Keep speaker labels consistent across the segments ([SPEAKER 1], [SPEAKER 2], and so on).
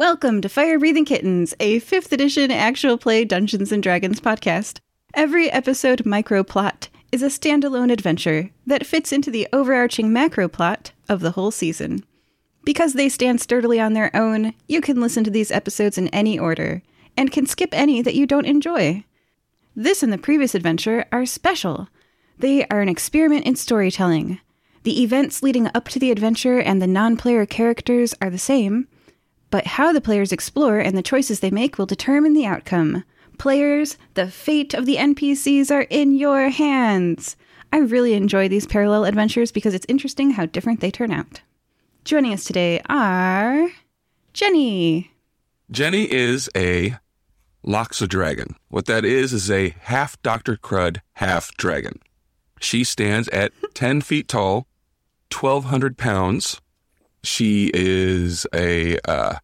[SPEAKER 1] Welcome to Fire Breathing Kittens, a 5th edition actual play Dungeons and Dragons podcast. Every episode micro plot is a standalone adventure that fits into the overarching macro plot of the whole season. Because they stand sturdily on their own, you can listen to these episodes in any order, and can skip any that you don't enjoy. This and the previous adventure are special. They are an experiment in storytelling. The events leading up to the adventure and the non player characters are the same, but how the players explore and the choices they make will determine the outcome. Players, the fate of the NPCs are in your hands. I really enjoy these parallel adventures because it's interesting how different they turn out. Joining us today are Jenny.
[SPEAKER 2] Jenny is a Loxa dragon. What that is is a half Dr. Crud, half dragon. She stands at 10 feet tall, 1,200 pounds. She is a uh,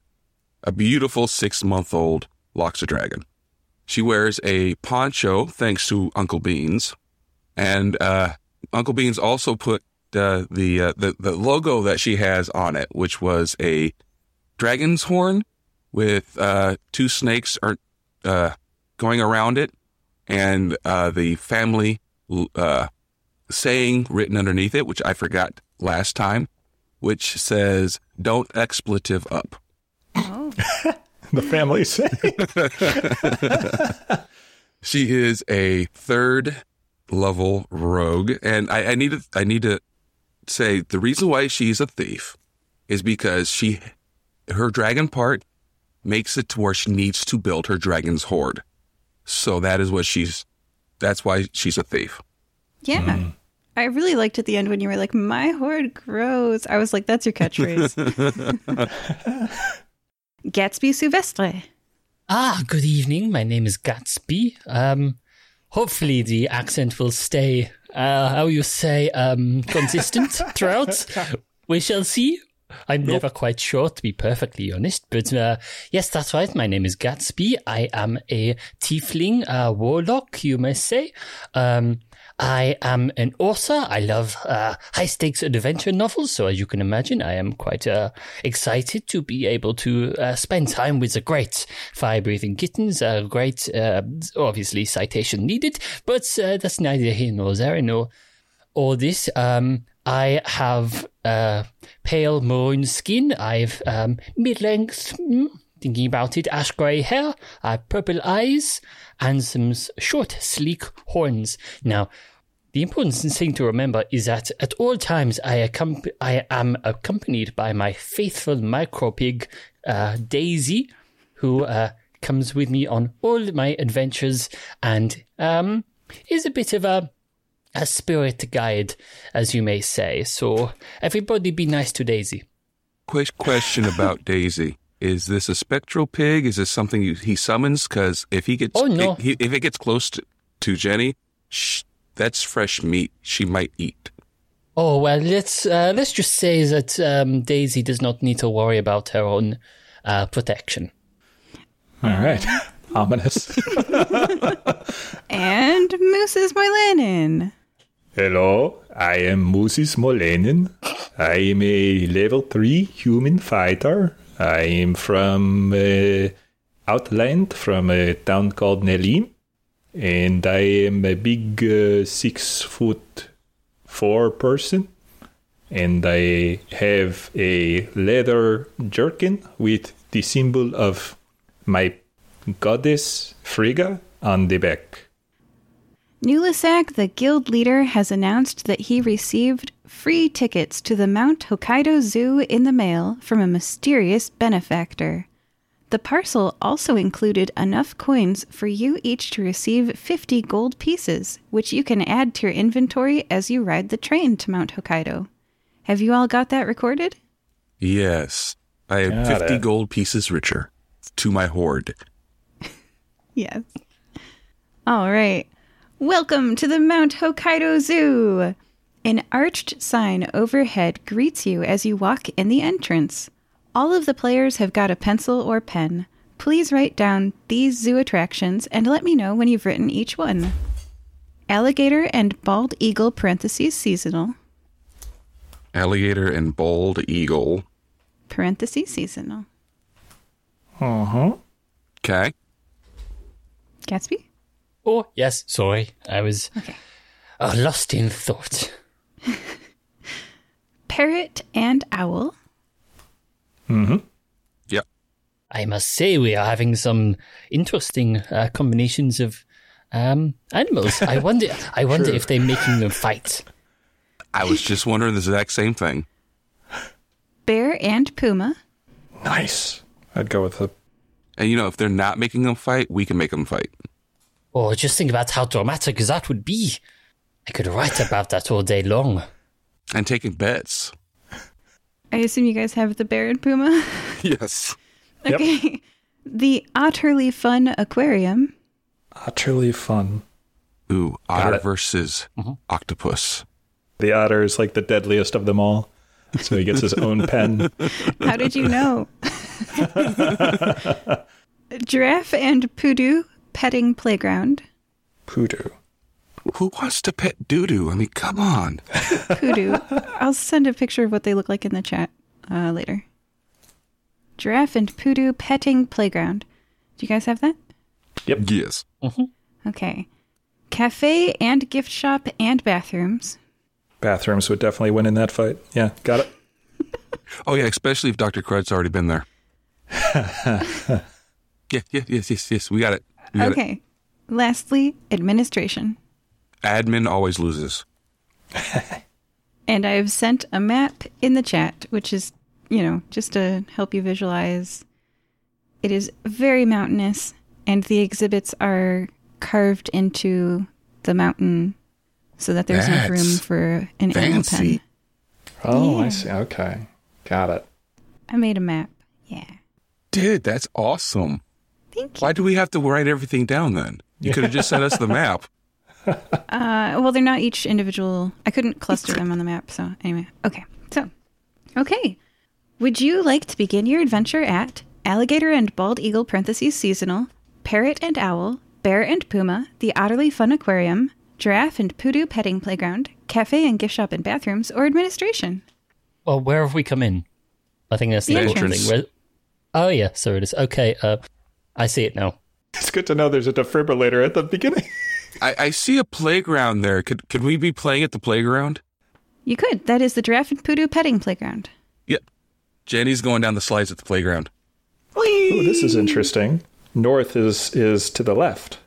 [SPEAKER 2] a beautiful six month old Loxa dragon. She wears a poncho thanks to Uncle Beans, and uh, Uncle Beans also put uh, the uh, the the logo that she has on it, which was a dragon's horn with uh, two snakes are uh, going around it, and uh, the family uh, saying written underneath it, which I forgot last time, which says "Don't expletive up."
[SPEAKER 1] Oh.
[SPEAKER 3] the family say.
[SPEAKER 2] she is a third level rogue, and I, I need to I need to say the reason why she's a thief is because she her dragon part makes it to where she needs to build her dragon's hoard. So that is what she's that's why she's a thief.
[SPEAKER 1] Yeah. Mm. I really liked at the end when you were like, my horde grows. I was like, that's your catchphrase. Gatsby Silvestre.
[SPEAKER 4] Ah, good evening. My name is Gatsby. Um, hopefully the accent will stay, uh, how you say, um, consistent throughout. We shall see. I'm nope. never quite sure, to be perfectly honest. But uh, yes, that's right. My name is Gatsby. I am a tiefling uh, warlock, you may say. Um, I am an author. I love uh, high stakes adventure novels. So, as you can imagine, I am quite uh, excited to be able to uh, spend time with the great fire breathing kittens. A great, uh, obviously, citation needed, but uh, that's neither here nor there. Know all this. Um, I have uh, pale maroon skin. I've um, mid length. Mm, thinking about it, ash grey hair, uh, purple eyes, and some short, sleek horns. Now, the important thing to remember is that at all times I, accomp- I am accompanied by my faithful micro pig, uh, Daisy, who uh, comes with me on all my adventures and um, is a bit of a a spirit guide, as you may say. So everybody be nice to Daisy.
[SPEAKER 2] Question about Daisy. Is this a spectral pig? Is this something you, he summons? Because if he gets,
[SPEAKER 4] oh, no.
[SPEAKER 2] if, if it gets close to, to Jenny, shh, that's fresh meat. She might eat.
[SPEAKER 4] Oh well, let's uh, let's just say that um, Daisy does not need to worry about her own uh, protection.
[SPEAKER 3] All right, ominous.
[SPEAKER 1] and Moses Moilenin.
[SPEAKER 3] Hello, I am Moses Molenin. I am a level 3 human fighter. I am from uh, Outland, from a town called Nelim. And I am a big uh, six foot four person. And I have a leather jerkin with the symbol of my goddess Frigga on the back.
[SPEAKER 1] Nulisak, the guild leader, has announced that he received free tickets to the Mount Hokkaido Zoo in the mail from a mysterious benefactor. The parcel also included enough coins for you each to receive 50 gold pieces, which you can add to your inventory as you ride the train to Mount Hokkaido. Have you all got that recorded?
[SPEAKER 2] Yes. I am got 50 it. gold pieces richer to my hoard.
[SPEAKER 1] yes. All right. Welcome to the Mount Hokkaido Zoo! An arched sign overhead greets you as you walk in the entrance. All of the players have got a pencil or pen. Please write down these zoo attractions and let me know when you've written each one. Alligator and bald eagle parentheses seasonal.
[SPEAKER 2] Alligator and bald eagle.
[SPEAKER 1] Parentheses seasonal.
[SPEAKER 3] Uh huh.
[SPEAKER 2] Okay.
[SPEAKER 1] Gatsby?
[SPEAKER 4] Oh, yes, sorry. I was
[SPEAKER 1] Okay.
[SPEAKER 4] uh, lost in thought.
[SPEAKER 1] Parrot and owl.
[SPEAKER 2] Yep.
[SPEAKER 4] I must say, we are having some interesting uh, combinations of um, animals. I wonder, I wonder if they're making them fight.
[SPEAKER 2] I was just wondering the exact same thing.
[SPEAKER 1] Bear and puma.
[SPEAKER 3] Nice. I'd go with the.
[SPEAKER 2] And you know, if they're not making them fight, we can make them fight.
[SPEAKER 4] Or just think about how dramatic that would be. I could write about that all day long.
[SPEAKER 2] And taking bets.
[SPEAKER 1] I assume you guys have the bear and puma.
[SPEAKER 2] Yes.
[SPEAKER 3] Yep.
[SPEAKER 1] Okay. The utterly fun aquarium.
[SPEAKER 3] Utterly fun.
[SPEAKER 2] Ooh, otter
[SPEAKER 3] it.
[SPEAKER 2] versus mm-hmm. octopus.
[SPEAKER 3] The otter is like the deadliest of them all. So he gets his own pen.
[SPEAKER 1] How did you know? Giraffe and poodoo petting playground.
[SPEAKER 3] Poodoo.
[SPEAKER 2] Who wants to pet doo doo? I mean, come on.
[SPEAKER 1] Poodoo. I'll send a picture of what they look like in the chat uh, later. Giraffe and poodoo petting playground. Do you guys have that? Yep.
[SPEAKER 2] Yes.
[SPEAKER 1] Okay. Cafe and gift shop and bathrooms.
[SPEAKER 3] Bathrooms would definitely win in that fight. Yeah, got it.
[SPEAKER 2] Oh yeah, especially if Dr. Crud's already been there. yeah, yeah, yes, yes, yes. We got it. We got it.
[SPEAKER 1] Okay. Lastly, administration.
[SPEAKER 2] Admin always loses.
[SPEAKER 1] And I have sent a map in the chat, which is, you know, just to help you visualize. It is very mountainous, and the exhibits are carved into the mountain so that there's enough room for an animal pen.
[SPEAKER 3] Oh,
[SPEAKER 1] Yeah.
[SPEAKER 3] I see. Okay. Got it.
[SPEAKER 1] I made a map. Yeah.
[SPEAKER 2] Dude, that's awesome.
[SPEAKER 1] Thank you.
[SPEAKER 2] Why do we have to write everything down then? You could have just sent us the map.
[SPEAKER 1] Uh, well, they're not each individual. I couldn't cluster them on the map. So, anyway. Okay. So, okay. Would you like to begin your adventure at Alligator and Bald Eagle parentheses seasonal, Parrot and Owl, Bear and Puma, The Utterly Fun Aquarium, Giraffe and Poodoo Petting Playground, Cafe and Gift Shop and Bathrooms, or Administration?
[SPEAKER 4] Well, where have we come in? I think that's the
[SPEAKER 1] The entrance.
[SPEAKER 4] thing. Where- Oh, yeah, so it is. Okay, uh, I see it now.
[SPEAKER 3] It's good to know there's a defibrillator at the beginning.
[SPEAKER 2] I, I see a playground there. Could could we be playing at the playground?
[SPEAKER 1] You could. That is the Giraffe and Poodoo Petting Playground.
[SPEAKER 2] Yep. Jenny's going down the slides at the playground.
[SPEAKER 3] Ooh, this is interesting. North is is to the left.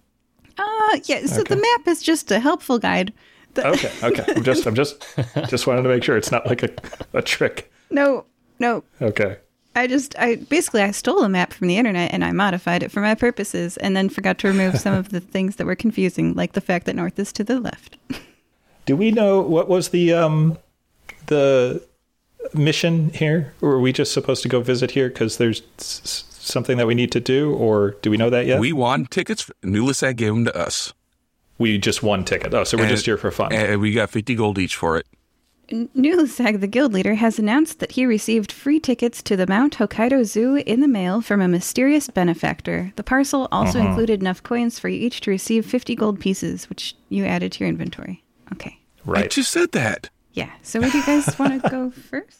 [SPEAKER 1] Uh, yeah. So the map is just a helpful guide. The-
[SPEAKER 3] Okay, okay. I'm just I'm just just wanted to make sure it's not like a, a trick.
[SPEAKER 1] No, no.
[SPEAKER 3] Okay.
[SPEAKER 1] I just, I basically, I stole a map from the internet and I modified it for my purposes, and then forgot to remove some of the things that were confusing, like the fact that north is to the left.
[SPEAKER 3] Do we know what was the um the mission here? Or are we just supposed to go visit here because there's s- s- something that we need to do, or do we know that yet?
[SPEAKER 2] We won tickets. Nulisat gave them to us.
[SPEAKER 3] we just won ticket. Oh, so we're
[SPEAKER 2] And-
[SPEAKER 3] just here for fun.
[SPEAKER 2] And we got 50 gold each for it.
[SPEAKER 1] Nulisag, the guild leader, has announced that he received free tickets to the Mount Hokkaido Zoo in the mail from a mysterious benefactor. The parcel also mm-hmm. included enough coins for you each to receive 50 gold pieces, which you added to your inventory. Okay.
[SPEAKER 3] Right.
[SPEAKER 2] I just said that.
[SPEAKER 1] Yeah. So, where do you guys want to go first?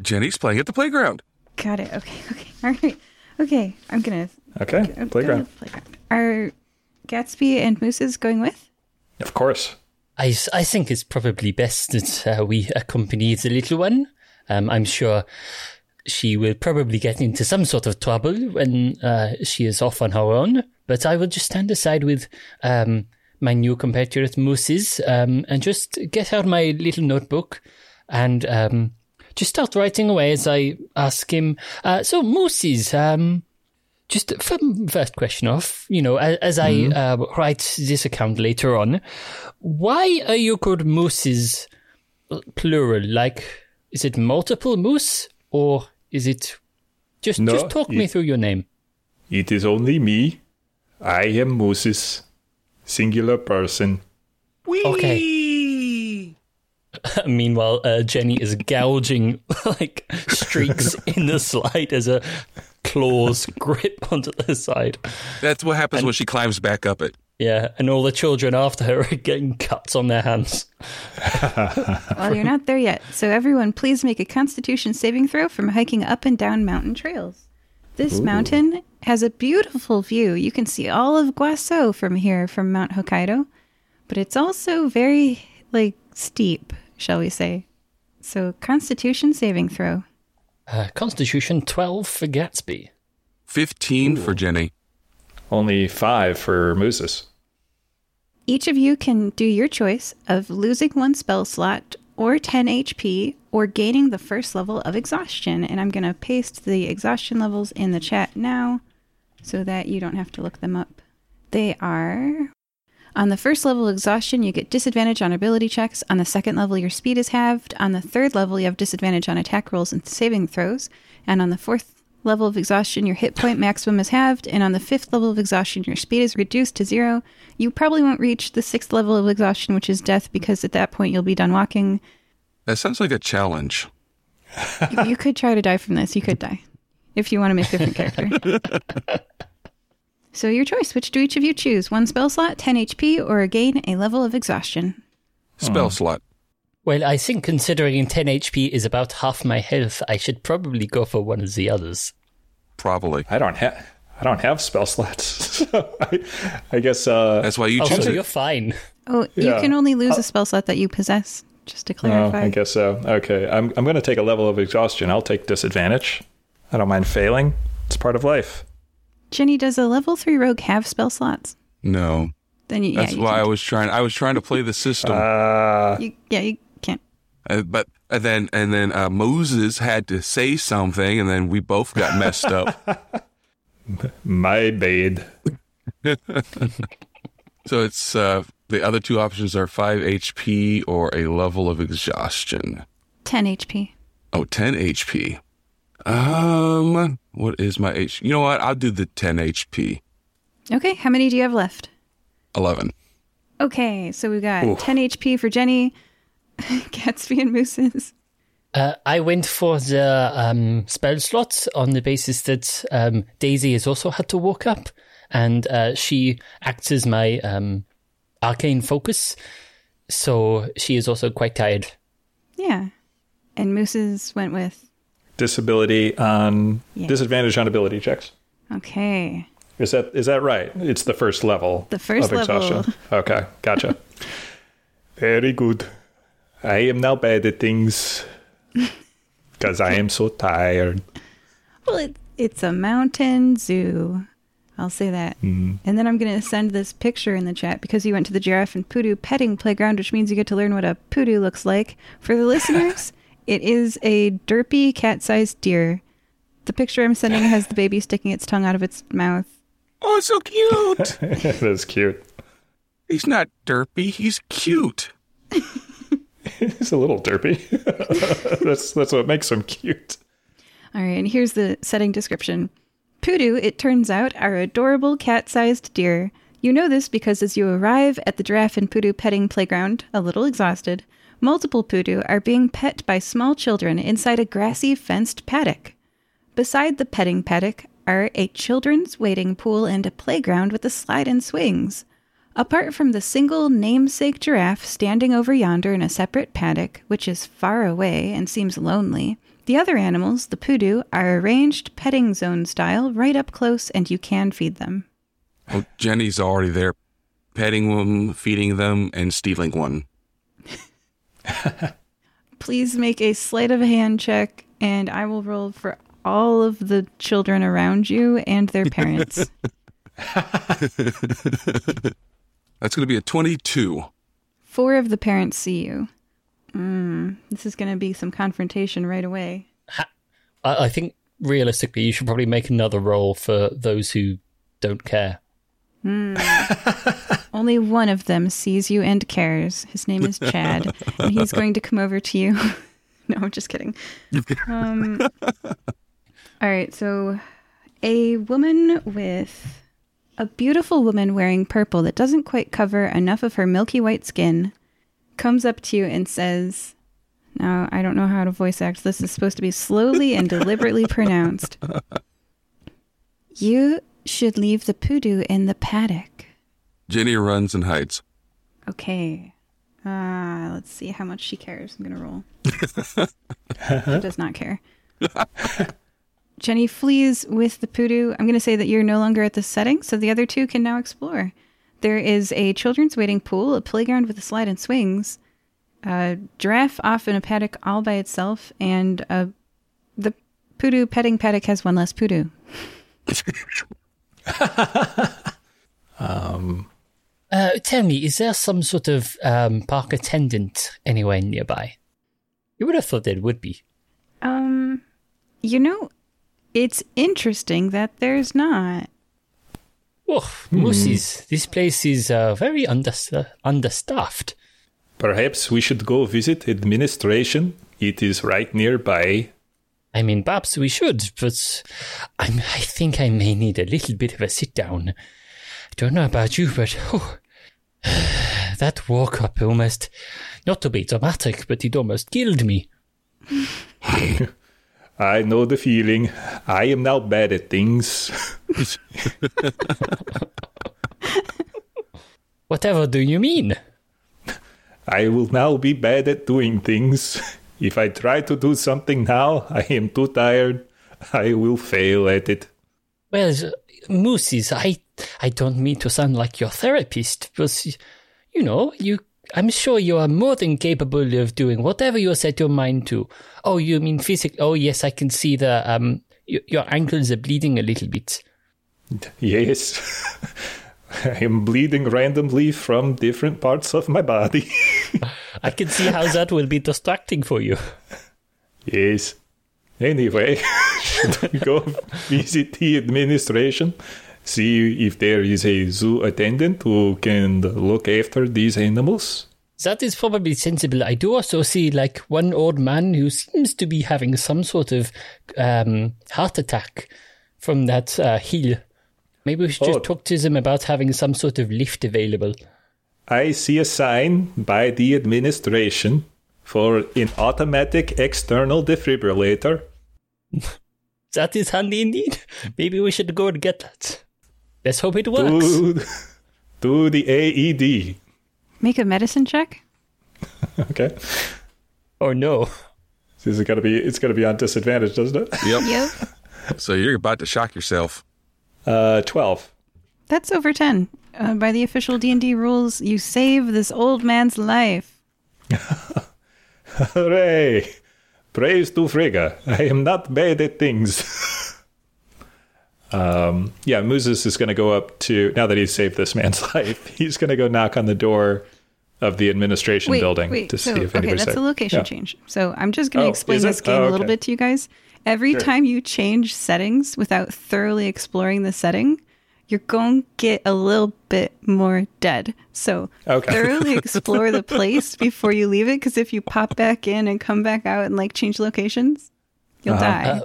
[SPEAKER 2] Jenny's playing at the playground.
[SPEAKER 1] Got it. Okay. Okay. All right. Okay. I'm going to
[SPEAKER 3] Okay. Playground.
[SPEAKER 1] Playground. Are Gatsby and Mooses going with?
[SPEAKER 3] Of course.
[SPEAKER 4] I, I think it's probably best that uh, we accompany the little one. Um, I'm sure she will probably get into some sort of trouble when uh, she is off on her own, but I will just stand aside with um, my new compatriot Moses um, and just get out my little notebook and um, just start writing away as I ask him. Uh, so, Moses, um, just from first question off, you know, as, as I uh, write this account later on, why are you called mooses plural? Like, is it multiple moose or is it just
[SPEAKER 3] No,
[SPEAKER 4] just talk me through your name?
[SPEAKER 3] It is only me. I am Moses. Singular person.
[SPEAKER 4] Okay. Meanwhile, uh, Jenny is gouging like streaks in the slide as a claws grip onto the side.
[SPEAKER 2] That's what happens when she climbs back up it.
[SPEAKER 4] Yeah, and all the children after her are getting cuts on their hands.
[SPEAKER 1] Well, you're not there yet. So, everyone, please make a constitution saving throw from hiking up and down mountain trails. This mountain has a beautiful view. You can see all of Guaso from here, from Mount Hokkaido, but it's also very, like, steep, shall we say. So, Constitution saving throw.
[SPEAKER 4] Uh, Constitution 12 for Gatsby.
[SPEAKER 2] 15 for Jenny.
[SPEAKER 3] Only five for Mooses.
[SPEAKER 1] Each of you can do your choice of losing one spell slot or 10 HP or gaining the first level of exhaustion. And I'm going to paste the exhaustion levels in the chat now so that you don't have to look them up. They are on the first level of exhaustion, you get disadvantage on ability checks. On the second level, your speed is halved. On the third level, you have disadvantage on attack rolls and saving throws. And on the fourth level of exhaustion, your hit point maximum is halved. And on the fifth level of exhaustion, your speed is reduced to zero. You probably won't reach the sixth level of exhaustion, which is death, because at that point, you'll be done walking.
[SPEAKER 2] That sounds like a challenge.
[SPEAKER 1] you, you could try to die from this. You could die if you want to make a different character. So your choice. Which do each of you choose? One spell slot, 10 HP, or gain a level of exhaustion?
[SPEAKER 2] Spell slot.
[SPEAKER 4] Well, I think considering 10 HP is about half my health, I should probably go for one of the others.
[SPEAKER 2] Probably.
[SPEAKER 3] I don't have. I don't have spell slots. I, I guess. Uh,
[SPEAKER 2] That's why you
[SPEAKER 4] Oh,
[SPEAKER 2] choose
[SPEAKER 4] so you're fine.
[SPEAKER 1] Oh, you can only lose a spell slot that you possess, just to
[SPEAKER 3] oh,
[SPEAKER 1] clarify.
[SPEAKER 3] I guess so. Okay, I'm. I'm going to take a level of exhaustion. I'll take disadvantage. I don't mind failing. It's part of life.
[SPEAKER 1] Jenny, does a level 3 rogue have spell slots?
[SPEAKER 2] No.
[SPEAKER 1] Then you, yeah,
[SPEAKER 2] That's
[SPEAKER 1] you
[SPEAKER 2] why I
[SPEAKER 1] can't-
[SPEAKER 2] was trying. I was trying to play the system,
[SPEAKER 3] Uh,
[SPEAKER 1] you, yeah, you can't.
[SPEAKER 2] Uh, but and then and then uh, Moses had to say something, and then we both got messed up.
[SPEAKER 3] my bad.
[SPEAKER 2] so it's uh, the other two options are five HP or a level of exhaustion.
[SPEAKER 1] 10 HP.
[SPEAKER 2] Oh, 10 HP. Um, what is my H? You know what? I'll do the 10 HP.
[SPEAKER 1] Okay, how many do you have left?
[SPEAKER 2] 11.
[SPEAKER 1] Okay, so we got 10 HP for Jenny, Gatsby, and Mooses.
[SPEAKER 4] Uh, I went for the um, spell slot on the basis that um, Daisy has also had to walk up, and uh, she acts as my um, arcane focus, so she is also quite tired.
[SPEAKER 1] Yeah. And Mooses went with.
[SPEAKER 3] Disability on
[SPEAKER 1] Yeah.
[SPEAKER 3] disadvantage on ability checks.
[SPEAKER 1] Okay.
[SPEAKER 3] Is that is that right? It's the first level.
[SPEAKER 1] The first
[SPEAKER 3] of exhaustion.
[SPEAKER 1] level.
[SPEAKER 3] Okay, gotcha. Very good. I am now bad at things because I am so tired.
[SPEAKER 1] Well, it, it's a mountain zoo. I'll say that. Mm-hmm. And then I'm going to send this picture in the chat because you went to the Giraffe and Poodoo petting playground, which means you get to learn what a poodoo looks like. For the listeners, it is a derpy cat sized deer. The picture I'm sending has the baby sticking its tongue out of its mouth.
[SPEAKER 2] Oh, it's so cute.
[SPEAKER 3] That's cute.
[SPEAKER 2] he's not derpy. He's cute.
[SPEAKER 3] He's a little derpy. that's that's what makes him cute.
[SPEAKER 1] All right, and here's the setting description. Poodoo, it turns out, are adorable cat sized deer. You know this because as you arrive at the Giraffe and Poodoo petting playground, a little exhausted, multiple Poodoo are being pet by small children inside a grassy fenced paddock. Beside the petting paddock are a children's wading pool and a playground with a slide and swings. Apart from the single namesake giraffe standing over yonder in a separate paddock, which is far away and seems lonely, the other animals, the poodoo, are arranged petting zone style right up close and you can feed them.
[SPEAKER 2] Oh, Jenny's already there, petting them, feeding them, and stealing one.
[SPEAKER 1] Please make a sleight of hand check and I will roll for all of the children around you and their parents.
[SPEAKER 2] That's going to be a 22.
[SPEAKER 1] Four of the parents see you. Mm, this is going to be some confrontation right away.
[SPEAKER 4] I, I think realistically, you should probably make another roll for those who don't care.
[SPEAKER 1] Only one of them sees you and cares. His name is Chad, and he's going to come over to you. no, I'm just kidding. Um, all right, so a woman with a beautiful woman wearing purple that doesn't quite cover enough of her milky white skin comes up to you and says, Now, I don't know how to voice act. This is supposed to be slowly and deliberately pronounced. You should leave the poodoo in the paddock.
[SPEAKER 2] Jenny runs and hides.
[SPEAKER 1] Okay. Uh, let's see how much she cares. I'm going to roll. she does not care. Jenny flees with the poodoo. I'm going to say that you're no longer at the setting, so the other two can now explore. There is a children's waiting pool, a playground with a slide and swings, a giraffe off in a paddock all by itself, and uh, the poodoo petting paddock has one less poodoo.
[SPEAKER 4] Uh, tell me, is there some sort of um, park attendant anywhere nearby? You would have thought there would be.
[SPEAKER 1] Um, you know, it's interesting that there's not.
[SPEAKER 4] Oh, Mooses, this place is uh, very underst- understaffed.
[SPEAKER 3] Perhaps we should go visit administration. It is right nearby.
[SPEAKER 4] I mean, perhaps we should, but I'm, I think I may need a little bit of a sit down. I don't know about you, but oh, that walk up almost, not to be dramatic, but it almost killed me.
[SPEAKER 3] I know the feeling. I am now bad at things.
[SPEAKER 4] Whatever do you mean?
[SPEAKER 3] I will now be bad at doing things. If I try to do something now, I am too tired. I will fail at it.
[SPEAKER 4] Well, Mooses, I, I don't mean to sound like your therapist, but you know, you. I'm sure you are more than capable of doing whatever you set your mind to. Oh, you mean physical? Oh, yes, I can see the um, your ankles are bleeding a little bit.
[SPEAKER 3] Yes. I am bleeding randomly from different parts of my body.
[SPEAKER 4] I can see how that will be distracting for you.
[SPEAKER 3] yes. Anyway, go visit the administration? See if there is a zoo attendant who can look after these animals?
[SPEAKER 4] That is probably sensible. I do also see like one old man who seems to be having some sort of um, heart attack from that uh, hill. Maybe we should
[SPEAKER 3] Oh.
[SPEAKER 4] just talk to them about having some sort of lift available.
[SPEAKER 3] I see a sign by the administration for an automatic external defibrillator.
[SPEAKER 4] That is handy indeed. Maybe we should go and get that. Let's hope it works.
[SPEAKER 3] to, to the AED.
[SPEAKER 1] Make a medicine check.
[SPEAKER 3] Okay.
[SPEAKER 4] Or no.
[SPEAKER 3] This is gonna be it's gonna be on disadvantage, doesn't it?
[SPEAKER 2] Yep.
[SPEAKER 1] Yep.
[SPEAKER 2] So you're about to shock yourself.
[SPEAKER 3] Uh twelve.
[SPEAKER 1] That's over 10. Uh, by the official D&D rules, you save this old man's life.
[SPEAKER 3] Hooray! Praise to Frigga. I am not bad at things. um, yeah, Moses is going to go up to, now that he's saved this man's life, he's going to go knock on the door of the administration building to
[SPEAKER 1] so,
[SPEAKER 3] see if anybody's okay,
[SPEAKER 1] that's
[SPEAKER 3] there.
[SPEAKER 1] a location
[SPEAKER 3] Yeah.
[SPEAKER 1] change. So I'm just going to
[SPEAKER 3] Oh,
[SPEAKER 1] explain this game
[SPEAKER 3] Oh,
[SPEAKER 1] a little bit to you guys. Every
[SPEAKER 3] Sure.
[SPEAKER 1] time you change settings without thoroughly exploring the setting, you're going to get a little bit more dead. So
[SPEAKER 3] Okay.
[SPEAKER 1] thoroughly explore the place before you leave it, because if you pop back in and come back out and like change locations, you'll die.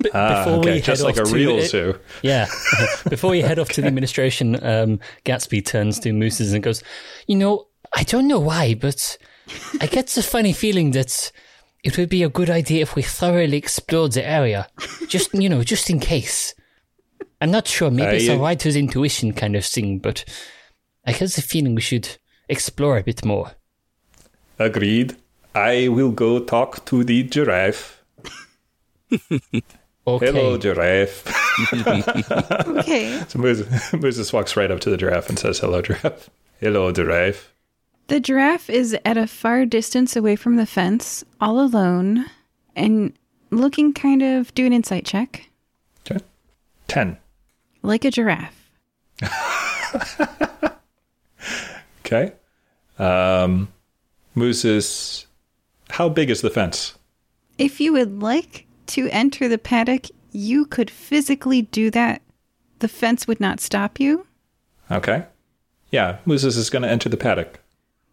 [SPEAKER 4] B-
[SPEAKER 3] Ah,
[SPEAKER 4] before
[SPEAKER 3] okay,
[SPEAKER 4] we
[SPEAKER 3] just
[SPEAKER 4] head
[SPEAKER 3] like a
[SPEAKER 4] off to
[SPEAKER 3] real
[SPEAKER 4] it-
[SPEAKER 3] zoo.
[SPEAKER 4] Yeah. Before we head off to the administration, um, Gatsby turns to Mooses and goes, You know, I don't know why, but I get the funny feeling that it would be a good idea if we thoroughly explored the area. Just, you know, just in case. I'm not sure. Maybe it's
[SPEAKER 3] I,
[SPEAKER 4] a
[SPEAKER 3] uh,
[SPEAKER 4] writer's intuition kind of thing, but I get the feeling we should explore a bit more.
[SPEAKER 3] Agreed. I will go talk to the giraffe.
[SPEAKER 4] Okay.
[SPEAKER 3] Hello, giraffe.
[SPEAKER 1] okay.
[SPEAKER 3] so Moses, Moses walks right up to the giraffe and says, Hello, giraffe. Hello, giraffe.
[SPEAKER 1] The giraffe is at a far distance away from the fence, all alone, and looking kind of do an insight check,
[SPEAKER 3] Okay. Ten.
[SPEAKER 1] like a giraffe.
[SPEAKER 3] Okay. Um, Moses, how big is the fence?
[SPEAKER 1] If you would like to enter the paddock, you could physically do that. The fence would not stop you.
[SPEAKER 3] Okay. Yeah, Moses is going to enter the paddock.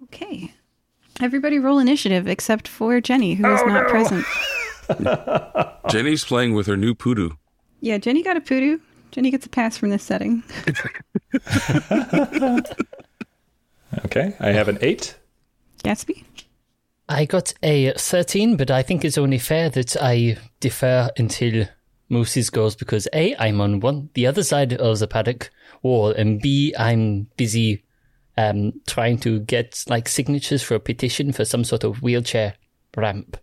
[SPEAKER 1] Okay. Everybody roll initiative except for Jenny, who is oh, not present.
[SPEAKER 2] Jenny's playing with her new poodoo.
[SPEAKER 1] Yeah, Jenny got a poodoo. Jenny gets a pass from this setting.
[SPEAKER 3] Okay, I have an eight.
[SPEAKER 1] Gatsby?
[SPEAKER 4] I got a 13, but I think it's only fair that I defer until Mooses goes because A, I'm on one the other side of the paddock wall, and B, I'm busy um, trying to get like signatures for a petition for some sort of wheelchair ramp.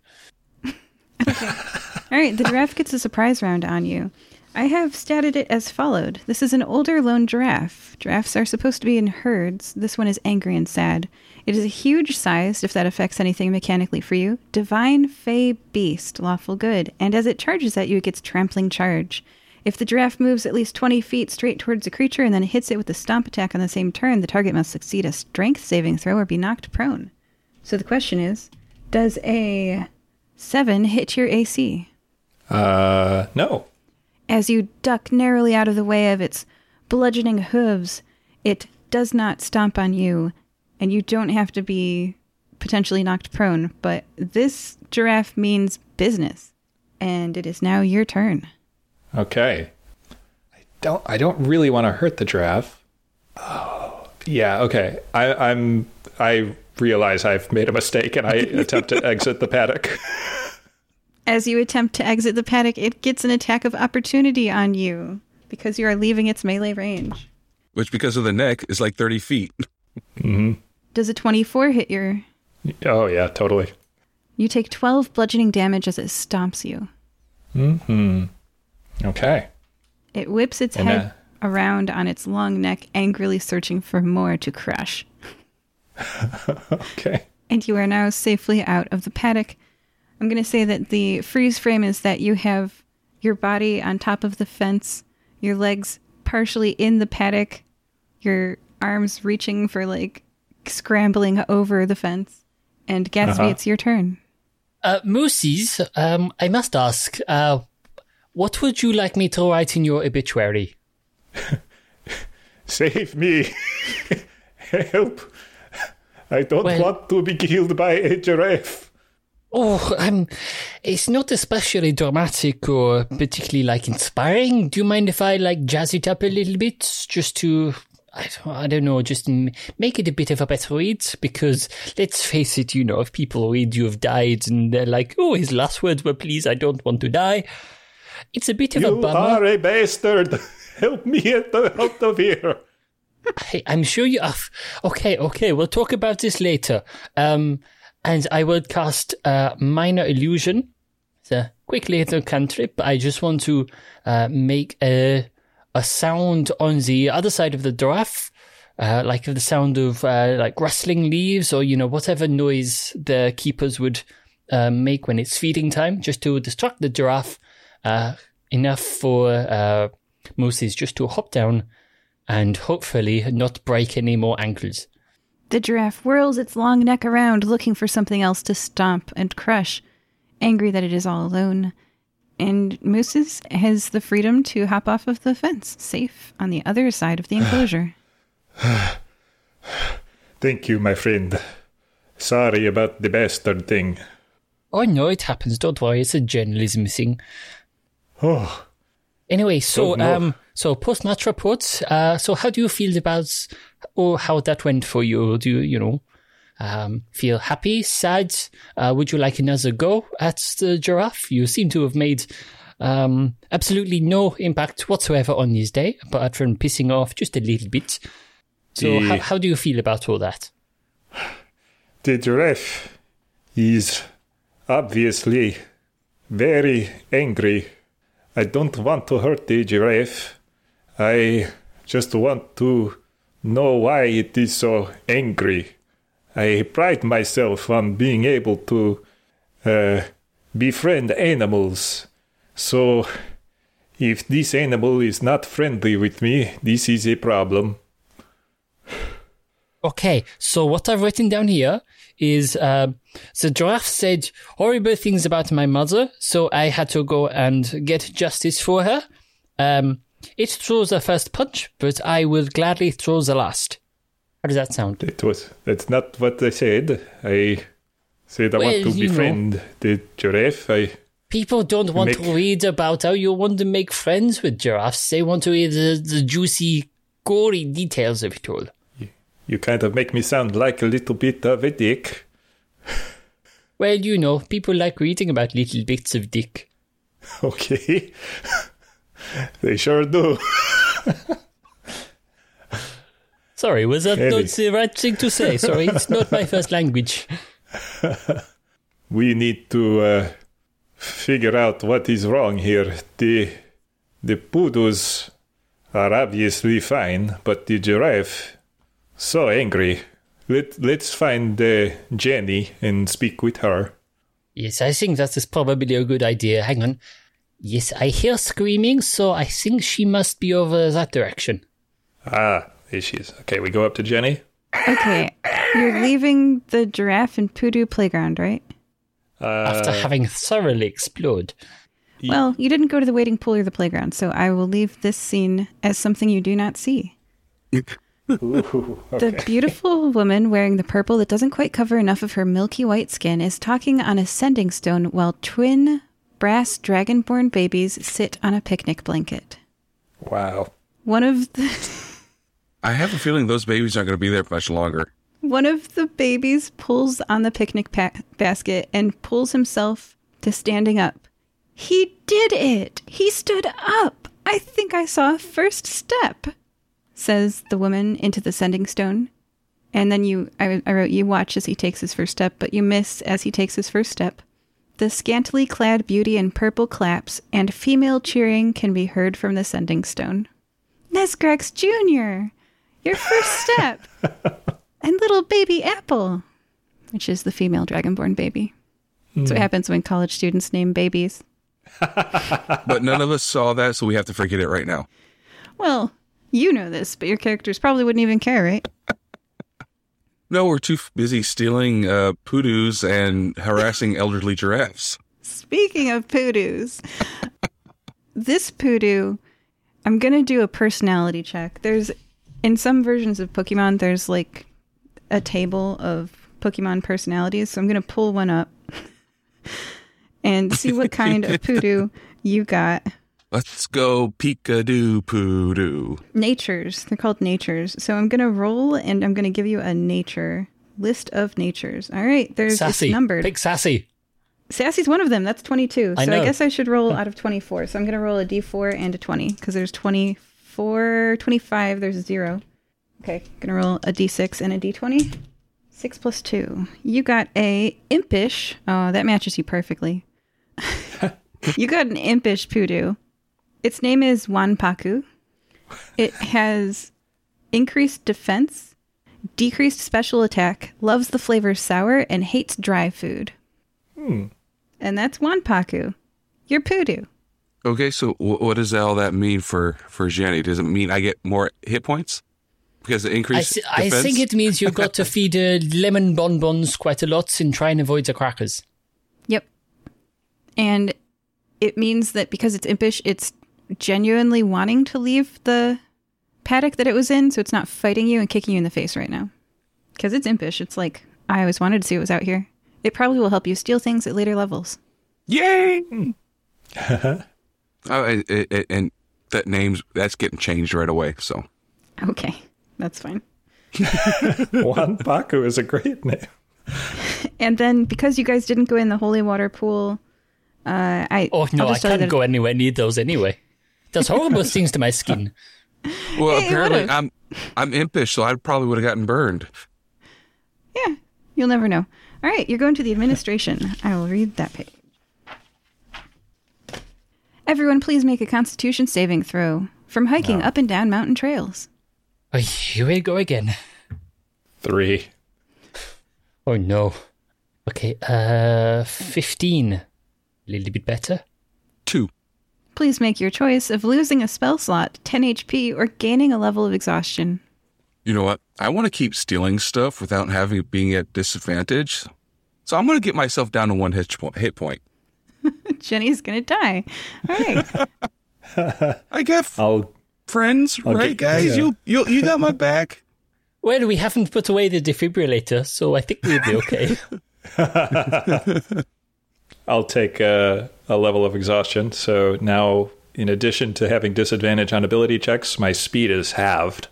[SPEAKER 1] All right, the giraffe gets a surprise round on you. I have statted it as followed. This is an older lone giraffe. Giraffes are supposed to be in herds. This one is angry and sad. It is a huge sized, if that affects anything mechanically for you, divine fey beast, lawful good, and as it charges at you, it gets trampling charge. If the giraffe moves at least 20 feet straight towards the creature and then hits it with a stomp attack on the same turn, the target must succeed a strength saving throw or be knocked prone. So the question is Does a 7 hit your AC?
[SPEAKER 3] Uh, no.
[SPEAKER 1] As you duck narrowly out of the way of its bludgeoning hooves, it does not stomp on you, and you don't have to be potentially knocked prone. But this giraffe means business, and it is now your turn.
[SPEAKER 3] Okay. I don't. I don't really want to hurt the giraffe. Oh, yeah. Okay. I, I'm. I realize I've made a mistake, and I attempt to exit the paddock.
[SPEAKER 1] As you attempt to exit the paddock, it gets an attack of opportunity on you because you are leaving its melee range.
[SPEAKER 2] Which, because of the neck, is like 30 feet. Mm-hmm.
[SPEAKER 1] Does a 24 hit your.
[SPEAKER 3] oh yeah, totally.
[SPEAKER 1] You take 12 bludgeoning damage as it stomps you. Mm-hmm.
[SPEAKER 3] Okay.
[SPEAKER 1] It whips its
[SPEAKER 3] And,
[SPEAKER 1] head around on its long neck, angrily searching for more to crush.
[SPEAKER 3] Okay.
[SPEAKER 1] And you are now safely out of the paddock. I'm going to say that the freeze frame is that you have your body on top of the fence, your legs partially in the paddock, your arms reaching for like scrambling over the fence. And Gatsby,
[SPEAKER 3] Uh-huh.
[SPEAKER 1] it's your turn.
[SPEAKER 4] Uh, Moosies, um, I must ask, uh, what would you like me to write in your obituary?
[SPEAKER 3] Save me. Help. I don't
[SPEAKER 4] Well-
[SPEAKER 3] want to be killed by a giraffe.
[SPEAKER 4] Oh, um, it's not especially dramatic or particularly like inspiring. Do you mind if I like jazz it up a little bit, just to, I don't, I don't know, just m- make it a bit of a better read? Because let's face it, you know, if people read you have died and they're like, oh, his last words were, "Please, I don't want to die," it's a bit of a
[SPEAKER 3] You are a bastard. Help me get out of here.
[SPEAKER 4] Hey, I'm sure you have. Okay, okay, we'll talk about this later. Um, and I will cast uh, Minor Illusion. It's a quick little cantrip. I just want to uh, make a a sound on the other side of the giraffe, uh, like the sound of uh, like rustling leaves or you know whatever noise the keepers would uh, make when it's feeding time, just to distract the giraffe uh, enough for uh, Moses just to hop down and hopefully not break any more ankles.
[SPEAKER 1] The giraffe whirls its long neck around, looking for something else to stomp and crush, angry that it is all alone. And Mooses has the freedom to hop off of the fence, safe on the other side of the enclosure.
[SPEAKER 3] Thank you, my friend. Sorry about the bastard thing.
[SPEAKER 4] I know it happens. Don't worry. It's a journalism thing.
[SPEAKER 3] Oh,
[SPEAKER 4] Anyway, so um, so post match reports. Uh, so how do you feel about or how that went for you? Do you you know um feel happy, sad? Uh, would you like another go at the giraffe? You seem to have made um absolutely no impact whatsoever on this day, apart from pissing off just a little bit. So
[SPEAKER 3] The-
[SPEAKER 4] how, how do you feel about all that?
[SPEAKER 3] the giraffe is obviously very angry. I don't want to hurt the giraffe. I just want to know why it is so angry. I pride myself on being able to uh, befriend animals. So, if this animal is not friendly with me, this is a problem.
[SPEAKER 4] Okay, so what I've written down here is uh, the giraffe said horrible things about my mother, so I had to go and get justice for her. Um, it throws the first punch, but I will gladly throw the last. How does that sound?
[SPEAKER 3] It was. That's not what I said. I said I
[SPEAKER 4] Well,
[SPEAKER 3] want to
[SPEAKER 4] you know.
[SPEAKER 3] the giraffe. I
[SPEAKER 4] People don't want
[SPEAKER 3] Make-
[SPEAKER 4] to read about how you want to make friends with giraffes. They want to read the, the juicy, gory details of it all.
[SPEAKER 3] you kind of make me sound like a little bit of a dick.
[SPEAKER 4] Well, you know, people like reading about little bits of dick.
[SPEAKER 3] Okay. they sure do.
[SPEAKER 4] Sorry, was that not the right thing to say? Sorry, it's not my first language.
[SPEAKER 3] We need to uh, figure out what is wrong here. The the poodles are obviously fine, but the giraffe so angry. Let let's find uh, Jenny and speak with her.
[SPEAKER 4] Yes, I think that is probably a good idea. Hang on. Yes, I hear screaming, so I think she must be over that direction.
[SPEAKER 3] Ah, there she is. Okay, we go up to Jenny.
[SPEAKER 1] Okay, you're leaving the giraffe and poodoo playground, right?
[SPEAKER 4] After having thoroughly explored.
[SPEAKER 1] Well, you didn't go to the waiting pool or the playground, so I will leave this scene as something you do not see. The beautiful woman wearing the purple that doesn't quite cover enough of her milky white skin is talking on a sending stone while twin brass dragonborn babies sit on a picnic blanket.
[SPEAKER 3] Wow.
[SPEAKER 1] One of the
[SPEAKER 2] I have a feeling those babies aren't going to be there much longer.
[SPEAKER 1] one of the babies pulls on the picnic pa- basket and pulls himself to standing up. He did it. He stood up. I think I saw a first step, says the woman into the sending stone. And then you, I, I wrote, you watch as he takes his first step, but you miss as he takes his first step. The scantily clad beauty in purple claps, and female cheering can be heard from the sending stone. Nesgrex Jr., your first step! and little baby Apple, which is the female dragonborn baby. That's what hmm. happens when college students name babies.
[SPEAKER 2] But none of us saw that, so we have to forget it right now.
[SPEAKER 1] Well, you know this, but your characters probably wouldn't even care, right?
[SPEAKER 2] No, we're too busy stealing uh, poodoos and harassing elderly giraffes.
[SPEAKER 1] Speaking of poodoos, this poodoo, I'm going to do a personality check. There's, in some versions of Pokemon, there's like a table of Pokemon personalities. So I'm going to pull one up and see what kind of poodoo you got.
[SPEAKER 2] Let's go Pikachu poodoo.
[SPEAKER 1] Natures. They're called natures. So I'm going to roll and I'm going to give you a nature list of natures. All right. There's
[SPEAKER 4] Sassy.
[SPEAKER 1] it's numbered.
[SPEAKER 4] Pick Sassy.
[SPEAKER 1] Sassy's one of them. That's 22.
[SPEAKER 4] I
[SPEAKER 1] so I
[SPEAKER 4] know.
[SPEAKER 1] guess I should roll out of 24. So I'm going to roll a d4 and a 20 because there's 24, 25, there's zero. Okay. Going to roll a d6 and a d20. 6 plus 2. You got a impish. Oh, that matches you perfectly. you got an impish poodoo. Its name is Wanpaku. It has increased defense, decreased special attack, loves the flavor sour, and hates dry food. And that's Wanpaku. You're Poodoo.
[SPEAKER 2] Okay, so w- what does all that mean for for Jenny? Does it mean I get more hit points because it
[SPEAKER 4] I,
[SPEAKER 2] increased
[SPEAKER 4] I think it means you've got to feed uh, lemon bonbons quite a lot and try and avoid the crackers.
[SPEAKER 1] Yep. And it means that because it's impish, it's genuinely wanting to leave the paddock that it was in, so it's not fighting you and kicking you in the face right now. Because it's impish. It's like, I always wanted to see what was out here. It probably will help you steal things at later levels.
[SPEAKER 2] Yay! oh, it, it, it- and that name's that's getting changed right away. So
[SPEAKER 1] Okay, that's fine.
[SPEAKER 3] Juan Paco is a great name.
[SPEAKER 1] And then because you guys didn't go in the holy water pool, uh, I
[SPEAKER 4] Oh no,
[SPEAKER 1] I'll
[SPEAKER 4] I
[SPEAKER 1] just tell you
[SPEAKER 4] can't go anywhere near those anyway. Does horrible things to my skin.
[SPEAKER 2] well,
[SPEAKER 1] Hey,
[SPEAKER 2] apparently. I'm I'm impish, so I probably would have gotten burned.
[SPEAKER 1] Yeah, you'll never know. All right, you're going to the administration. I will read that page. Everyone, please make a constitution saving throw from hiking up and down mountain trails.
[SPEAKER 4] Oh, here we go again.
[SPEAKER 3] Three.
[SPEAKER 4] Oh no. Okay, uh, 15. A little bit better.
[SPEAKER 2] Two.
[SPEAKER 1] Please make your choice of losing a spell slot, 10 HP, or gaining a level of exhaustion.
[SPEAKER 2] You know what? I want to keep stealing stuff without having being at disadvantage. So I'm going to get myself down to one hit, po- hit point.
[SPEAKER 1] Jenny's gonna die. All right.
[SPEAKER 2] I got f-
[SPEAKER 3] I'll
[SPEAKER 2] friends,
[SPEAKER 3] I'll
[SPEAKER 2] right,
[SPEAKER 3] get-
[SPEAKER 2] guys?
[SPEAKER 3] yeah.
[SPEAKER 2] You you you got my back.
[SPEAKER 4] Well, we haven't put away the defibrillator, so I think we'll be okay.
[SPEAKER 3] I'll take a, a level of exhaustion. So now, in addition to having disadvantage on ability checks, my speed is halved.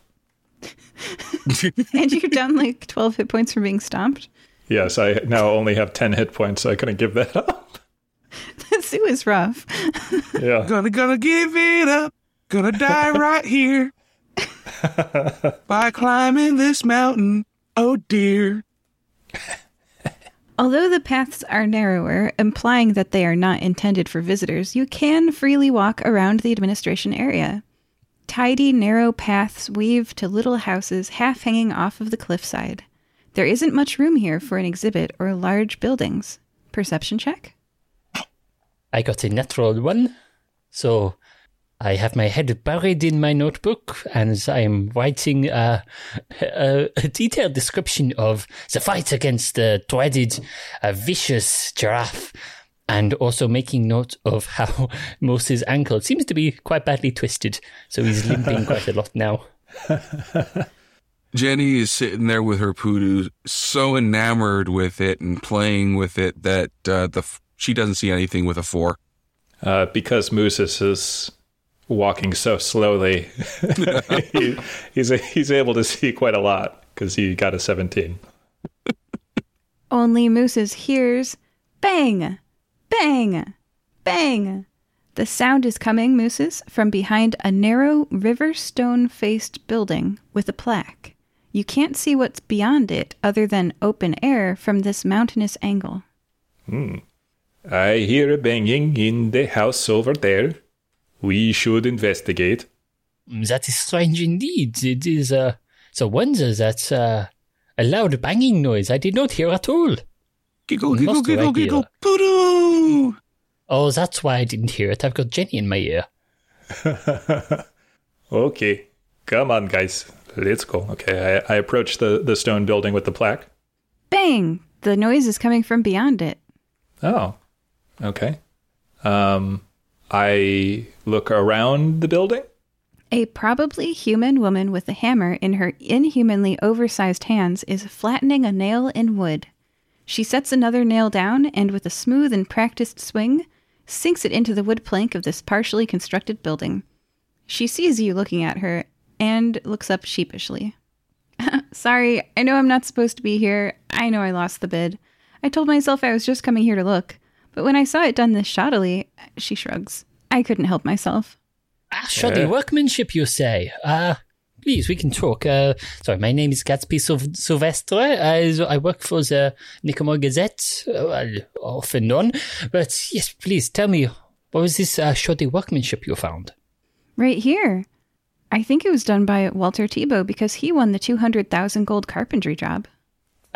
[SPEAKER 1] and you're down like 12 hit points from being stomped.
[SPEAKER 3] Yes, I now only have 10 hit points, so I couldn't give that up.
[SPEAKER 1] Zoo is rough.
[SPEAKER 3] Yeah.
[SPEAKER 2] Gonna gonna give it up. Gonna die right here by climbing this mountain. Oh dear.
[SPEAKER 1] Although the paths are narrower, implying that they are not intended for visitors, you can freely walk around the administration area. Tidy, narrow paths weave to little houses half hanging off of the cliffside. There isn't much room here for an exhibit or large buildings. Perception check?
[SPEAKER 4] I got a natural one, so I have my head buried in my notebook and I am writing uh, a, a detailed description of the fight against the dreaded, uh, vicious giraffe, and also making note of how Moses' ankle seems to be quite badly twisted, so he's limping quite a lot now.
[SPEAKER 2] Jenny is sitting there with her pudu, so enamored with it and playing with it that uh, the f- she doesn't see anything with a four.
[SPEAKER 3] Uh, because Moses is walking so slowly, he, he's he's able to see quite a lot because he got a 17.
[SPEAKER 1] Only Mooses hears bang, bang, bang. The sound is coming, Mooses, from behind a narrow river stone faced building with a plaque. You can't see what's beyond it other than open air from this mountainous angle. Hmm.
[SPEAKER 3] I hear a banging in the house over there. We should investigate.
[SPEAKER 4] Mm, That is strange indeed. It is uh, it's a wonder that uh, a loud banging noise I did not hear at all.
[SPEAKER 2] Giggle, giggle,
[SPEAKER 4] Must
[SPEAKER 2] giggle,
[SPEAKER 4] like
[SPEAKER 2] giggle,
[SPEAKER 4] it.
[SPEAKER 2] pudu!
[SPEAKER 4] Oh, that's why I didn't hear it. I've got Jenny in my ear.
[SPEAKER 3] Okay, come on, guys. Let's go. Okay, I, I approach the, the stone building with the plaque.
[SPEAKER 1] Bang! The noise is coming from beyond it.
[SPEAKER 3] Oh, okay. Um, I look around the building.
[SPEAKER 1] A probably human woman with a hammer in her inhumanly oversized hands is flattening a nail in wood. She sets another nail down and, with a smooth and practiced swing, sinks it into the wood plank of this partially constructed building. She sees you looking at her and looks up sheepishly. Sorry, I know I'm not supposed to be here. I know I lost the bid. I told myself I was just coming here to look, but when I saw it done this shoddily, she shrugs. I couldn't help myself.
[SPEAKER 4] Ah, shoddy
[SPEAKER 3] Yeah.
[SPEAKER 4] workmanship, you say? Uh, please, we can talk. Uh, sorry, my name is Gatsby Syl- Sylvestre. I, I work for the Nicomo Gazette, uh, well, off and on. But yes, please, tell me, what was this uh, shoddy workmanship you found?
[SPEAKER 1] Right here. I think it was done by Walter Tebow because he won the 200,000 gold carpentry job.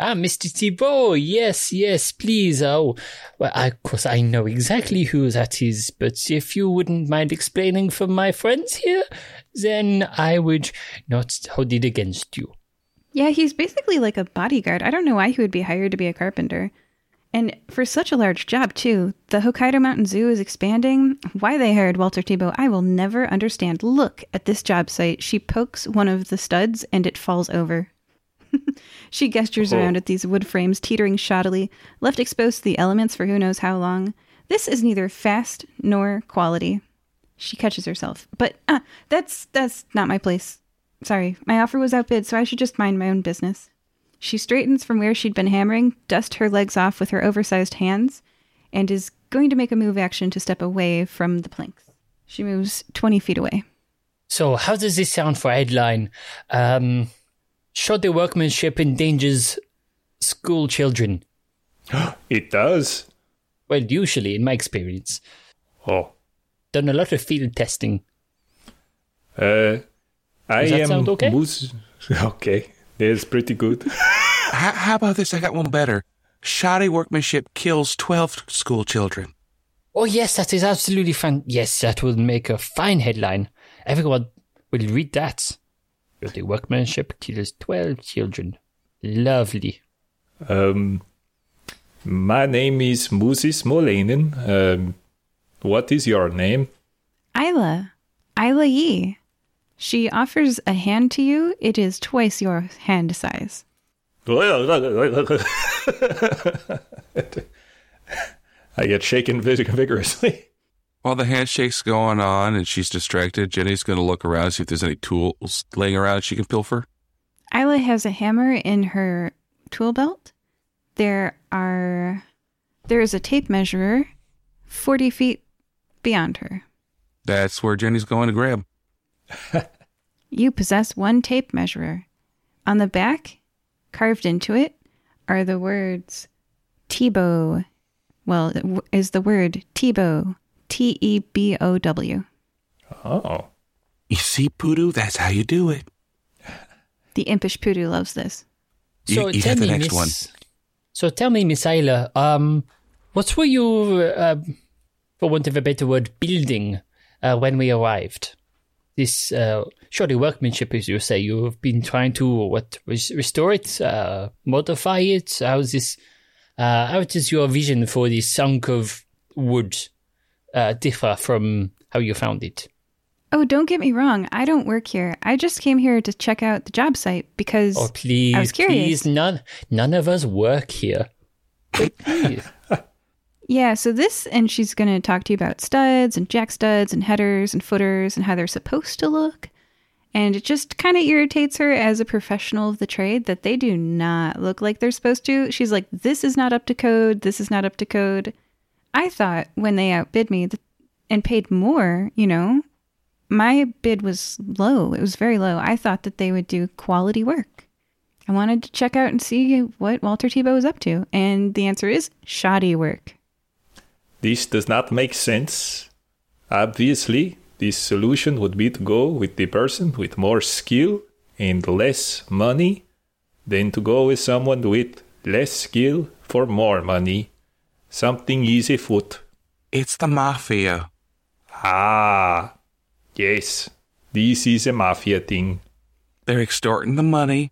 [SPEAKER 4] Ah, Mr. Tebow, yes, yes, please. Oh, well, I, of course, I know exactly who that is, but if you wouldn't mind explaining for my friends here, then I would not hold it against you.
[SPEAKER 1] Yeah, he's basically like a bodyguard. I don't know why he would be hired to be a carpenter. And for such a large job, too, the Hokkaido Mountain Zoo is expanding. Why they hired Walter Tebow, I will never understand. Look at this job site. She pokes one of the studs and it falls over. she gestures
[SPEAKER 3] Oh.
[SPEAKER 1] around at these wood frames teetering shoddily, left exposed to the elements for who knows how long. This is neither fast nor quality. She catches herself. But uh, that's that's not my place. Sorry, my offer was outbid, so I should just mind my own business. She straightens from where she'd been hammering, dusts her legs off with her oversized hands, and is going to make a move action to step away from the planks. She moves 20 feet away.
[SPEAKER 4] So, how does this sound for headline? Um, shoddy workmanship endangers school children.
[SPEAKER 3] It does.
[SPEAKER 4] Well, usually, in my experience,
[SPEAKER 3] Oh,
[SPEAKER 4] done a lot of field testing.
[SPEAKER 3] uh, I
[SPEAKER 4] Does that
[SPEAKER 3] am
[SPEAKER 4] sound okay?
[SPEAKER 3] Moose. Okay, it's pretty good.
[SPEAKER 2] How, how about this? I got one better. Shoddy workmanship kills 12 school children.
[SPEAKER 4] Oh, yes, that is absolutely fun. Yes, that will make a fine headline. Everyone will read that. Shoddy workmanship kills 12 children. Lovely.
[SPEAKER 3] Um, my name is Moses Molainen. Um, what is your name?
[SPEAKER 1] Isla. Isla Yi. She offers a hand to you. It is twice your hand size.
[SPEAKER 3] I get shaken vigorously.
[SPEAKER 2] While the handshake's going on and she's distracted, Jenny's going to look around and see if there's any tools laying around she can pilfer.
[SPEAKER 1] Isla has a hammer in her tool belt. There are there is a tape measurer 40 feet beyond her.
[SPEAKER 2] That's where Jenny's going to grab.
[SPEAKER 1] You possess one tape measurer. On the back, carved into it, are the words Tebow. Well, is the word Tebow. T E B O W.
[SPEAKER 3] Oh.
[SPEAKER 2] You see, Pudu, that's how you do it.
[SPEAKER 1] The impish pudu loves this.
[SPEAKER 4] So
[SPEAKER 2] you
[SPEAKER 4] tell
[SPEAKER 2] got the
[SPEAKER 4] me,
[SPEAKER 2] next
[SPEAKER 4] Miss. So tell me, Miss Ayla, um, what were you, uh, for want of a better word, building uh, when we arrived? This uh, surely workmanship, as you say. You've been trying to what res- restore it, uh, modify it. How's this? Uh, how does your vision for this chunk of wood uh, differ from how you found it?
[SPEAKER 1] Oh, don't get me wrong. I don't work here. I just came here to check out the job site because
[SPEAKER 4] Oh, please,
[SPEAKER 1] I was curious.
[SPEAKER 4] please, none, none of us work here. Please.
[SPEAKER 1] Yeah, so this, and she's going to talk to you about studs and jack studs and headers and footers and how they're supposed to look. And it just kind of irritates her as a professional of the trade that they do not look like they're supposed to. She's like, this is not up to code. This is not up to code. I thought when they outbid me and paid more, you know, my bid was low. It was very low. I thought that they would do quality work. I wanted to check out and see what Walter Tebow was up to. And the answer is shoddy work.
[SPEAKER 3] This does not make sense. Obviously, the solution would be to go with the person with more skill and less money than to go with someone with less skill for more money. Something easy foot.
[SPEAKER 2] It's the mafia.
[SPEAKER 3] Ah, yes, this is a mafia thing.
[SPEAKER 2] They're extorting the money.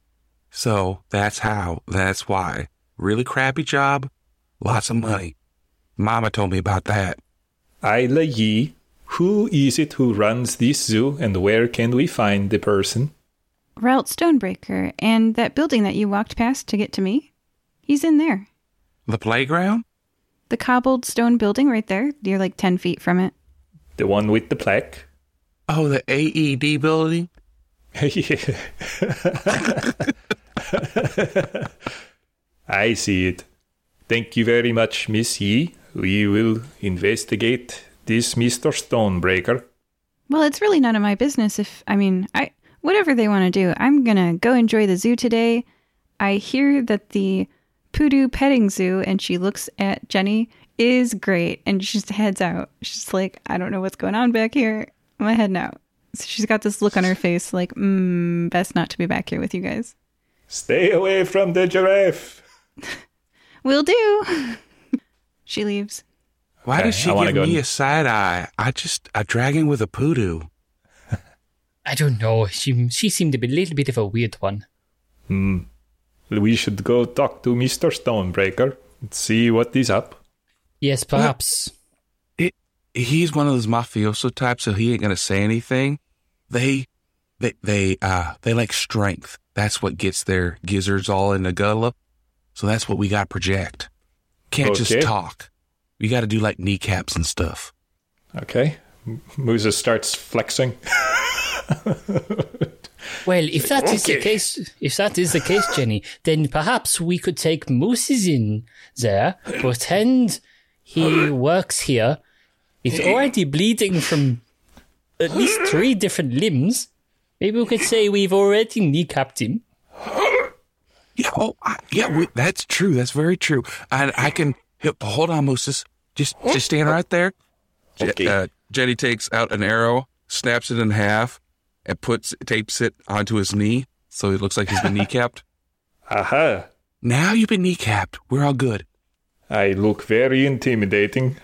[SPEAKER 2] So that's how. That's why. Really crappy job. Lots of money. Mama told me about that.
[SPEAKER 3] Ayla Yi, who is it who runs this zoo and where can we find the person?
[SPEAKER 1] Route Stonebreaker and that building that you walked past to get to me. He's in there.
[SPEAKER 2] The playground?
[SPEAKER 1] The cobbled stone building right there. You're like 10 feet from it.
[SPEAKER 3] The one with the plaque?
[SPEAKER 2] Oh, the AED building?
[SPEAKER 3] I see it. Thank you very much, Miss Yi. We will investigate this Mr. Stonebreaker.
[SPEAKER 1] Well, it's really none of my business if, I mean, I whatever they want to do. I'm going to go enjoy the zoo today. I hear that the Pudu petting zoo, and she looks at Jenny, is great. And she just heads out. She's like, I don't know what's going on back here. I'm heading out. So she's got this look on her face like, mm, best not to be back here with you guys.
[SPEAKER 3] Stay away from the giraffe.
[SPEAKER 1] Will do. she leaves.
[SPEAKER 2] Why
[SPEAKER 3] Okay,
[SPEAKER 2] did she give
[SPEAKER 3] go
[SPEAKER 2] me
[SPEAKER 3] and-
[SPEAKER 2] a side eye? I just a dragon with a pudu.
[SPEAKER 4] I don't know. She she seemed to be a little bit of a weird one.
[SPEAKER 3] We should go talk to Mr. Stonebreaker and see what is up.
[SPEAKER 4] Yes, perhaps.
[SPEAKER 2] It, he's one of those mafioso types, so he ain't gonna say anything. They, they, they, uh, they like strength. That's what gets their gizzards all in the gullet. So that's what we got to project. Can't
[SPEAKER 3] Okay.
[SPEAKER 2] just talk. We got to do like kneecaps and stuff.
[SPEAKER 3] Okay. M- Musa starts flexing.
[SPEAKER 4] Well, if that is the case, if that is the case, Jenny, then perhaps we could take Moses in there, pretend he works here. He's already bleeding from at least three different limbs. Maybe we could say we've already kneecapped him.
[SPEAKER 2] Yeah. Oh, I, yeah. We, that's true. That's very true. And I can hold on, Moses. Just, just stand right there. Je-
[SPEAKER 3] Okay.
[SPEAKER 2] uh, Jenny takes out an arrow, snaps it in half, and puts tapes it onto his knee, so it looks like he's been kneecapped.
[SPEAKER 3] Aha!
[SPEAKER 2] Now you've been kneecapped. We're all good.
[SPEAKER 3] I look very intimidating.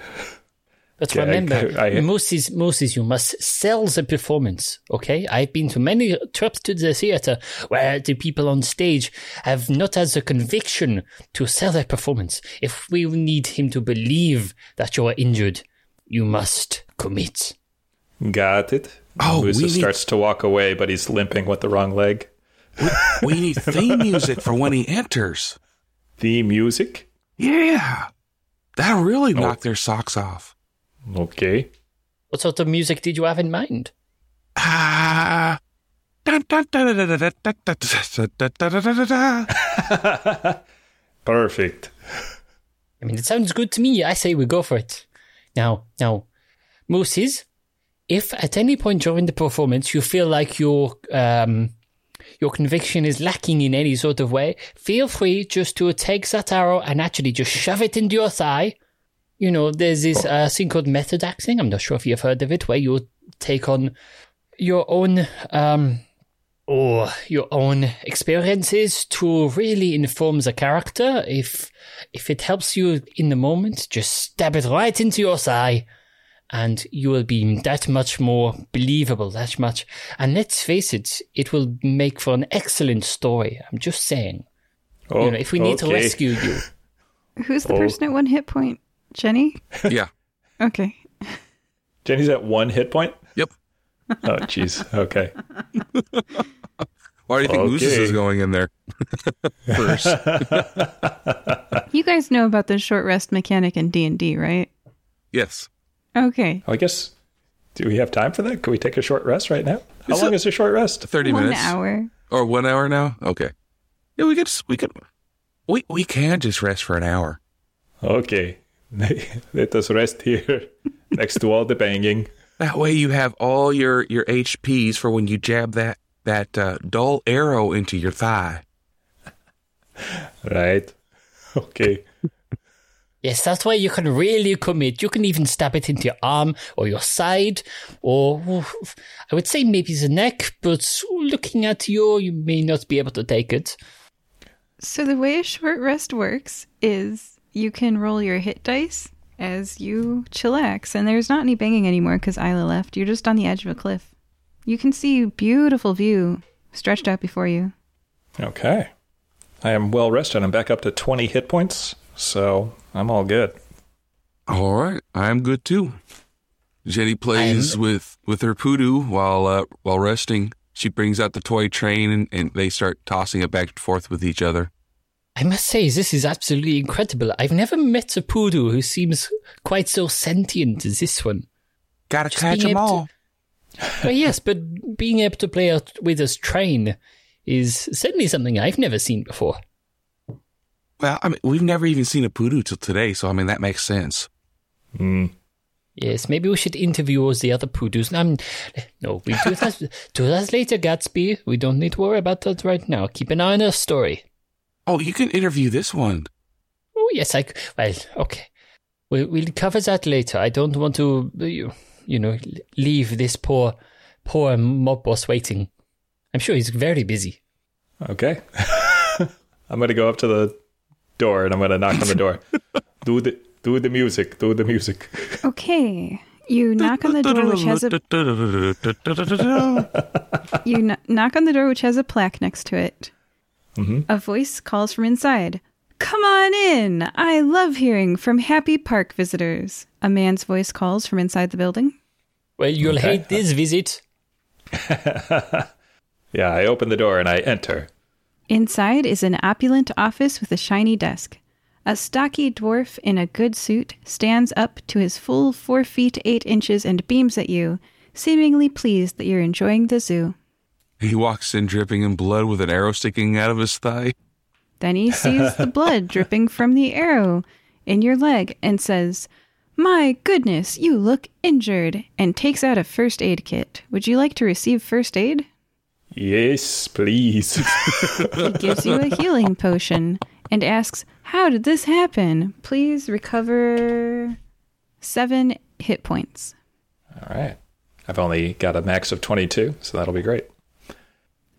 [SPEAKER 4] But
[SPEAKER 3] Yeah, I-
[SPEAKER 4] remember,
[SPEAKER 3] I-
[SPEAKER 4] Moses, Moses, you must sell the performance, okay? I've been to many trips to the theater where the people on stage have not had the conviction to sell their performance. If we need him to believe that you are injured, you must commit.
[SPEAKER 3] Got it.
[SPEAKER 2] Oh,
[SPEAKER 3] Musa
[SPEAKER 2] starts need...
[SPEAKER 3] to walk away, but he's limping with the wrong leg.
[SPEAKER 2] We, we need theme music for when he enters.
[SPEAKER 3] Theme music?
[SPEAKER 2] Yeah. That really oh. knocked their socks off.
[SPEAKER 3] Okay.
[SPEAKER 4] What sort of music did you have in mind?
[SPEAKER 2] Ah.
[SPEAKER 3] Perfect.
[SPEAKER 4] I mean, it sounds good to me. I say we go for it. Now, now, Moses, if at any point during the performance you feel like your um, your conviction is lacking in any sort of way, feel free just to take that arrow and actually just shove it into your thigh. You know, there's this uh, thing called method acting. I'm not sure if you've heard of it, where you take on your own um, or your own experiences to really inform the character. If if it helps you in the moment, just stab it right into your thigh, and you will be that much more believable. That much, and let's face it, it will make for an excellent story. I'm just saying.
[SPEAKER 3] Oh,
[SPEAKER 4] you know, if we need to rescue you,
[SPEAKER 1] Who's the
[SPEAKER 3] Oh.
[SPEAKER 1] person at one hit point? Jenny?
[SPEAKER 2] Yeah.
[SPEAKER 1] Okay.
[SPEAKER 3] Jenny's at one hit point.
[SPEAKER 2] Yep.
[SPEAKER 3] Oh, jeez. Okay.
[SPEAKER 2] Why do you think Mooses
[SPEAKER 3] Okay.
[SPEAKER 2] is going in there first?
[SPEAKER 1] You guys know about the short rest mechanic in D&D, right?
[SPEAKER 2] yes.
[SPEAKER 1] Okay.
[SPEAKER 3] I guess. Do we have time for that? Can we take a short rest right now? How
[SPEAKER 2] It's
[SPEAKER 3] long
[SPEAKER 2] a-
[SPEAKER 3] is a short rest?
[SPEAKER 2] 30
[SPEAKER 1] One
[SPEAKER 2] minutes.
[SPEAKER 1] hour.
[SPEAKER 2] Or one hour now? Okay. Yeah, we could, we could, we, we can just rest for an hour.
[SPEAKER 3] Okay. Let us rest here next to all the banging.
[SPEAKER 2] That way you have all your, your HPs for when you jab that, that uh, dull arrow into your thigh.
[SPEAKER 3] Right. Okay.
[SPEAKER 4] Yes, that's where you can really commit. You can even stab it into your arm or your side, or I would say maybe the neck, but looking at you, you may not be able to take it.
[SPEAKER 1] So the way a short rest works is you can roll your hit dice as you chillax, and there's not any banging anymore because Isla left. You're just on the edge of a cliff. You can see a beautiful view stretched out before you.
[SPEAKER 3] Okay. I am well rested. I'm back up to 20 hit points, so I'm all good.
[SPEAKER 2] All right. I'm good too. Jenny plays with, with her pudu while, uh, while resting. She brings out the toy train and, and they start tossing it back and forth with each other.
[SPEAKER 4] I must say, this is absolutely incredible. I've never met a pudu who seems quite so sentient as this one.
[SPEAKER 2] Gotta
[SPEAKER 4] Just
[SPEAKER 2] catch them
[SPEAKER 4] able to-
[SPEAKER 2] all.
[SPEAKER 4] Well, yes, but being able to play out with us train is certainly something I've never seen before.
[SPEAKER 2] Well, I mean, we've never even seen a pudu till today, so I mean that makes sense.
[SPEAKER 3] Hmm.
[SPEAKER 4] Yes, maybe we should interview all the other pudus. Um, no, we do that, do that later, Gatsby. We don't need to worry about that right now. Keep an eye on our story.
[SPEAKER 2] Oh, you can interview this one.
[SPEAKER 4] Oh, yes, I. c- Well, okay. We'll, we'll cover that later. I don't want to, you, you know, leave this poor, poor mob boss waiting. I'm sure he's very busy.
[SPEAKER 3] Okay. I'm going to go up to the door and I'm going to knock on the door. do the do the music. Do the music.
[SPEAKER 1] Okay. You knock on the door, which has a you kn- knock on the door, which has a plaque next to it. Mm-hmm. A voice calls from inside. Come on in. I love hearing from happy park visitors. A man's voice calls from inside the building.
[SPEAKER 4] Well, you'll
[SPEAKER 3] Okay.
[SPEAKER 4] hate this visit.
[SPEAKER 3] Yeah, I open the door and I enter.
[SPEAKER 1] Inside is an opulent office with a shiny desk. A stocky dwarf in a good suit stands up to his full four feet eight inches and beams at you, seemingly pleased that you're enjoying the zoo.
[SPEAKER 2] He walks in dripping in blood with an arrow sticking out of his thigh.
[SPEAKER 1] Then he sees the blood dripping from the arrow in your leg and says, My goodness, you look injured, and takes out a first aid kit. Would you like to receive first aid?
[SPEAKER 3] Yes, please.
[SPEAKER 1] He gives you a healing potion and asks, How did this happen? Please recover seven hit points.
[SPEAKER 3] all right. I've only got a max of 22, so that'll be great.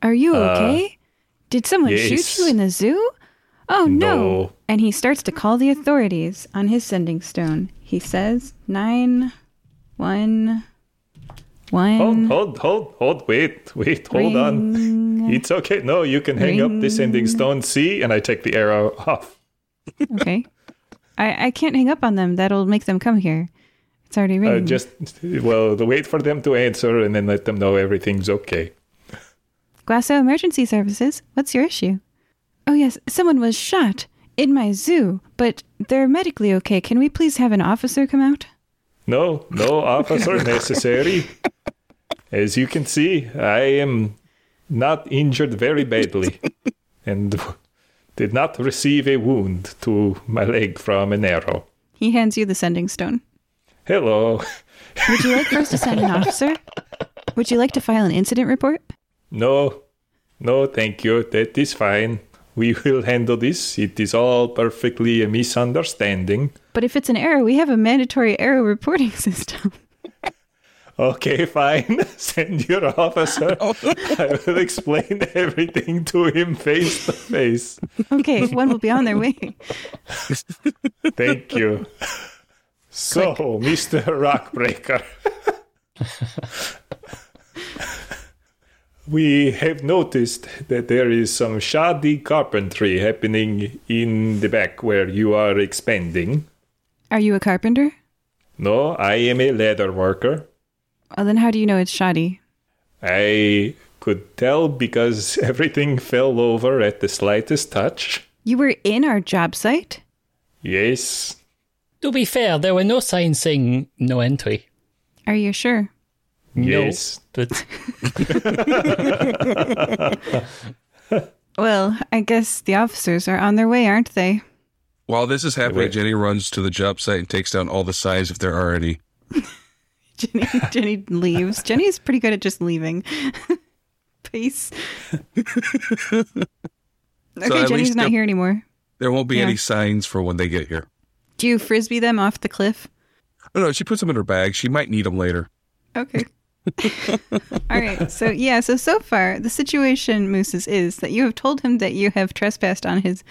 [SPEAKER 1] Are you uh, okay? Did someone
[SPEAKER 3] yes.
[SPEAKER 1] shoot you in the zoo? Oh no.
[SPEAKER 3] No.
[SPEAKER 1] And he starts to call the authorities on his sending stone. He says nine, one, one.
[SPEAKER 3] Hold, hold, hold, hold. Wait, wait, hold on. It's okay. No, you can hang up this ending stone. See, and I take the arrow off.
[SPEAKER 1] Okay. I, I can't hang up on them. That'll make them come here. It's already
[SPEAKER 3] Uh,
[SPEAKER 1] ringing.
[SPEAKER 3] just well, wait for them to answer, and then let them know everything's okay.
[SPEAKER 1] Guaso Emergency Services, what's your issue? Oh, yes, someone was shot in my zoo, but they're medically okay. Can we please have an officer come out?
[SPEAKER 3] No, no officer necessary. As you can see, I am not injured very badly, and did not receive a wound to my leg from an arrow.
[SPEAKER 1] He hands you the sending stone.
[SPEAKER 3] Hello.
[SPEAKER 1] Would you like for us to send an officer? Would you like to file an incident report?
[SPEAKER 3] No, No, thank you. That is fine. We will handle this. It is all perfectly a misunderstanding.
[SPEAKER 1] But if it's an error, we have a mandatory error reporting system.
[SPEAKER 3] Okay, fine. Send your officer. Oh. I will explain everything to him face to face.
[SPEAKER 1] Okay, one will be on their way.
[SPEAKER 3] Thank you. So, Mr. Rockbreaker. we have noticed that there is some shoddy carpentry happening in the back where you are expanding.
[SPEAKER 1] Are you a carpenter?
[SPEAKER 3] No, I am a leather worker.
[SPEAKER 1] Well, then how do you know it's shoddy?
[SPEAKER 3] I could tell because everything fell over at the slightest touch.
[SPEAKER 1] You were in our job site?
[SPEAKER 3] Yes,
[SPEAKER 4] To be fair, there were no signs saying no entry.
[SPEAKER 1] Are you sure?
[SPEAKER 3] yes.
[SPEAKER 4] No, but
[SPEAKER 1] Well, I guess the officers are on their way, aren't they?
[SPEAKER 2] While this is happening, Jenny runs to the job site and takes down all the signs if there are any.
[SPEAKER 1] Jenny, Jenny leaves. Jenny's pretty good at just leaving. Peace. okay,
[SPEAKER 2] at
[SPEAKER 1] Jenny's not here anymore.
[SPEAKER 2] There won't be
[SPEAKER 1] Yeah.
[SPEAKER 2] any signs for when they get here.
[SPEAKER 1] Do you frisbee them off the cliff?
[SPEAKER 2] Oh, no, she puts them in her bag. She might need them later.
[SPEAKER 1] Okay. All right. So yeah. So so far, the situation, Mooses, is that you have told him that you have trespassed on his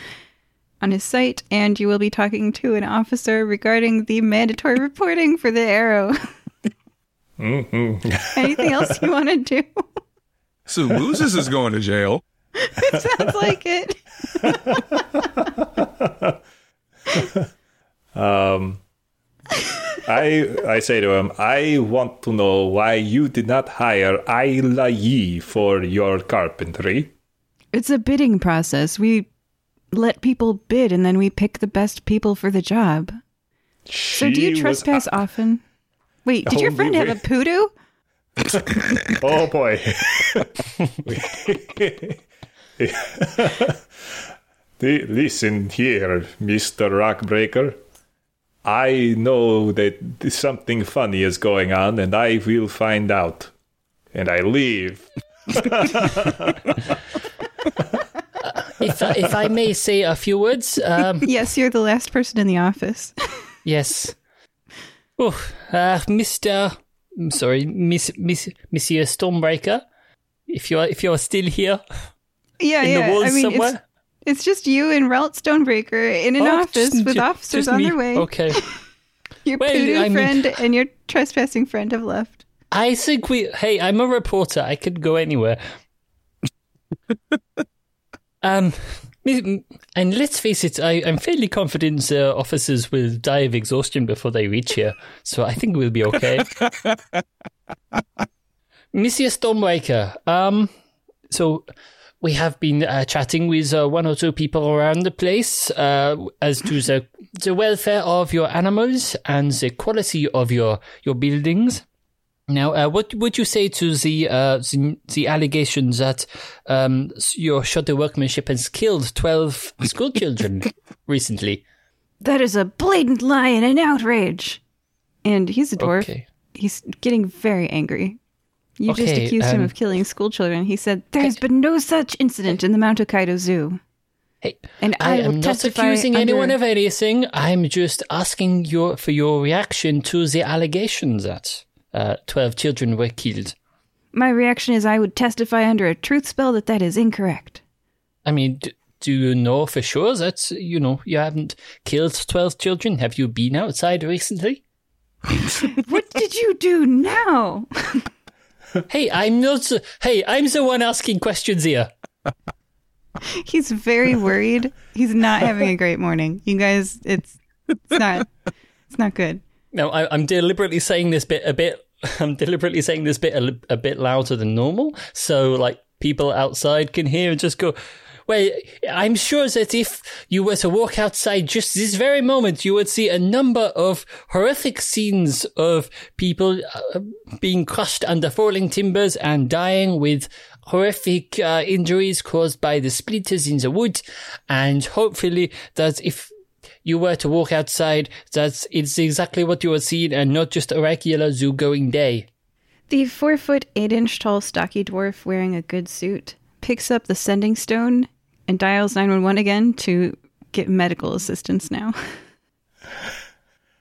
[SPEAKER 1] on his site, and you will be talking to an officer regarding the mandatory reporting for the arrow. Anything else you want to do?
[SPEAKER 2] So Moses is going to jail.
[SPEAKER 1] It sounds like it.
[SPEAKER 3] um, I I say to him, I want to know why you did not hire Ayla Yi for your carpentry.
[SPEAKER 1] It's a bidding process. We let people bid, and then we pick the best people for the job. So do you
[SPEAKER 3] She was-
[SPEAKER 1] trespass often? Wait, did your
[SPEAKER 3] Oh,
[SPEAKER 1] friend
[SPEAKER 3] we-
[SPEAKER 1] have a pudu?
[SPEAKER 3] Oh boy. Listen here, Mr. Rockbreaker. I know that something funny is going on, and I will find out. And I leave.
[SPEAKER 4] if if I may say a few words, um,
[SPEAKER 1] Yes, you're the last person in the office.
[SPEAKER 4] yes. Oh, uh, Mister, I'm sorry, Miss, Miss, Monsieur Stormbreaker, if you're if you're still here
[SPEAKER 1] yeah,
[SPEAKER 4] in
[SPEAKER 1] yeah.
[SPEAKER 4] the walls
[SPEAKER 1] I mean,
[SPEAKER 4] somewhere.
[SPEAKER 1] it's, it's just you and Ralt Stonebreaker in an
[SPEAKER 4] Oh,
[SPEAKER 1] office
[SPEAKER 4] just-
[SPEAKER 1] with
[SPEAKER 4] ju-
[SPEAKER 1] officers
[SPEAKER 4] just
[SPEAKER 1] on their way.
[SPEAKER 4] Okay.
[SPEAKER 1] Your
[SPEAKER 4] Well,
[SPEAKER 1] pudu
[SPEAKER 4] I mean-
[SPEAKER 1] friend and your trespassing friend have left.
[SPEAKER 4] I think we. Hey, I'm a reporter. I could go anywhere. um, and let's face it, I, I'm fairly confident the officers will die of exhaustion before they reach here, so I think we'll be okay. Monsieur Stormbreaker, um, so we have been uh, chatting with uh, one or two people around the place uh, as to the the welfare of your animals and the quality of your your buildings. Now, uh, what would you say to the uh, the, the allegations that um, your shutter workmanship has killed twelve school children recently?
[SPEAKER 1] That is a blatant lie and an outrage. And he's a dwarf.
[SPEAKER 4] Okay.
[SPEAKER 1] He's getting very angry. You just
[SPEAKER 4] Okay,
[SPEAKER 1] accused him
[SPEAKER 4] um,
[SPEAKER 1] of killing school children. He said, There has been no such incident in the Mount Hokkaido Zoo.
[SPEAKER 4] Hey,
[SPEAKER 1] And I,
[SPEAKER 4] I, am not accusing
[SPEAKER 1] under-
[SPEAKER 4] anyone of anything. I'm just asking your for your reaction to the allegations that uh, twelve children were killed.
[SPEAKER 1] My reaction is I would testify under a truth spell that that is incorrect.
[SPEAKER 4] I mean, d- do you know for sure that you know you haven't killed twelve children? Have you been outside recently?
[SPEAKER 1] what did you do now?
[SPEAKER 4] Hey, I'm not. Hey, I'm the one asking questions here.
[SPEAKER 1] He's very worried. He's not having a great morning. You guys, it's it's not it's not good.
[SPEAKER 4] No, I, I'm deliberately saying this bit a bit. I'm deliberately saying this bit a, a bit louder than normal, so like people outside can hear and just go. Well, I'm sure that if you were to walk outside just this very moment, you would see a number of horrific scenes of people uh, being crushed under falling timbers and dying with horrific uh, injuries caused by the splinters in the wood. And hopefully that if you were to walk outside, that it's exactly what you would see and not just a regular zoo going day.
[SPEAKER 1] The four foot eight inch tall stocky dwarf wearing a good suit picks up the sending stone and dials 911 again to get medical assistance now.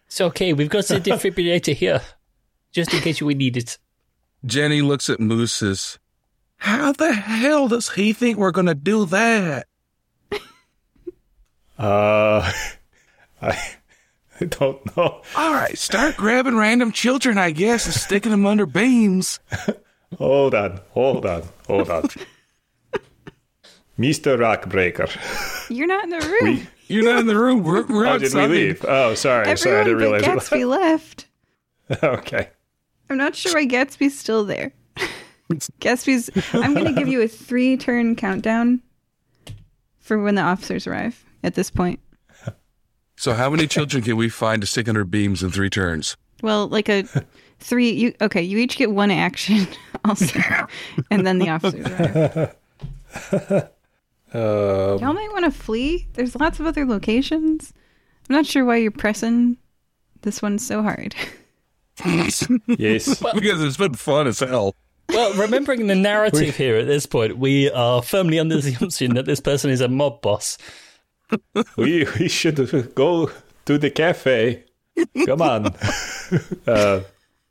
[SPEAKER 4] It's okay. We've got the defibrillator here, just in case we need it.
[SPEAKER 2] Jenny looks at Mooses. How the hell does he think we're going to do that?
[SPEAKER 3] Uh, I, I don't know.
[SPEAKER 2] All right, start grabbing random children, I guess, and sticking them under beams.
[SPEAKER 3] Hold on, hold on, hold on. Mr. Rockbreaker.
[SPEAKER 1] You're not in the room.
[SPEAKER 2] You're not in the room. We're, we're
[SPEAKER 3] Oh, did we leave? Oh, sorry, sorry, I
[SPEAKER 1] Everyone
[SPEAKER 3] didn't
[SPEAKER 1] but
[SPEAKER 3] realize.
[SPEAKER 1] Gatsby left.
[SPEAKER 3] okay.
[SPEAKER 1] I'm not sure why Gatsby's still there. Gatsby's. I'm going to give you a three turn countdown for when the officers arrive at this point.
[SPEAKER 2] So, how many children can we find to stick under beams in three turns?
[SPEAKER 1] Well, like a three. You okay? You each get one action, also, and then the officer. arrive.
[SPEAKER 3] Um,
[SPEAKER 1] Y'all might want to flee. There's lots of other locations. I'm not sure why you're pressing this one so hard.
[SPEAKER 3] yes.
[SPEAKER 2] because it's been fun as hell.
[SPEAKER 4] Well, remembering the narrative here at this point, we are firmly under the assumption that this person is a mob boss.
[SPEAKER 3] We we should go to the cafe. Come on. uh,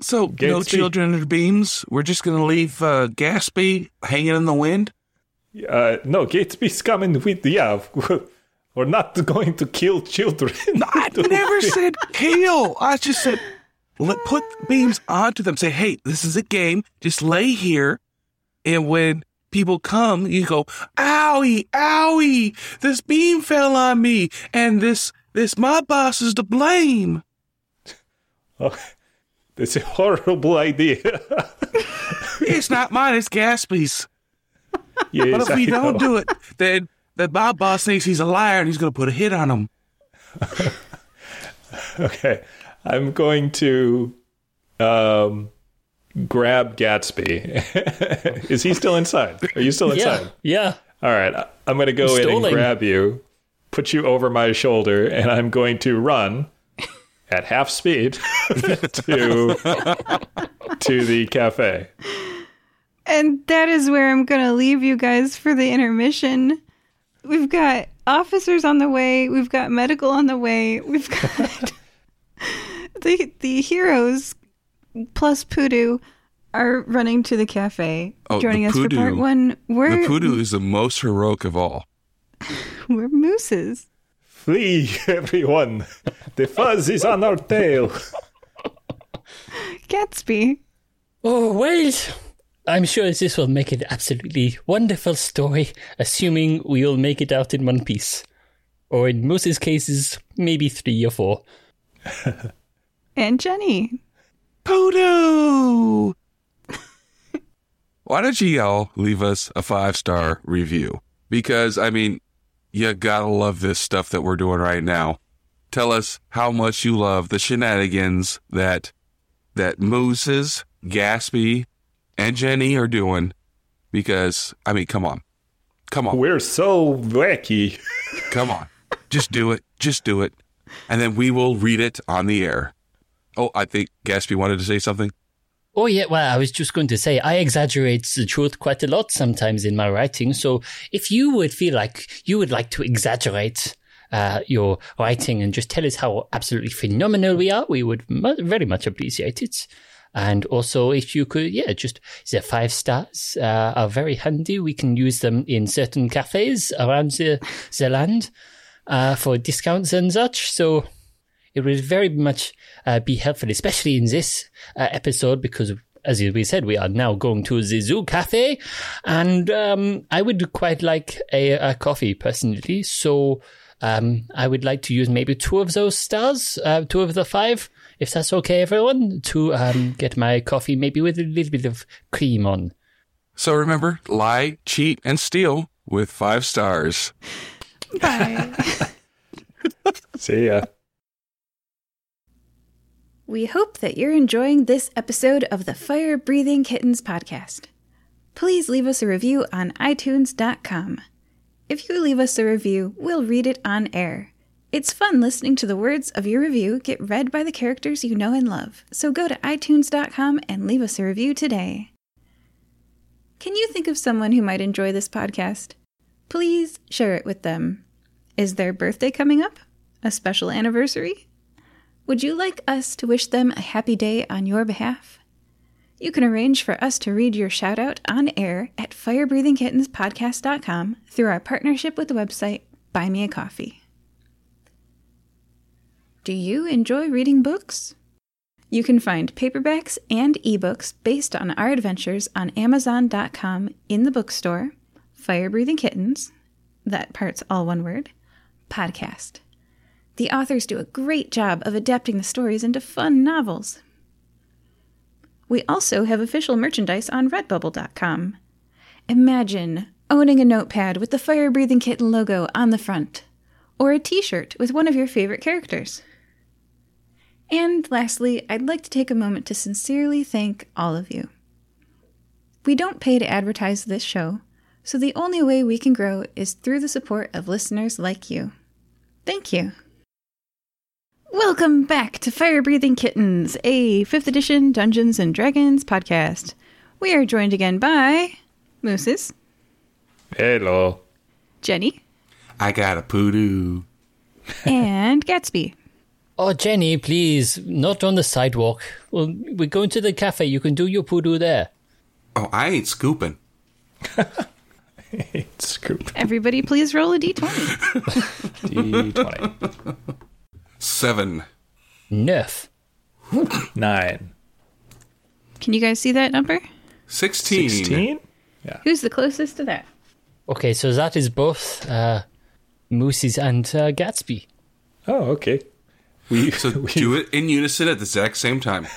[SPEAKER 2] So, no children under beams. We're just going to leave uh, Gatsby hanging in the wind.
[SPEAKER 3] uh, no, Gatesby's coming with. Yeah, we're not going to kill children.
[SPEAKER 2] I never said kill. I just said let put beams onto them. Say, hey, this is a game. Just lay here, and when people come, you go, owie, owie, this beam fell on me, and this this my boss is to blame.
[SPEAKER 3] Oh, that's a horrible idea.
[SPEAKER 2] It's not mine. It's Gatsby's.
[SPEAKER 3] yes,
[SPEAKER 2] But if we don't do it, then then my boss thinks he's a liar and he's going to put a hit on him.
[SPEAKER 3] Okay, I'm going to um, grab Gatsby. Is he still inside? Are you still inside?
[SPEAKER 4] Yeah, yeah.
[SPEAKER 3] All right, I- I'm going to go in and grab you, put you over my shoulder, and I'm going to run at half speed to to the cafe.
[SPEAKER 1] And that is where I'm going to leave you guys for the intermission. We've got officers on the way. We've got medical on the way. We've got the the heroes plus Pudu are running to the cafe,
[SPEAKER 2] Oh, the
[SPEAKER 1] joining us for part one. We're
[SPEAKER 2] The pudu is the most heroic of all.
[SPEAKER 1] we're mooses.
[SPEAKER 3] Flee, everyone! The fuzz is on our tail.
[SPEAKER 1] Gatsby.
[SPEAKER 4] Oh, well, I'm sure this will make an absolutely wonderful story, assuming we'll make it out in one piece. Or in Moose's cases, maybe three or four.
[SPEAKER 1] And Jenny.
[SPEAKER 2] Pudu! Why don't you all leave us a five star review? Because, I mean, you gotta love this stuff that we're doing right now. Tell us how much you love the shenanigans that that Mooses, Gatsby, and Jenny are doing. Because, I mean, come on. Come on.
[SPEAKER 3] We're so wacky.
[SPEAKER 2] Come on. Just do it. Just do it. And then we will read it on the air. Oh, I think Gatsby wanted to say something.
[SPEAKER 4] Oh, yeah, well, I was just going to say, I exaggerate the truth quite a lot sometimes in my writing. So if you would feel like you would like to exaggerate uh, your writing and just tell us how absolutely phenomenal we are, we would very much appreciate it. And also, if you could, yeah, just the five stars uh, are very handy. We can use them in certain cafes around the, the land uh, for discounts and such. So it would very much uh, be helpful, especially in this uh, episode, because as we said, we are now going to the zoo cafe, and um, I would quite like a, a coffee personally. So um, I would like to use maybe two of those stars, uh, two of the five, if that's okay, everyone, to um, get my coffee maybe with a little bit of cream on.
[SPEAKER 2] So remember, lie, cheat, and steal with five stars.
[SPEAKER 1] Bye.
[SPEAKER 3] See ya.
[SPEAKER 1] We hope that you're enjoying this episode of the Fire Breathing Kittens podcast. Please leave us a review on iTunes.com. If you leave us a review, we'll read it on air. It's fun listening to the words of your review get read by the characters you know and love, so go to iTunes.com and leave us a review today. Can you think of someone who might enjoy this podcast? Please share it with them. Is their birthday coming up? A special anniversary? Would you like us to wish them a happy day on your behalf? You can arrange for us to read your shout out on air at firebreathingkittenspodcast.com through our partnership with the website Buy Me a Coffee. Do you enjoy reading books? You can find paperbacks and ebooks based on our adventures on Amazon.com in the bookstore, Fire Breathing Kittens, that part's all one word, podcast. The authors do a great job of adapting the stories into fun novels. We also have official merchandise on redbubble.com. Imagine owning a notepad with the Fire Breathing Kitten logo on the front, or a t shirt with one of your favorite characters. And lastly, I'd like to take a moment to sincerely thank all of you. We don't pay to advertise this show, so the only way we can grow is through the support of listeners like you. Thank you. Welcome back to Fire Breathing Kittens, a 5th edition Dungeons and Dragons podcast. We are joined again by Mooses,
[SPEAKER 3] Hello.
[SPEAKER 1] Jenny,
[SPEAKER 2] I got a pudu.
[SPEAKER 1] and Gatsby.
[SPEAKER 4] Oh, Jenny, please, not on the sidewalk. Well, we're going to the cafe. You can do your pudu there.
[SPEAKER 2] Oh, I ain't scooping.
[SPEAKER 3] Scoop.
[SPEAKER 1] Everybody, please roll a d20.
[SPEAKER 3] D20.
[SPEAKER 2] Seven.
[SPEAKER 4] Nerf.
[SPEAKER 3] Nine.
[SPEAKER 1] Can you guys see that number?
[SPEAKER 2] Sixteen.
[SPEAKER 3] 16? Yeah.
[SPEAKER 1] Who's the closest to that?
[SPEAKER 4] Okay, so that is both uh, Mooses and uh, Gatsby.
[SPEAKER 3] Oh, okay. We,
[SPEAKER 2] So
[SPEAKER 3] we
[SPEAKER 2] do it in unison at the exact same time.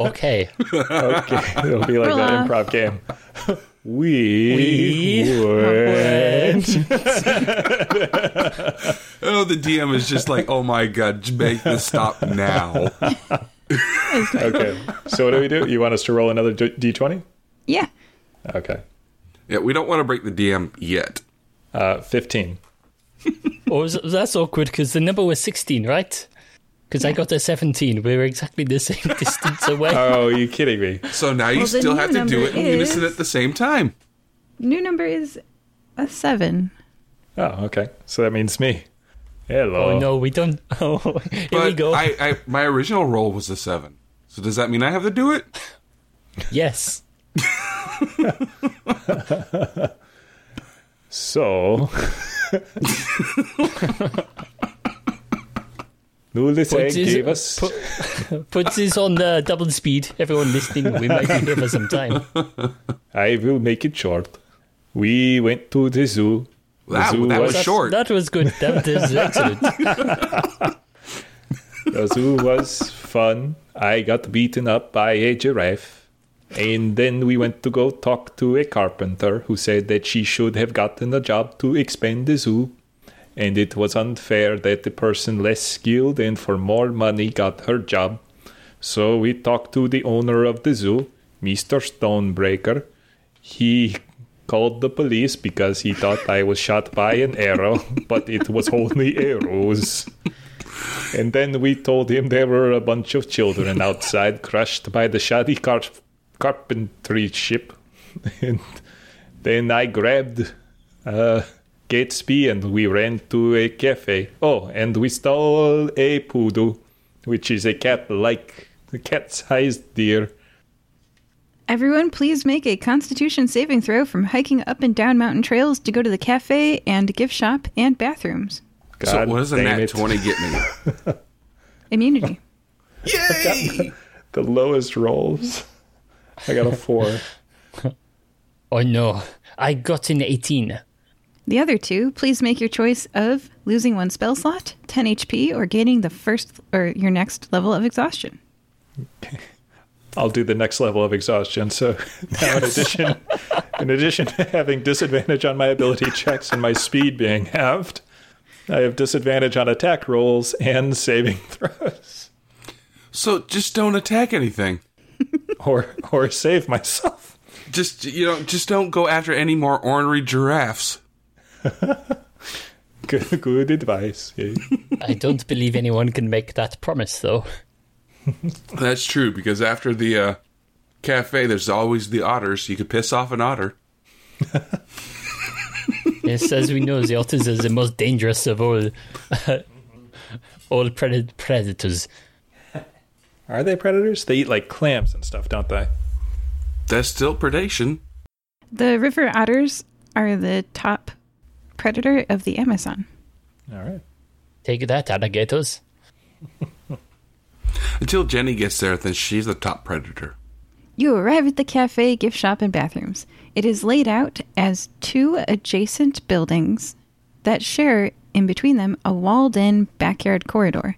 [SPEAKER 4] Okay.
[SPEAKER 3] okay. It'll be like
[SPEAKER 1] Roll
[SPEAKER 3] that
[SPEAKER 1] off.
[SPEAKER 3] improv game. We,
[SPEAKER 4] We
[SPEAKER 3] went.
[SPEAKER 2] Oh, the DM is just like, oh my god, make this stop now.
[SPEAKER 3] Okay. So what do we do? You want us to roll another d- d20?
[SPEAKER 1] Yeah.
[SPEAKER 3] Okay.
[SPEAKER 2] Yeah, we don't want to break the DM yet.
[SPEAKER 3] Uh, 15.
[SPEAKER 4] Oh, that's awkward because the number was 16, right? Because I got a 17. We were exactly the same distance away.
[SPEAKER 3] Oh, are you kidding me?
[SPEAKER 2] So now you
[SPEAKER 1] Well,
[SPEAKER 2] still have to do
[SPEAKER 1] number
[SPEAKER 2] it in unison
[SPEAKER 1] is-
[SPEAKER 2] at the same time.
[SPEAKER 1] New number is a 7.
[SPEAKER 3] Oh, okay. So that means me. Hello.
[SPEAKER 4] oh, no, we don't. Oh, here
[SPEAKER 2] But
[SPEAKER 4] we go.
[SPEAKER 2] I, I, my original roll was a seven. So does that mean I have to do it?
[SPEAKER 4] Yes.
[SPEAKER 3] So. Nulis
[SPEAKER 4] Put this,
[SPEAKER 3] gave us.
[SPEAKER 4] put, put this on the double speed. Everyone listening, we might be here for some time.
[SPEAKER 3] I will make it short. We went to the zoo. The
[SPEAKER 2] That,
[SPEAKER 3] zoo
[SPEAKER 2] that was
[SPEAKER 3] was-
[SPEAKER 2] short.
[SPEAKER 4] That was good. That was excellent.
[SPEAKER 3] The zoo was fun. I got beaten up by a giraffe. And then we went to go talk to a carpenter who said that she should have gotten a job to expand the zoo. And it was unfair that the person less skilled and for more money got her job. So we talked to the owner of the zoo, Mr. Stonebreaker. He called the police because he thought I was shot by an arrow, but it was only arrows. And then we told him there were a bunch of children outside crushed by the shoddy car- carpentry ship. And then I grabbed uh, Gatesby and we ran to a cafe. Oh, and we stole a poodle, which is a cat like a cat sized deer.
[SPEAKER 1] Everyone, please make a constitution saving throw from hiking up and down mountain trails to go to the cafe and gift shop and bathrooms.
[SPEAKER 2] so
[SPEAKER 3] God
[SPEAKER 2] what does a
[SPEAKER 3] damn
[SPEAKER 2] nat 20 get me?
[SPEAKER 1] Immunity.
[SPEAKER 2] Yay!
[SPEAKER 3] The lowest rolls. I got a four.
[SPEAKER 4] Oh no, I got an 18.
[SPEAKER 1] The other two, please make your choice of losing one spell slot, 10 HP, or gaining the first or your next level of exhaustion.
[SPEAKER 3] I'll do the next level of exhaustion. So now, in addition, in addition to having disadvantage on my ability checks and my speed being halved, I have disadvantage on attack rolls and saving throws,
[SPEAKER 2] So just don't attack anything.
[SPEAKER 3] or or save myself.
[SPEAKER 2] Just you know, just don't go after any more ornery giraffes.
[SPEAKER 3] Good, good advice. Yeah.
[SPEAKER 4] I don't believe anyone can make that promise, though.
[SPEAKER 2] That's true because after the uh, cafe, there's always the otters. You could piss off an otter.
[SPEAKER 4] yes, as we know, the otters are the most dangerous of all all pred- predators.
[SPEAKER 3] Are they predators? They eat like clams and stuff, don't they?
[SPEAKER 2] That's still predation.
[SPEAKER 1] The river otters are the top predator of the Amazon.
[SPEAKER 3] All right.
[SPEAKER 4] Take that, alligators.
[SPEAKER 2] Until Jenny gets there, then she's the top predator.
[SPEAKER 1] You arrive at the cafe, gift shop, and bathrooms. It is laid out as two adjacent buildings that share in between them a walled in backyard corridor.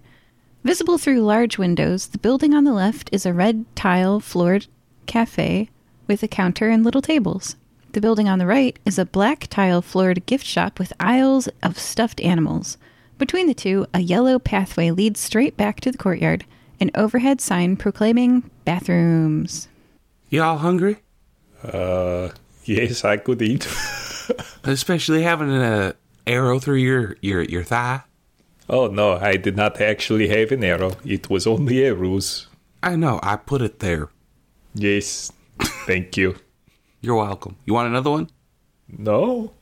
[SPEAKER 1] Visible through large windows, the building on the left is a red tile floored cafe with a counter and little tables. The building on the right is a black tile floored gift shop with aisles of stuffed animals. Between the two, a yellow pathway leads straight back to the courtyard, an overhead sign proclaiming bathrooms.
[SPEAKER 2] Y'all hungry?
[SPEAKER 3] Uh, yes, I could eat.
[SPEAKER 2] Especially having an arrow through your, your, your thigh?
[SPEAKER 3] oh no, I did not actually have an arrow. It was only a ruse.
[SPEAKER 2] I know, I put it there.
[SPEAKER 3] Yes, thank you.
[SPEAKER 2] You're welcome. You want another one?
[SPEAKER 3] No.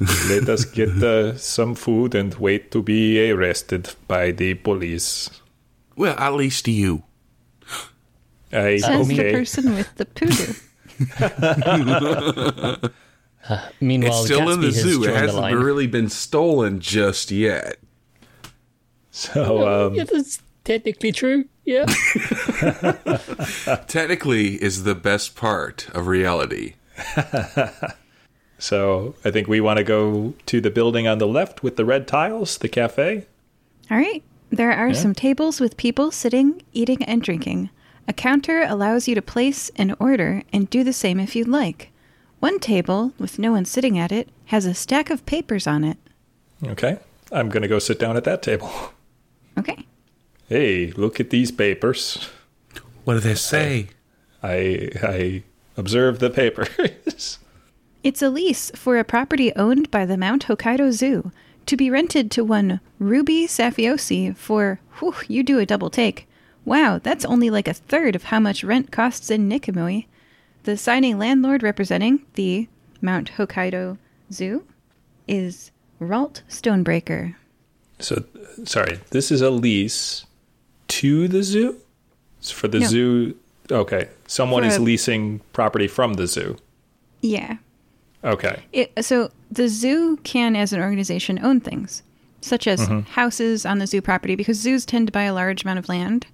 [SPEAKER 3] Let us get uh, some food and wait to be arrested by the police.
[SPEAKER 2] Well, at least you.
[SPEAKER 3] I,
[SPEAKER 1] Says the person with the pudu.
[SPEAKER 4] Meanwhile,
[SPEAKER 2] it's still in
[SPEAKER 4] Gatsby
[SPEAKER 2] the
[SPEAKER 4] has
[SPEAKER 2] zoo. It hasn't really been stolen just yet.
[SPEAKER 3] So, um,
[SPEAKER 4] yeah, that's technically true. Yeah.
[SPEAKER 2] Technically, is the best part of reality.
[SPEAKER 3] so I think we want to go to the building on the left with the red tiles, the cafe.
[SPEAKER 1] All right. There are some tables with people sitting, eating, and drinking. A counter allows you to place an order and do the same if you'd like. One table, with no one sitting at it, has a stack of papers on it.
[SPEAKER 3] Okay, I'm gonna go sit down at that table.
[SPEAKER 1] Okay.
[SPEAKER 3] Hey, look at these papers.
[SPEAKER 2] What do they say?
[SPEAKER 3] I I observe the papers.
[SPEAKER 1] It's a lease for a property owned by the Mount Hokkaido Zoo to be rented to one Ruby Safiosi for, whew, you do a double take. Wow, that's only like a third of how much rent costs in Nikamui. The signing landlord representing the Mount Hokkaido Zoo is Ralt Stonebreaker.
[SPEAKER 3] so, sorry, this is a lease to the zoo. It's for the
[SPEAKER 1] No.
[SPEAKER 3] zoo. Okay, someone
[SPEAKER 1] For
[SPEAKER 3] is
[SPEAKER 1] a-
[SPEAKER 3] leasing property from the zoo.
[SPEAKER 1] Yeah.
[SPEAKER 3] Okay,
[SPEAKER 1] It, so the zoo can, as an organization, own things, such as mm-hmm. houses on the zoo property, because zoos tend to buy a large amount of land,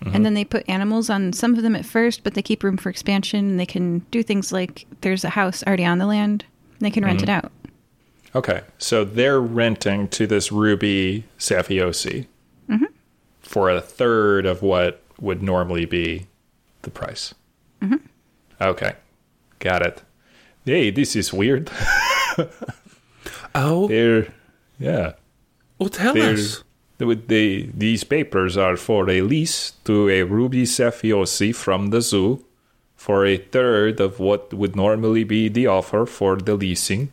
[SPEAKER 1] and mm-hmm. then they put animals on some of them at first, but they keep room for expansion. And they can do things like there's a house already on the land, they can rent mm-hmm. it out.
[SPEAKER 3] okay. So they're renting to this Ruby Safiosi for a third of what would normally be the price. Mm-hmm. Okay, got it. Hey, this is weird.
[SPEAKER 2] Oh,
[SPEAKER 3] They're yeah.
[SPEAKER 2] well, tell
[SPEAKER 3] They're,
[SPEAKER 2] us.
[SPEAKER 3] these papers are for a lease to a ruby Safiosi from the zoo for a third of what would normally be the offer for the leasing.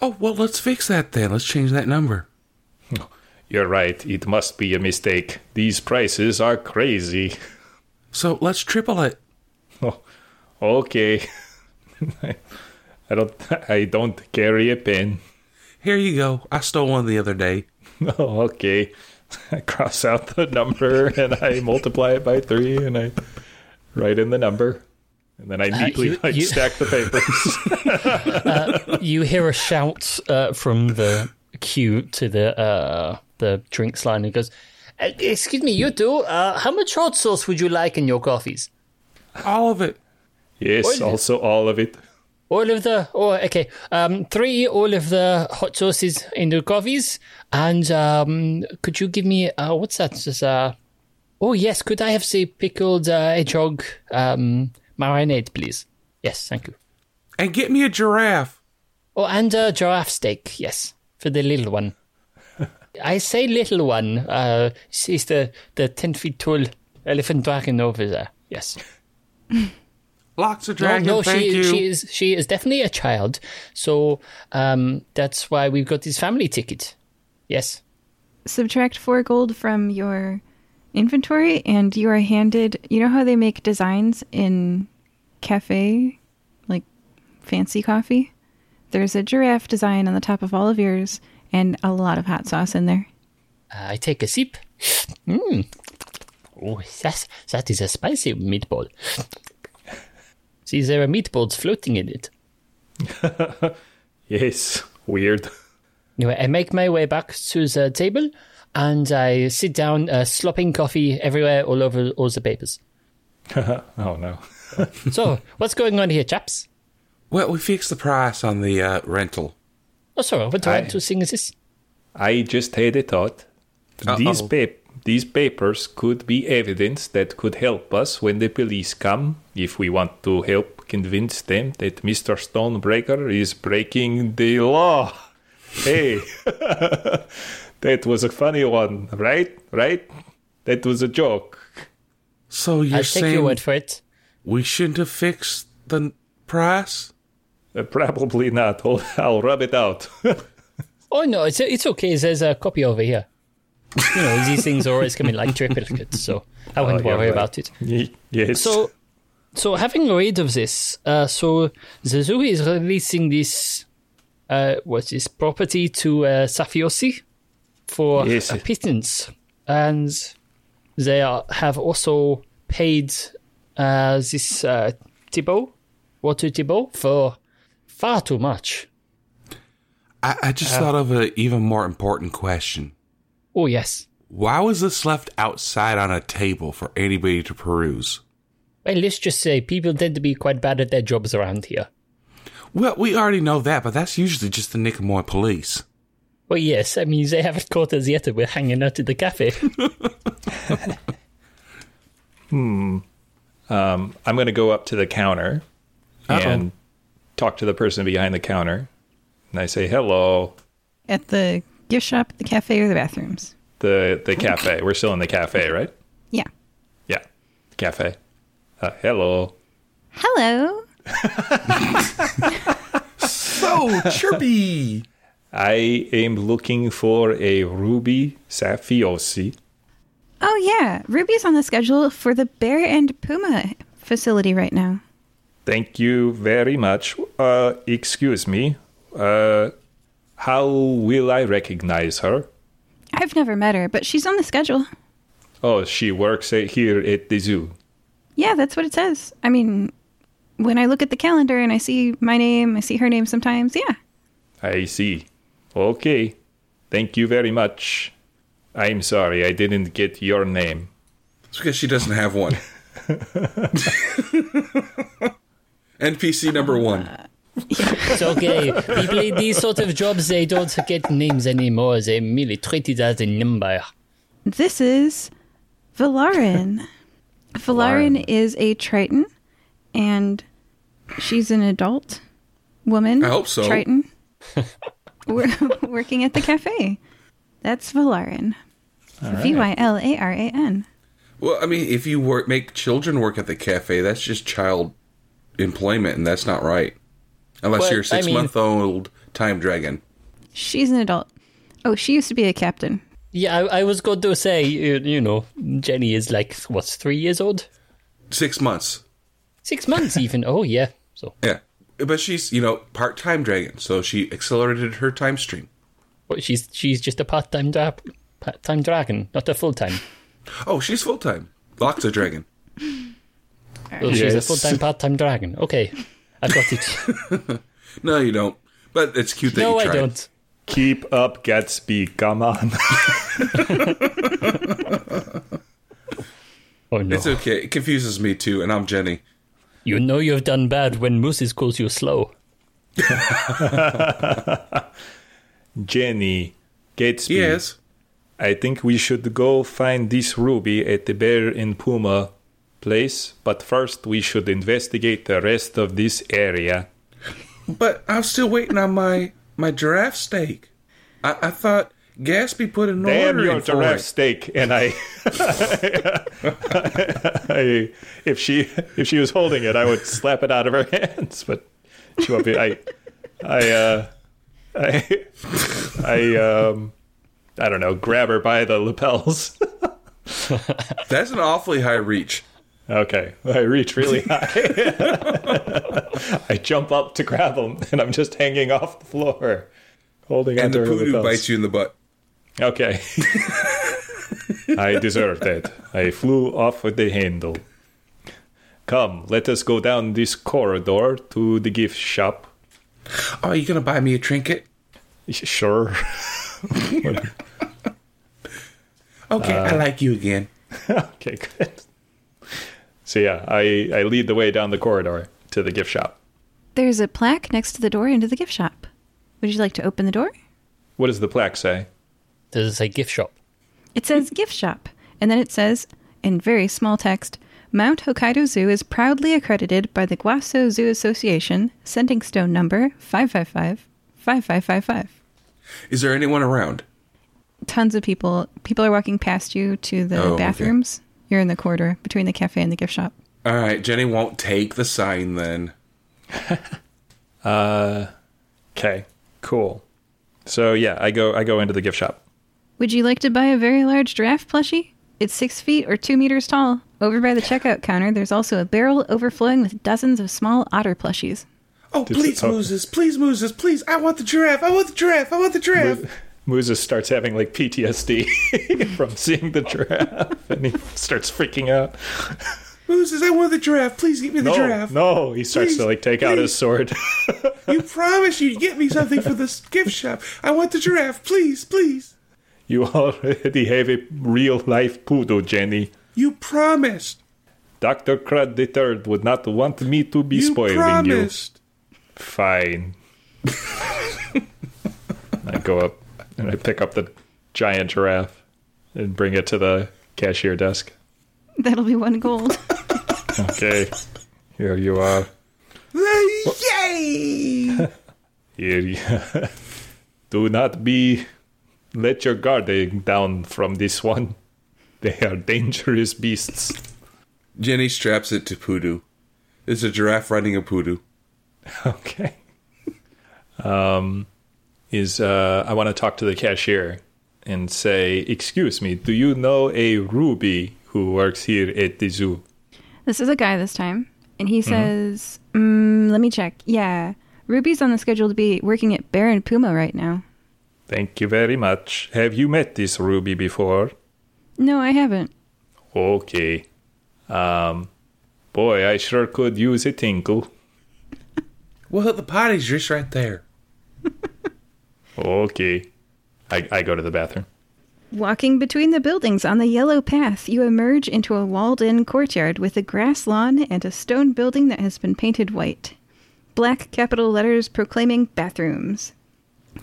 [SPEAKER 2] Oh, well, let's fix that then. Let's change that number.
[SPEAKER 3] You're right, it must be a mistake. These prices are crazy.
[SPEAKER 2] So let's triple it.
[SPEAKER 3] Oh, okay. I don't I don't carry a pen.
[SPEAKER 2] Here you go. I stole one the other day.
[SPEAKER 3] Oh, okay. I cross out the number and I multiply it by three and I write in the number. And then I neatly
[SPEAKER 4] you-
[SPEAKER 3] like
[SPEAKER 4] you-
[SPEAKER 3] stack the papers.
[SPEAKER 4] you hear a shout uh, from the queue to the uh, the drinks line. It goes, "Uh, "Excuse me, you two. Uh, how much hot sauce would you like in your coffees?
[SPEAKER 2] All of it.
[SPEAKER 3] yes,
[SPEAKER 4] Oil.
[SPEAKER 3] also all of it.
[SPEAKER 4] All of the. Oh, okay. Um, three all of the hot sauces in the coffees, and um, could you give me uh, what's that? Just, uh, oh yes, could I have the pickled uh, hedgehog um, marinade, please? Yes, thank you.
[SPEAKER 2] And get me a giraffe.
[SPEAKER 4] Oh, and a giraffe steak, yes, for the little one. I say little one. Uh, he's the the ten feet tall elephant dragon over there. Yes.
[SPEAKER 2] Lots of
[SPEAKER 4] No,
[SPEAKER 2] dragon.
[SPEAKER 4] no,
[SPEAKER 2] thank
[SPEAKER 4] she
[SPEAKER 2] you.
[SPEAKER 4] she is she is definitely a child. So um, that's why we've got this family ticket. Yes.
[SPEAKER 1] Subtract four gold from your inventory, and you are handed. You know how they make designs in cafe, like fancy coffee, there's a giraffe design on the top of all of yours and a lot of hot sauce in there.
[SPEAKER 4] I take a sip. Mmm. Oh, that's, that is a spicy meatball. See, there are meatballs floating in it.
[SPEAKER 3] Yes, weird.
[SPEAKER 4] Anyway, I make my way back to the table and I sit down, uh, slopping coffee everywhere, all over all the papers.
[SPEAKER 3] oh no.
[SPEAKER 4] So, what's going on here, chaps?
[SPEAKER 2] Well, we fixed the price on the uh, rental.
[SPEAKER 4] Oh, sorry, what
[SPEAKER 3] I-
[SPEAKER 4] want to sing is this?
[SPEAKER 3] I just had a thought. These
[SPEAKER 2] Uh-oh.
[SPEAKER 3] pap- these papers could be evidence that could help us when the police come if we want to help convince them that Mr. Stonebreaker is breaking the law. Hey, that was a funny one, right? Right? That was a joke.
[SPEAKER 2] So you're
[SPEAKER 4] I'll take
[SPEAKER 2] saying
[SPEAKER 4] your word for it.
[SPEAKER 2] we shouldn't have fixed the price?
[SPEAKER 3] Uh, probably not. I'll, I'll rub it out.
[SPEAKER 4] Oh, no, it's, it's okay. There's a copy over here. You know, these things are always coming like triplicates, so I wouldn't
[SPEAKER 3] Oh, you're
[SPEAKER 4] worry
[SPEAKER 3] right.
[SPEAKER 4] about it.
[SPEAKER 3] Yes.
[SPEAKER 4] So, so having read of this, uh, so the zoo is releasing this, uh, what's this property to uh, Safiosi for
[SPEAKER 3] Yes.
[SPEAKER 4] a pittance, and they are, have also paid uh, this uh, Tebow, Walter Tebow, for far too much.
[SPEAKER 2] I, I just thought of an even more important question.
[SPEAKER 4] Oh yes.
[SPEAKER 2] Why was this left outside on a table for anybody to peruse?
[SPEAKER 4] Well, let's just say people tend to be quite bad at their jobs around here.
[SPEAKER 2] Well, we already know that, but that's usually just the Nicomoy police.
[SPEAKER 4] Well, yes, I mean, they haven't caught us yet, and we're hanging out at the cafe. Hmm.
[SPEAKER 3] Um, I'm going to go up to the counter and talk to the person behind the counter. And I say, hello,
[SPEAKER 1] At the gift shop, the cafe, or the bathrooms.
[SPEAKER 3] the, the cafe. We're still in the cafe, right?
[SPEAKER 1] Yeah.
[SPEAKER 3] Yeah, cafe. Uh, hello.
[SPEAKER 1] Hello.
[SPEAKER 2] So chirpy!
[SPEAKER 3] I am looking for a Ruby Safiosi.
[SPEAKER 1] Oh, yeah. Ruby's on the schedule for the Bear and Puma facility right now.
[SPEAKER 3] Thank you very much. Uh, excuse me. Uh, how will I recognize her?
[SPEAKER 1] I've never met her, but she's on the schedule.
[SPEAKER 3] Oh, she works at, here at the zoo.
[SPEAKER 1] Yeah, that's what it says. I mean, when I look at the calendar and I see my name, I see her name sometimes. Yeah.
[SPEAKER 3] I see. Okay. Thank you very much. I'm sorry, I didn't get your name.
[SPEAKER 2] It's because she doesn't have one. NPC number ah. one.
[SPEAKER 4] It's okay. People in these sort of jobs, they don't get names anymore. They're merely treat it as a number.
[SPEAKER 1] This is Vylaran. Vylaran is a Triton, and she's an adult woman.
[SPEAKER 2] I hope so.
[SPEAKER 1] Triton. We're working at the cafe. That's Vylaran. V Y L A R A N.
[SPEAKER 2] Well, I mean, if you work, make children work at the cafe, that's just child employment, and that's not right. Unless
[SPEAKER 4] Well,
[SPEAKER 2] you're a
[SPEAKER 4] I mean-
[SPEAKER 2] six month old time dragon.
[SPEAKER 1] She's an adult. Oh, she used to be a captain.
[SPEAKER 4] Yeah, I, I was going to say, you, you know, Jenny is like, what's, three years old?
[SPEAKER 2] Six months.
[SPEAKER 4] Six months even. Oh, yeah. So,
[SPEAKER 2] Yeah. But she's, you know, part time dragon, so she accelerated her time stream.
[SPEAKER 4] But she's she's just a part-time, dra- part-time dragon, not a full-time.
[SPEAKER 2] Oh, she's full time. Loxa dragon.
[SPEAKER 4] Well, she's a full-time, part-time dragon. Okay, I've got it.
[SPEAKER 2] No, you don't. But it's cute that you
[SPEAKER 4] no,
[SPEAKER 2] I
[SPEAKER 4] don't.
[SPEAKER 3] Keep up, Gatsby. Come on.
[SPEAKER 4] Oh, no.
[SPEAKER 2] It's okay. It confuses me too, and I'm Jenny.
[SPEAKER 4] You know you've done bad when Moses calls you slow.
[SPEAKER 3] Jenny, Gatsby.
[SPEAKER 2] Yes.
[SPEAKER 3] I think we should go find this ruby at the Bear and Puma place, but first we should investigate the rest of this area.
[SPEAKER 2] But I'm still waiting on my my giraffe steak. I, I thought Gatsby put an
[SPEAKER 3] Damn
[SPEAKER 2] order
[SPEAKER 3] your
[SPEAKER 2] in
[SPEAKER 3] giraffe
[SPEAKER 2] it.
[SPEAKER 3] steak! And I, I, if she if she was holding it, I would slap it out of her hands. But she won't be. I, I, uh, I, I, um, I don't know. Grab her by the lapels.
[SPEAKER 2] That's an awfully high reach.
[SPEAKER 3] Okay, I reach really high. I jump up to grab him, and I'm just hanging off the floor, holding
[SPEAKER 2] And the
[SPEAKER 3] onto her pudu
[SPEAKER 2] bites you in the butt.
[SPEAKER 3] Okay. I deserve that. I flew off with the handle. Come, let us go down this corridor to the gift shop.
[SPEAKER 2] Oh, you gonna buy me a trinket?
[SPEAKER 3] Sure.
[SPEAKER 2] Okay, I uh, like you again.
[SPEAKER 3] okay, good. So yeah, I, I lead the way down the corridor to the gift shop.
[SPEAKER 1] There's a plaque next to the door into the gift shop. Would you like to open the door?
[SPEAKER 3] What does the plaque say?
[SPEAKER 4] Does it say gift shop?
[SPEAKER 1] It says gift shop, and then it says, in very small text, Mount Hokkaido Zoo is proudly accredited by the Guaso Zoo Association, sending stone number 555 5555.
[SPEAKER 2] Is there anyone around?
[SPEAKER 1] Tons of people. People are walking past you to the
[SPEAKER 2] Oh, okay.
[SPEAKER 1] Bathrooms. You're in the corridor between the cafe and the gift shop.
[SPEAKER 2] All right, Jenny won't take the sign then.
[SPEAKER 3] Uh, okay, cool. So yeah, I go I go into the gift shop.
[SPEAKER 1] Would you like to buy a very large giraffe plushie? It's six feet or two meters tall. Over by the checkout counter, there's also a barrel overflowing with dozens of small otter plushies.
[SPEAKER 2] Oh, please,
[SPEAKER 3] oh.
[SPEAKER 2] Moses, please, Moses, please. I want the giraffe. I want the giraffe. I want the giraffe.
[SPEAKER 3] Moses starts having like PTSD from seeing the giraffe, and he starts freaking out.
[SPEAKER 2] Moses, I want the giraffe. Please give me the
[SPEAKER 3] No,
[SPEAKER 2] giraffe.
[SPEAKER 3] no, he starts
[SPEAKER 2] Please,
[SPEAKER 3] to like take out his sword.
[SPEAKER 2] You promised you'd get me something for this gift shop. I want the giraffe. Please, please.
[SPEAKER 3] you already have a real life poodle, Jenny.
[SPEAKER 2] You promised.
[SPEAKER 3] Dr. Crud the Third would not want me to be
[SPEAKER 2] You
[SPEAKER 3] spoiling
[SPEAKER 2] promised.
[SPEAKER 3] you. Fine. I go up and I pick up the giant giraffe and bring it to the cashier desk.
[SPEAKER 1] That'll be one gold.
[SPEAKER 3] Okay, here you are.
[SPEAKER 2] Yay!
[SPEAKER 3] Here you Do not be. Let your guard down from this one. They are dangerous beasts.
[SPEAKER 2] Jenny straps it to Pudu. It's a giraffe riding a Pudu.
[SPEAKER 3] Okay. Um, is uh, I want to talk to the cashier and say, "Excuse me, do you know a Ruby who works here at the zoo?"
[SPEAKER 1] This is a guy this time, and he says, mm, "Let me check. Yeah, Ruby's on the schedule to be working at Bear and Puma right now."
[SPEAKER 3] Thank you very much. Have you met this Ruby before?
[SPEAKER 1] No, I haven't.
[SPEAKER 3] Okay. Um, boy, I sure could use a tinkle.
[SPEAKER 2] Well, the potty's just right there.
[SPEAKER 3] Okay. I, I go to the bathroom.
[SPEAKER 1] Walking between the buildings on the yellow path, you emerge into a walled-in courtyard with a grass lawn and a stone building that has been painted white. Black capital letters proclaiming bathrooms.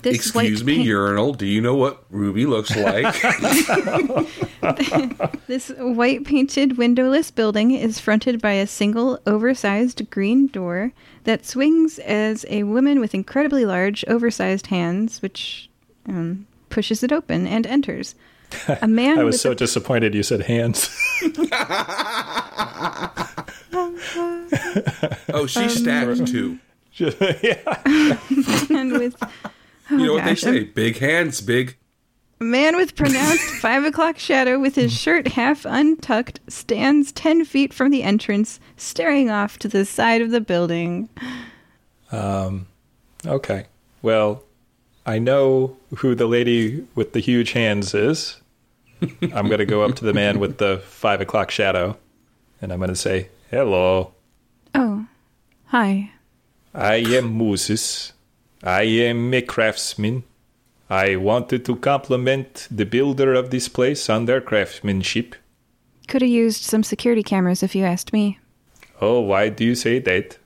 [SPEAKER 1] This
[SPEAKER 2] Excuse me,
[SPEAKER 1] paint-
[SPEAKER 2] urinal. Do you know what Ruby looks like?
[SPEAKER 1] This white painted windowless building is fronted by a single oversized green door that swings as a woman with incredibly large oversized hands, which um, pushes it open and enters. A man
[SPEAKER 3] I was so
[SPEAKER 1] a,
[SPEAKER 3] disappointed you said hands.
[SPEAKER 2] oh, she's stacked too.
[SPEAKER 3] yeah.
[SPEAKER 1] man with
[SPEAKER 2] You know what they say? Big hands, big.
[SPEAKER 1] a man with pronounced five o'clock shadow with his shirt half untucked stands ten feet from the entrance, staring off to the side of the building.
[SPEAKER 3] Um, okay. Well, I know who the lady with the huge hands is. I'm going to go up to the man with the five o'clock shadow, and I'm going to say, Hello,
[SPEAKER 1] Oh, hi.
[SPEAKER 3] I am Moses. I am a craftsman. I wanted to compliment the builder of this place on their craftsmanship.
[SPEAKER 1] Could have used some security cameras if you asked me.
[SPEAKER 3] Oh, why do you say that?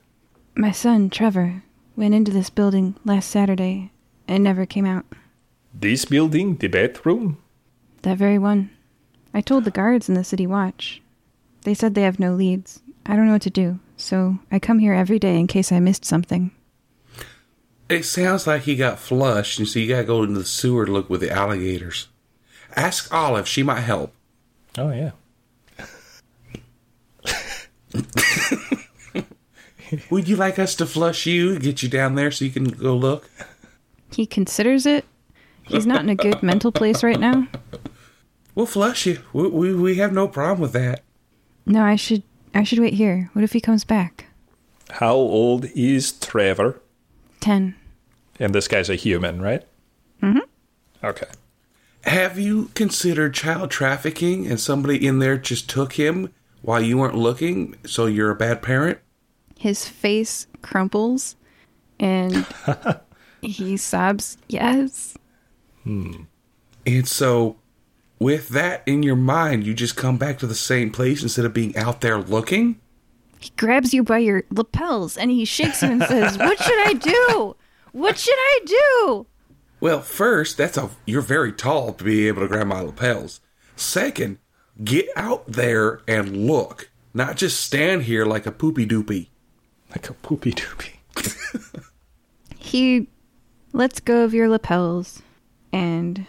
[SPEAKER 1] My son, Trevor, went into this building last Saturday and never came out.
[SPEAKER 3] This building, the bathroom?
[SPEAKER 1] That very one. I told the guards in the city watch. They said they have no leads. I don't know what to do, so I come here every day in case I missed something.
[SPEAKER 2] It sounds like he got flushed, and so you gotta go into the sewer to look with the alligators. Ask Olive; she might help.
[SPEAKER 3] Oh, yeah.
[SPEAKER 2] Would you like us to flush you, get you down there so you can go look?
[SPEAKER 1] He considers it. He's not in a good mental place right now.
[SPEAKER 2] We'll flush you. We, we, we have no problem with that.
[SPEAKER 1] No, I should I should wait here. What if he comes back?
[SPEAKER 3] How old is Trevor?
[SPEAKER 1] Ten.
[SPEAKER 3] And this guy's a human, right? Mm-hmm. Okay.
[SPEAKER 2] Have you considered child trafficking and somebody in there just took him while you weren't looking, so you're a bad parent?
[SPEAKER 1] His face crumples and he sobs, Yes. Hmm.
[SPEAKER 2] And so, with that in your mind, you just come back to the same place instead of being out there looking?
[SPEAKER 1] He grabs you by your lapels and he shakes you and says, What should I do? What should I do?
[SPEAKER 2] Well, first, that's a you're very tall to be able to grab my lapels. Second, get out there and look, not just stand here like a poopy doopy.
[SPEAKER 3] Like a poopy doopy.
[SPEAKER 1] He lets go of your lapels and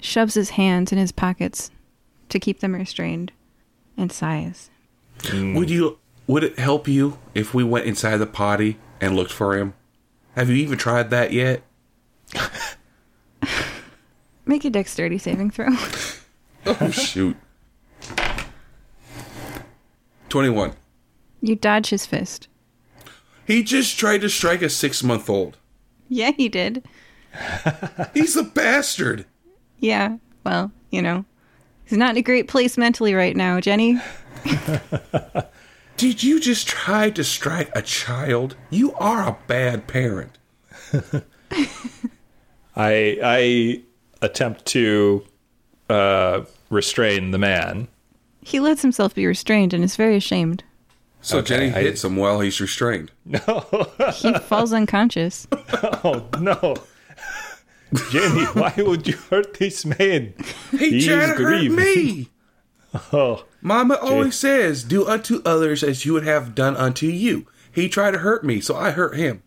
[SPEAKER 1] shoves his hands in his pockets to keep them restrained and sighs.
[SPEAKER 2] Would you would it help you if we went inside the potty and looked for him? Have you even tried that yet?
[SPEAKER 1] Make a dexterity saving throw.
[SPEAKER 2] Oh shoot. 21.
[SPEAKER 1] you dodge his fist.
[SPEAKER 2] He just tried to strike a 6-month-old.
[SPEAKER 1] Yeah, he did.
[SPEAKER 2] He's a bastard.
[SPEAKER 1] Yeah, well, you know, he's not in a great place mentally right now, Jenny.
[SPEAKER 2] Did you just try to strike a child? You are a bad parent.
[SPEAKER 3] I I attempt to uh, restrain the man.
[SPEAKER 1] He lets himself be restrained and is very ashamed.
[SPEAKER 2] So
[SPEAKER 3] Okay,
[SPEAKER 2] Jenny
[SPEAKER 3] I-
[SPEAKER 2] hits him while he's restrained.
[SPEAKER 1] No, he falls unconscious.
[SPEAKER 3] Oh no, Jenny! Why would you hurt this man?
[SPEAKER 2] He,
[SPEAKER 3] He
[SPEAKER 2] tried
[SPEAKER 3] is
[SPEAKER 2] to hurt me.
[SPEAKER 3] Oh,
[SPEAKER 2] Mama always says, "Do unto others as you would have done unto you." He tried to hurt me, so I hurt him.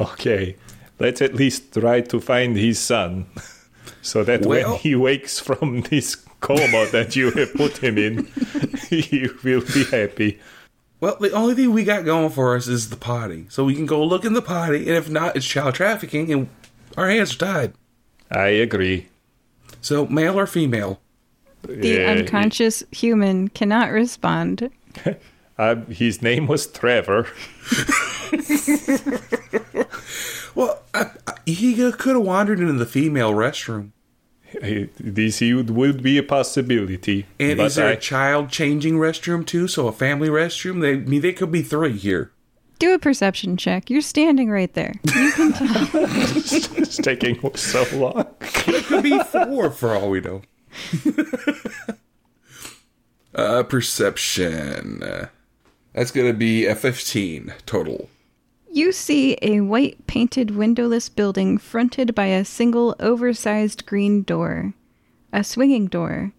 [SPEAKER 3] okay. Let's at least try to find his son, so that
[SPEAKER 2] Well-
[SPEAKER 3] when he wakes from this coma that you have put him in, he will be happy.
[SPEAKER 2] Well, the only thing we got going for us is the potty, so we can go look in the potty, and if not, it's child trafficking, and our hands are tied.
[SPEAKER 3] I agree.
[SPEAKER 2] So, male or female?
[SPEAKER 1] The
[SPEAKER 3] Uh,
[SPEAKER 1] unconscious human cannot respond.
[SPEAKER 3] Uh, his name was Trevor.
[SPEAKER 2] Well, I, I, he could have wandered into the female restroom.
[SPEAKER 3] This would, would be a possibility.
[SPEAKER 2] And is there
[SPEAKER 3] I-
[SPEAKER 2] a child changing restroom too? So a family restroom? They I mean they could be three here.
[SPEAKER 1] Do a perception check. You're standing right there. You can tell.
[SPEAKER 3] it's taking so long.
[SPEAKER 2] It could be four for all we know. uh, perception. That's gonna be a fifteen total.
[SPEAKER 1] You see a white painted windowless building fronted by a single oversized green door, a swinging door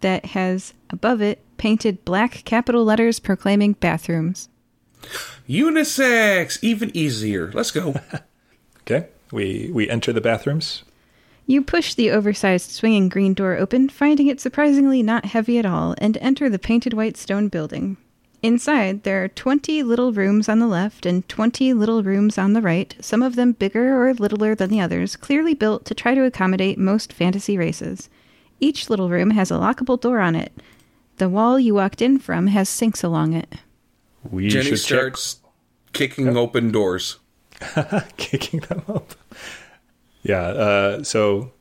[SPEAKER 1] that has above it painted black capital letters proclaiming bathrooms.
[SPEAKER 2] Unisex, even easier. Let's go.
[SPEAKER 3] Okay, we we enter the bathrooms.
[SPEAKER 1] You push the oversized swinging green door open, finding it surprisingly not heavy at all, and enter the painted white stone building. Inside, there are 20 little rooms on the left and 20 little rooms on the right, some of them bigger or littler than the others, clearly built to try to accommodate most fantasy races. Each little room has a lockable door on it. The wall you walked in from has sinks along it.
[SPEAKER 3] We
[SPEAKER 2] Jenny
[SPEAKER 3] should
[SPEAKER 2] starts kicking open doors.
[SPEAKER 3] kicking them up. Yeah. Uh, so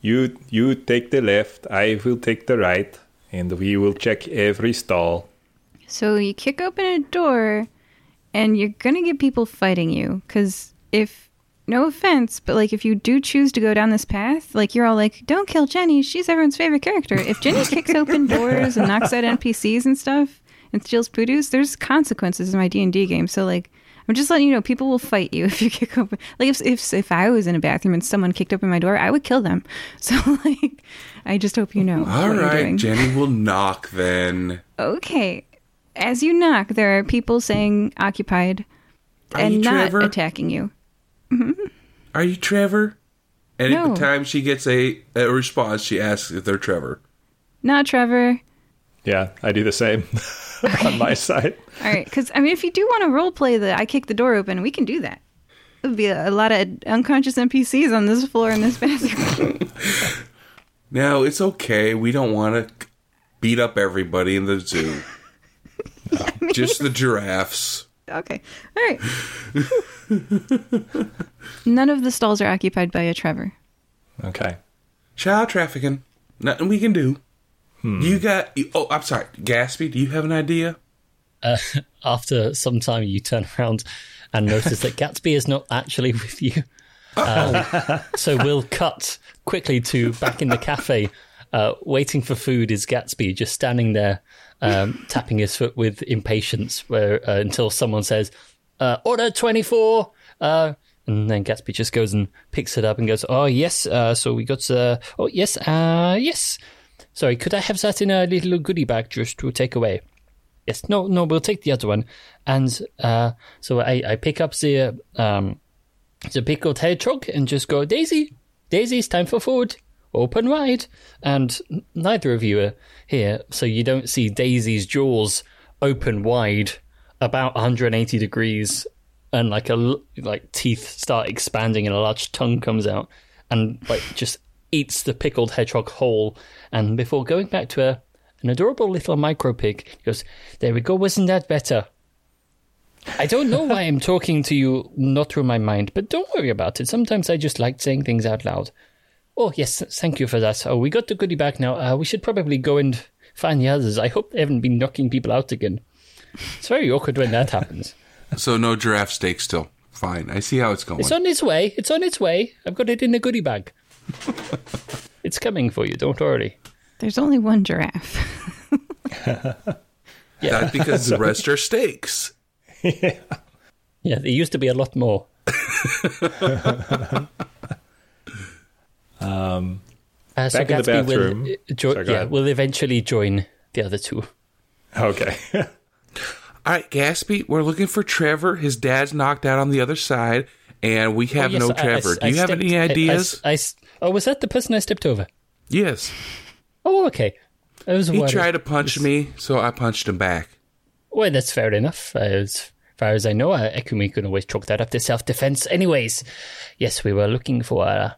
[SPEAKER 3] you you take the left. I will take the right, and we will check every stall.
[SPEAKER 1] So you kick open a door, and you're gonna get people fighting you. Because if, no offense, but like if you do choose to go down this path, like you're all like, "Don't kill Jenny. She's everyone's favorite character." If Jenny kicks open doors and knocks out NPCs and stuff and steals pudus, there's consequences in my D and D game. So like. I'm just letting you know people will fight you if you kick open. Like if if if I was in a bathroom and someone kicked open my door, I would kill them. So like, I just hope you know.
[SPEAKER 2] All
[SPEAKER 1] what you're doing.
[SPEAKER 2] Jenny will knock then.
[SPEAKER 1] Okay. As you knock, there are people saying occupied
[SPEAKER 2] Are
[SPEAKER 1] and not
[SPEAKER 2] Trevor?
[SPEAKER 1] attacking you. Mm-hmm.
[SPEAKER 2] Are you Trevor? And
[SPEAKER 1] No.
[SPEAKER 2] every time she gets a, a response, she asks if they're Trevor.
[SPEAKER 1] Not Trevor.
[SPEAKER 3] Yeah, I do the same on my side.
[SPEAKER 1] All right. Because, I mean, if you do want to role play the I kick the door open, we can do that. There'll be a, a lot of unconscious NPCs on this floor in this bathroom.
[SPEAKER 2] No, it's okay. We don't want to beat up everybody in the zoo. Uh, just the giraffes.
[SPEAKER 1] Okay. All right. None of the stalls are occupied by a Trevor.
[SPEAKER 3] Okay.
[SPEAKER 2] Child trafficking. Nothing we can do. You got. Oh, I'm sorry. Gatsby, do you have an idea?
[SPEAKER 4] Uh, after some time, you turn around and notice that Gatsby is not actually with you. Um, so we'll cut quickly to back in the cafe. Uh, waiting for food is Gatsby, just standing there, um, tapping his foot with impatience, where uh, until someone says, uh, "Order 24." Uh, and then Gatsby just goes and picks it up and goes, "Oh yes, uh, so we got uh, oh yes, uh, yes. Sorry, could I have that in a little goodie bag just to take away?" Yes, no, no, we'll take the other one. And uh, so I, I pick up the um, the pickled hedgehog and just go, Daisy, Daisy, it's time for food. Open wide. And neither of you are here, so you don't see Daisy's jaws open wide, about 180 degrees, and like a like teeth start expanding and a large tongue comes out, and like just eats the pickled hedgehog whole. And before going back to her, an adorable little micro pig, goes, "There we go. Wasn't that better?" I don't know why I'm talking to you not through my mind, but don't worry about it. Sometimes I just like saying things out loud. Oh, yes, thank you for that. Oh, we got the goodie back now. Uh, we should probably go and find the others. I hope they haven't been knocking people out again. It's very awkward when that happens.
[SPEAKER 2] So no giraffe steak still. Fine. I see how it's going.
[SPEAKER 4] It's on its way. It's on its way. I've got it in the goodie bag. it's coming for you. Don't worry.
[SPEAKER 1] There's only one giraffe.
[SPEAKER 2] That's because the rest are steaks.
[SPEAKER 4] Yeah, Yeah, there used to be a lot more.
[SPEAKER 3] Um,
[SPEAKER 4] Uh, so
[SPEAKER 3] Back in the
[SPEAKER 4] Gatsby will, uh, jo-
[SPEAKER 3] Sorry,
[SPEAKER 4] yeah,
[SPEAKER 3] ahead.
[SPEAKER 4] will eventually join the other two.
[SPEAKER 3] okay.
[SPEAKER 2] All right, Gatsby, we're looking for Trevor. His dad's knocked out on the other side, and we have
[SPEAKER 4] Oh, yes,
[SPEAKER 2] no
[SPEAKER 4] I- I-
[SPEAKER 2] Trevor.
[SPEAKER 4] I
[SPEAKER 2] Do you have
[SPEAKER 4] stepped-
[SPEAKER 2] any
[SPEAKER 4] I- I-
[SPEAKER 2] ideas?
[SPEAKER 4] I s- oh, was that the person I stepped over?
[SPEAKER 2] yes.
[SPEAKER 4] Oh, okay. I was
[SPEAKER 2] He tried to punch me, so I punched him back.
[SPEAKER 4] Well, that's fair enough. As far as I know, Ekumi can always chalk that up to self defense. Anyways, yes, we were looking for uh,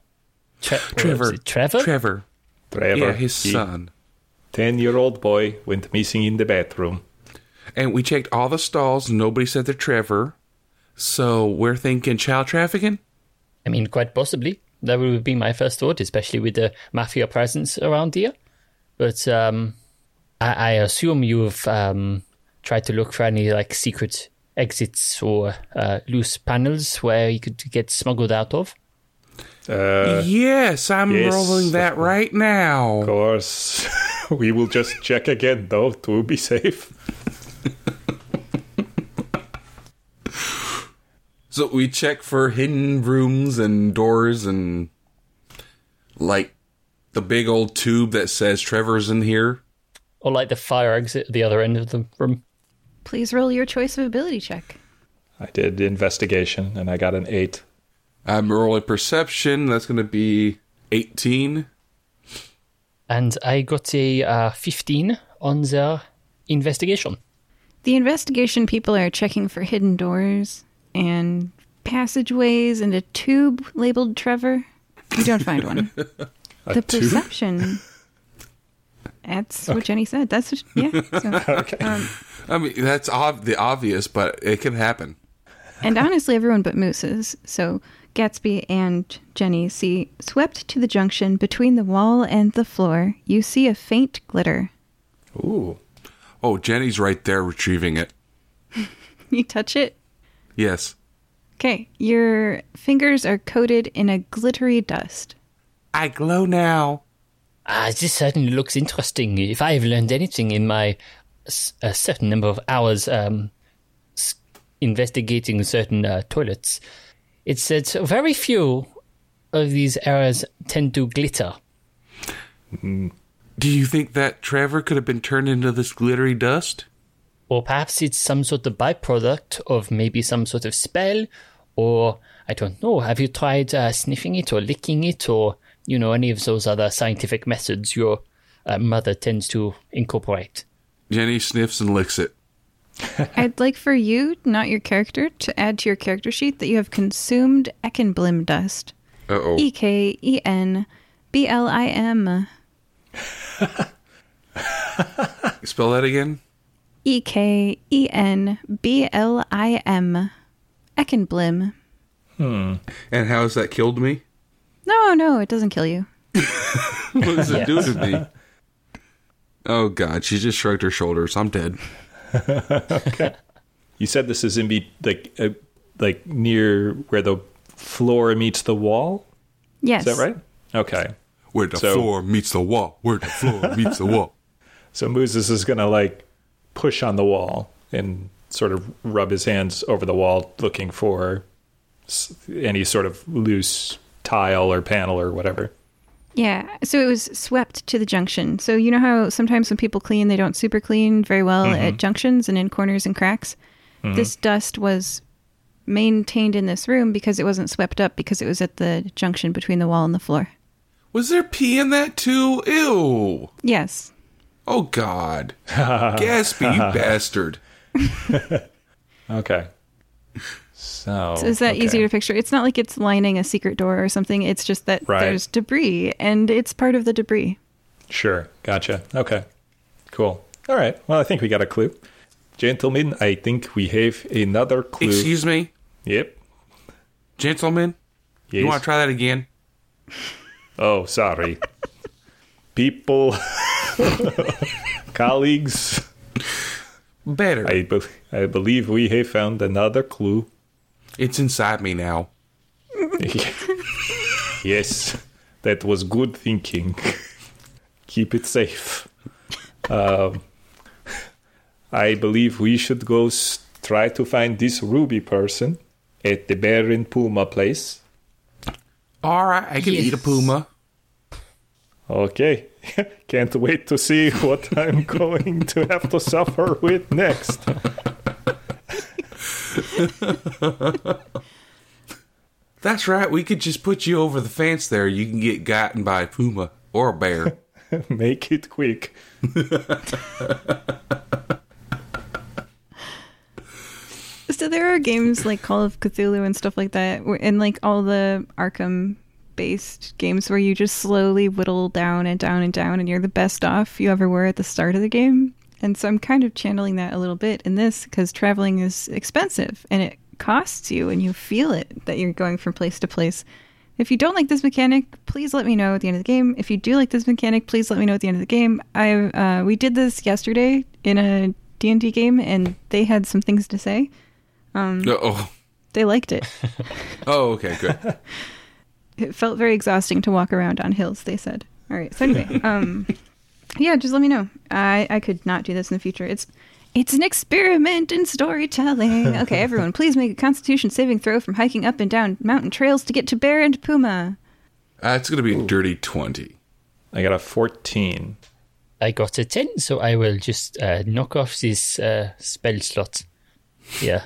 [SPEAKER 4] Tre-
[SPEAKER 2] Trevor.
[SPEAKER 4] Trevor?
[SPEAKER 2] Trevor.
[SPEAKER 3] Trevor,
[SPEAKER 2] Yeah, his
[SPEAKER 3] he-
[SPEAKER 2] son.
[SPEAKER 3] 10 year old boy went missing in the bathroom.
[SPEAKER 2] And we checked all the stalls. Nobody said they're Trevor. So we're thinking child trafficking?
[SPEAKER 4] I mean, quite possibly. That would be my first thought, especially with the mafia presence around here. But um, I, I assume you've um, tried to look for any like secret exits or uh, loose panels where you could get smuggled out of.
[SPEAKER 3] Uh,
[SPEAKER 2] yes, I'm
[SPEAKER 3] yes,
[SPEAKER 2] rolling that right now.
[SPEAKER 3] of course, we will just check again, though, to be safe.
[SPEAKER 2] So we check for hidden rooms and doors and like the big old tube that says Trevor's in here.
[SPEAKER 4] Or like the fire exit at the other end of the room.
[SPEAKER 1] Please roll your choice of ability check.
[SPEAKER 3] I did investigation and I got an 8.
[SPEAKER 2] I'm rolling perception. That's going to be 18.
[SPEAKER 4] And I got a uh, 15 on the investigation.
[SPEAKER 1] The investigation people are checking for hidden doors and passageways and a tube labeled Trevor. You don't find one. The perception. That's what Jenny said. That's what, yeah. So, um,
[SPEAKER 2] I mean, that's ob- the obvious, but it can happen.
[SPEAKER 1] and honestly, everyone but Moses. So Gatsby and Jenny see swept to the junction between the wall and the floor. You see a faint glitter.
[SPEAKER 3] Ooh.
[SPEAKER 2] Oh, Jenny's right there retrieving it.
[SPEAKER 1] You touch it.
[SPEAKER 2] Yes.
[SPEAKER 1] Okay, your fingers are coated in a glittery dust.
[SPEAKER 2] I glow now.
[SPEAKER 4] Ah, this certainly looks interesting. If I have learned anything in my s- a certain number of hours um, s- investigating certain uh, toilets, it's that very few of these areas tend to glitter.
[SPEAKER 2] Do you think that Trevor could have been turned into this glittery dust?
[SPEAKER 4] Or perhaps it's some sort of byproduct of maybe some sort of spell, or I don't know. Have you tried uh, sniffing it or licking it, or you know any of those other scientific methods your uh, mother tends to incorporate?
[SPEAKER 2] Jenny sniffs and licks it.
[SPEAKER 1] I'd like for you, not your character, to add to your character sheet that you have consumed Ekenblim dust.
[SPEAKER 2] Uh oh.
[SPEAKER 1] E K E N B L I M.
[SPEAKER 2] Spell that again.
[SPEAKER 1] E K E N B L I M. Ekenblim.
[SPEAKER 2] And how's that killed me?
[SPEAKER 1] No, no, it doesn't kill you.
[SPEAKER 2] What does it do to me? Oh God, she just shrugged her shoulders. I'm dead. okay.
[SPEAKER 3] You said this is in be like uh, like near where the floor meets the wall.
[SPEAKER 1] Yes.
[SPEAKER 3] Is that right? Okay.
[SPEAKER 2] Where the
[SPEAKER 3] So-
[SPEAKER 2] floor meets the wall. Where the floor meets the wall.
[SPEAKER 3] So Moses is gonna like push on the wall and sort of rub his hands over the wall, looking for any sort of loose tile or panel or whatever.
[SPEAKER 1] Yeah, so it was swept to the junction. So you know how sometimes when people clean, they don't super clean very well mm-hmm. at junctions and in corners and cracks? Mm-hmm. This dust was maintained in this room because it wasn't swept up because it was at the junction between the wall and the floor.
[SPEAKER 2] Was there pee in that too? Ew.
[SPEAKER 1] Yes.
[SPEAKER 2] Oh God. Gatsby, you bastard.
[SPEAKER 3] Okay. So,
[SPEAKER 1] So is that
[SPEAKER 3] okay.
[SPEAKER 1] easier to picture? It's not like it's lining a secret door or something. It's just that
[SPEAKER 3] Right.
[SPEAKER 1] there's debris and it's part of the debris.
[SPEAKER 3] Sure. Gotcha. Okay. Cool. All right. Well, I think we got a clue. Gentlemen, I think we have another clue.
[SPEAKER 2] Excuse me,
[SPEAKER 3] Yep.
[SPEAKER 2] gentlemen.
[SPEAKER 3] Yes.
[SPEAKER 2] You want to try that again?
[SPEAKER 3] Oh, sorry. People, colleagues,
[SPEAKER 2] Better.
[SPEAKER 3] I, be- I believe we have found another clue.
[SPEAKER 2] It's inside me now.
[SPEAKER 3] yes, that was good thinking. Keep it safe. Um, I believe we should go s- try to find this Ruby person at the Bear and Puma place.
[SPEAKER 2] All right, I can eat a puma.
[SPEAKER 3] Okay. Can't wait to see what I'm going to have to suffer with next.
[SPEAKER 2] That's right. We could just put you over the fence there. You can get gotten by a puma or a bear.
[SPEAKER 3] Make it quick.
[SPEAKER 1] So there are games like Call of Cthulhu and stuff like that, where- and like all the Arkham based games where you just slowly whittle down and down and down, and you're the best off you ever were at the start of the game. And so I'm kind of channeling that a little bit in this because traveling is expensive and it costs you, and you feel it that you're going from place to place. If you don't like this mechanic, please let me know at the end of the game. If you do like this mechanic, please let me know at the end of the game. I uh, we did this yesterday in a D&D game, and they had some things to say.
[SPEAKER 2] oh,
[SPEAKER 1] They liked it.
[SPEAKER 2] oh, okay, good.
[SPEAKER 1] It felt very exhausting to walk around on hills, they said. All right. So anyway, um yeah, just let me know. I I could not do this in the future. It's it's an experiment in storytelling. Okay, everyone, please make a constitution saving throw from hiking up and down mountain trails to get to Bear and Puma.
[SPEAKER 2] Uh, it's gonna be a dirty twenty.
[SPEAKER 3] I got a 14.
[SPEAKER 4] I got a 10, so I will just uh, knock off this uh, spell slot. Yeah.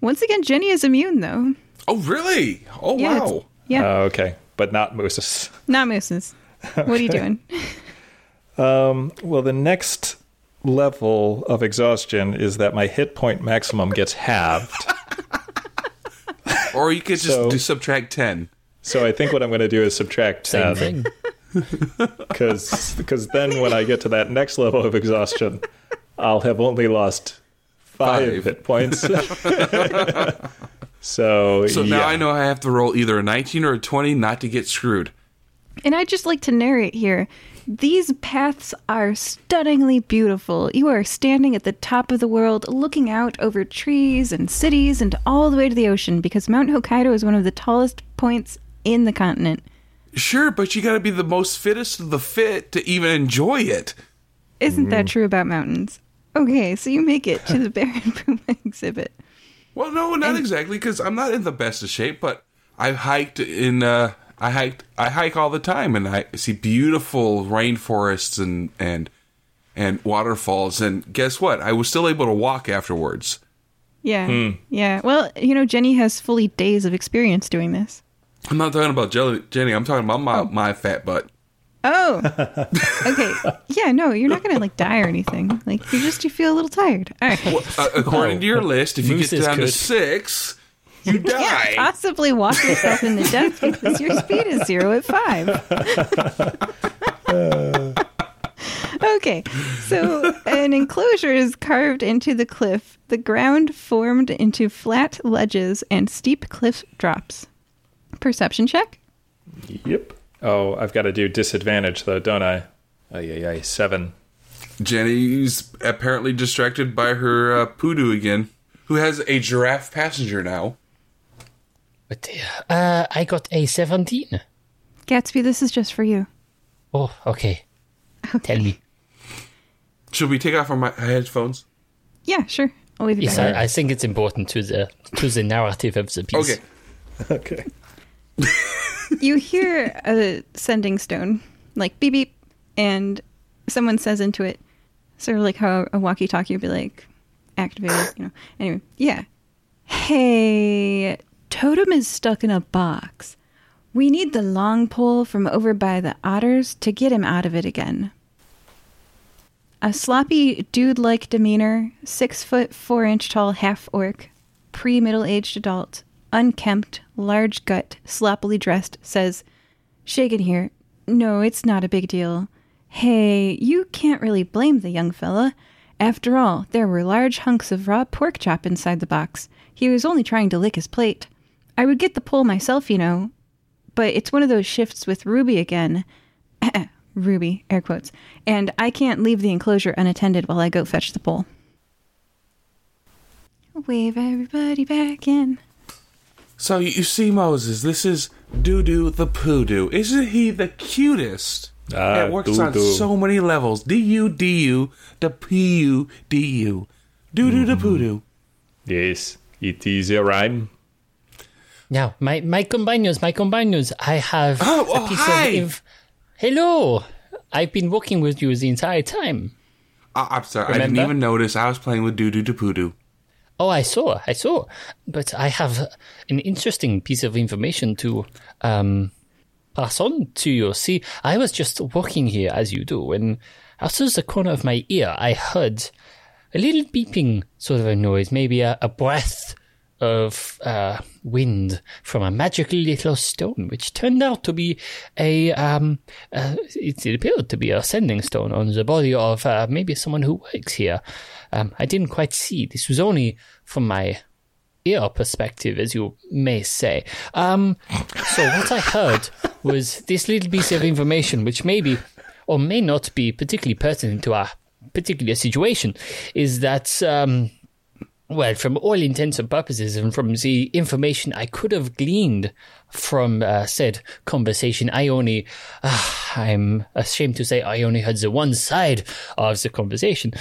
[SPEAKER 1] Once again, Jenny is immune though.
[SPEAKER 2] Oh, really? Oh,
[SPEAKER 1] Yeah,
[SPEAKER 2] wow.
[SPEAKER 1] Yeah,
[SPEAKER 3] Uh, okay, but not Moses.
[SPEAKER 1] not mooses. What are you doing?
[SPEAKER 3] Well, the next level of exhaustion is that my hit point maximum gets halved.
[SPEAKER 2] Or you could just
[SPEAKER 3] So-
[SPEAKER 2] do subtract ten.
[SPEAKER 3] so I think what I'm going to do is subtract 10.
[SPEAKER 4] same
[SPEAKER 3] 10.
[SPEAKER 4] thing.
[SPEAKER 3] Because then when I get to that next level of exhaustion, I'll have only lost five,
[SPEAKER 2] Five.
[SPEAKER 3] hit points. so,
[SPEAKER 2] So
[SPEAKER 3] yeah.
[SPEAKER 2] now I know I have to roll either a nineteen or a twenty not to get screwed.
[SPEAKER 1] And I'd just like to narrate here. These paths are stunningly beautiful. You are standing at the top of the world, looking out over trees and cities and all the way to the ocean because Mount Hokkaido is one of the tallest points in the continent.
[SPEAKER 2] Sure, but you got to be the most fittest of the fit to even enjoy it.
[SPEAKER 1] Isn't that mm. true about mountains? Okay, so you make it to the Bear and Puma exhibit.
[SPEAKER 2] Well, no, not exactly, because I'm not in the best of shape. But I've hiked in. Uh, I hiked. I hike all the time, and I see beautiful rainforests and and and waterfalls. And guess what? I was still able to walk afterwards.
[SPEAKER 1] Yeah. Yeah. Well, you know, Jenny has fully days of experience doing this.
[SPEAKER 2] I'm not talking about Jenny. I'm talking about my my fat butt.
[SPEAKER 1] Oh. Okay. Yeah, no, you're not going to like die or anything. Like you just you feel a little tired. All right.
[SPEAKER 2] Uh, according to your list, if you get
[SPEAKER 4] is
[SPEAKER 2] down to
[SPEAKER 4] good.
[SPEAKER 2] six, you
[SPEAKER 1] can't
[SPEAKER 2] die.
[SPEAKER 1] possibly walk yourself in the death because your speed is zero at five. Okay, so an enclosure is carved into the cliff. The ground formed into flat ledges and steep cliff drops. Perception check?
[SPEAKER 3] Yep. Oh, I've got to do disadvantage though, don't I? Oh yeah, yeah, seven.
[SPEAKER 2] Jenny's apparently distracted by her uh, pudu again, who has a giraffe passenger now.
[SPEAKER 4] But uh, I got a 17.
[SPEAKER 1] Gatsby, this is just for you.
[SPEAKER 4] Oh, okay. Tell me.
[SPEAKER 2] Should we take off our headphones?
[SPEAKER 1] Yeah, sure. I'll leave it
[SPEAKER 4] Yes,
[SPEAKER 1] there.
[SPEAKER 4] I, I think it's important to the to the narrative of the piece.
[SPEAKER 2] Okay.
[SPEAKER 3] Okay.
[SPEAKER 1] You hear a sending stone, like beep beep, and someone says into it, sort of like how a walkie talkie would be like activated, you know. Anyway, yeah. Hey, Totem is stuck in a box. We need the long pole from over by the otters to get him out of it again. A sloppy, dude like demeanor, six foot, four inch tall half orc, pre middle aged adult, unkempt, large gut, sloppily dressed, says, Shagan here. No, it's not a big deal. Hey, you can't really blame the young fella. After all, there were large hunks of raw pork chop inside the box. He was only trying to lick his plate. I would get the pole myself, you know, but it's one of those shifts with Ruby again. Ruby, air quotes. And I can't leave the enclosure unattended while I go fetch the pole. Wave everybody back in.
[SPEAKER 2] So you you see, Moses, this is Doo the Pudu. Isn't he the cutest?
[SPEAKER 3] Ah,
[SPEAKER 2] it works on
[SPEAKER 3] Doo-doo.
[SPEAKER 2] so many levels. D U D U, the P U D U. Dudu the Pudu.
[SPEAKER 3] Yes, it is a rhyme.
[SPEAKER 4] Now, my my companions, my companions, I have
[SPEAKER 2] Oh, oh,
[SPEAKER 4] a piece
[SPEAKER 2] hi.
[SPEAKER 4] of inf- Hello. I've been working with you the entire time.
[SPEAKER 2] Uh, I'm sorry, I didn't even notice. I was playing with Dudu the Pudu.
[SPEAKER 4] Oh, I saw, I saw. But I have an interesting piece of information to um, pass on to you. See, I was just walking here as you do, and out of the corner of my ear, I heard a little beeping sort of a noise, maybe a, a breath of uh, wind from a magical little stone, which turned out to be a, um, uh, it, appeared to be a sending stone on the body of uh, maybe someone who works here. Um, I didn't quite see. This was only from my ear perspective, as you may say. Um, so what I heard was this little piece of information, which maybe or may not be particularly pertinent to our particular situation, is that. Um, well, from all intents and purposes, and from the information I could have gleaned from uh, said conversation, I only, uh, I'm ashamed to say, I only heard the one side of the conversation.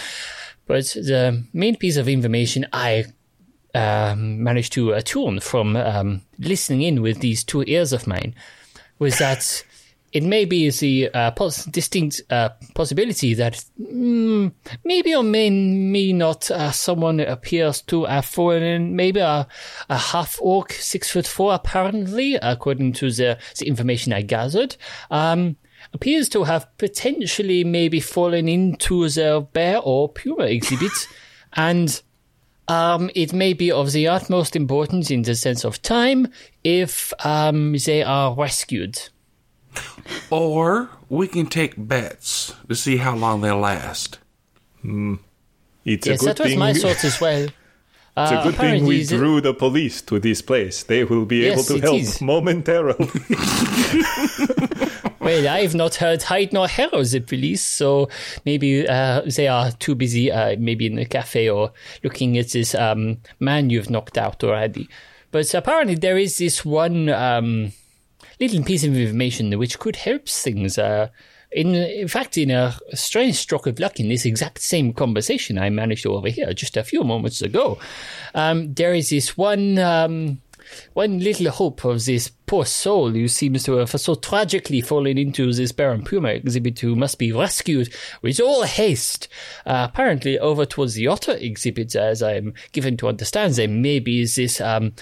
[SPEAKER 4] But the main piece of information I um, managed to attune from um, listening in with these two ears of mine was that it may be the uh, pos- distinct uh, possibility that mm, maybe or may, may not uh, someone appears to have fallen, maybe a, a half orc, six foot four, apparently, according to the, the information I gathered. Um, appears to have potentially maybe fallen into the bear or puma exhibit and um, it may be of the utmost importance in the sense of time if um, they are rescued.
[SPEAKER 2] Or we can take bets to see how long they last.
[SPEAKER 3] It's
[SPEAKER 4] yes,
[SPEAKER 3] a good
[SPEAKER 4] that was
[SPEAKER 3] thing.
[SPEAKER 4] my thought as well.
[SPEAKER 3] it's a
[SPEAKER 4] Uh,
[SPEAKER 3] good thing we drew the police to this place. They will be
[SPEAKER 4] Yes,
[SPEAKER 3] able to help
[SPEAKER 4] is.
[SPEAKER 3] momentarily.
[SPEAKER 4] Well, I've not heard hide nor hair of the police, so maybe uh, they are too busy, uh, maybe in a cafe or looking at this um, man you've knocked out already. But apparently, there is this one um, little piece of information which could help things. Uh, in, in fact, in a strange stroke of luck, in this exact same conversation I managed to overhear just a few moments ago, um, there is this one. One little hope of this poor soul who seems to have so tragically fallen into this Baron Puma exhibit who must be rescued with all haste. Uh, apparently, over towards the otter exhibit, as I'm given to understand, there may be this, um,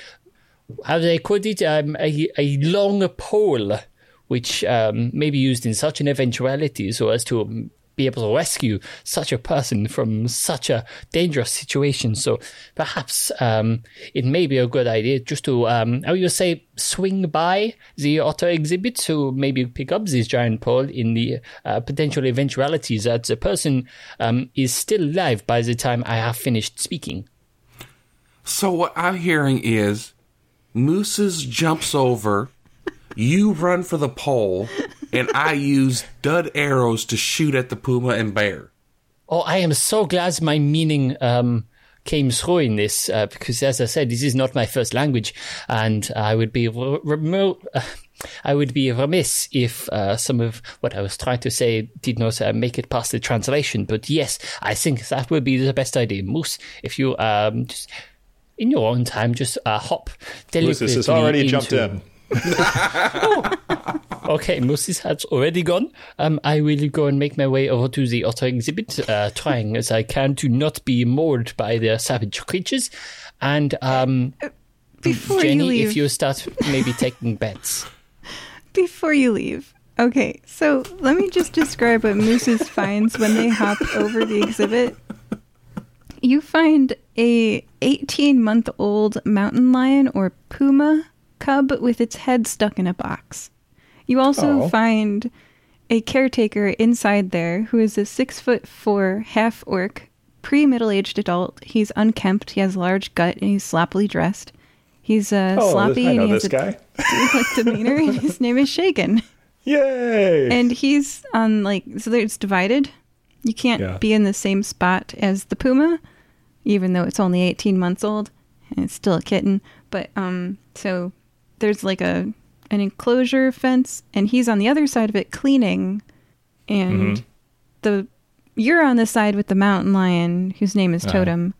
[SPEAKER 4] how they call it, um, a, a long pole which um, may be used in such an eventuality so as to be able to rescue such a person from such a dangerous situation. So perhaps um, it may be a good idea just to, um, how you say, swing by the otter exhibit to maybe pick up this giant pole in the uh, potential eventuality that the person um, is still alive by the time I have finished speaking.
[SPEAKER 2] So what I'm hearing is Mooses jumps over, you run for the pole, and I use dud arrows to shoot at the puma and bear.
[SPEAKER 4] Oh, I am so glad my meaning um, came through in this uh, because, as I said, this is not my first language, and I would be re- remote. Uh, I would be remiss if uh, some of what I was trying to say did not uh, make it past the translation. But yes, I think that would be the best idea. Moose, if you um, just in your own time, just uh, hop deliberately
[SPEAKER 3] Lucis has already
[SPEAKER 4] into-
[SPEAKER 3] jumped in.
[SPEAKER 4] Okay, Moses has already gone. Um, I will go and make my way over to the otter exhibit, uh, trying as I can to not be mauled by the savage creatures. And um,
[SPEAKER 1] Before you
[SPEAKER 4] Jenny,
[SPEAKER 1] leave,
[SPEAKER 4] if you start maybe taking bets.
[SPEAKER 1] before you leave. Okay, so let me just describe what Mooses finds when they hop over the exhibit. You find a 18 month old mountain lion or puma cub with its head stuck in a box. You also
[SPEAKER 3] Oh.
[SPEAKER 1] find a caretaker inside there who is a six foot four half orc, pre middle aged adult. He's unkempt, he has a large gut, and he's sloppily dressed. He's uh,
[SPEAKER 3] Oh,
[SPEAKER 1] sloppy
[SPEAKER 3] this, I
[SPEAKER 1] and he has
[SPEAKER 3] this
[SPEAKER 1] a
[SPEAKER 3] guy.
[SPEAKER 1] demeanor, and his name is Shagan.
[SPEAKER 3] Yay!
[SPEAKER 1] And he's on like so it's divided. You can't
[SPEAKER 3] Yeah.
[SPEAKER 1] be in the same spot as the puma, even though it's only 18 months old and it's still a kitten. But um, so there's like a an enclosure fence, and he's on the other side of it cleaning, and
[SPEAKER 3] Mm-hmm.
[SPEAKER 1] the you're on the side with the mountain lion, whose name is Totem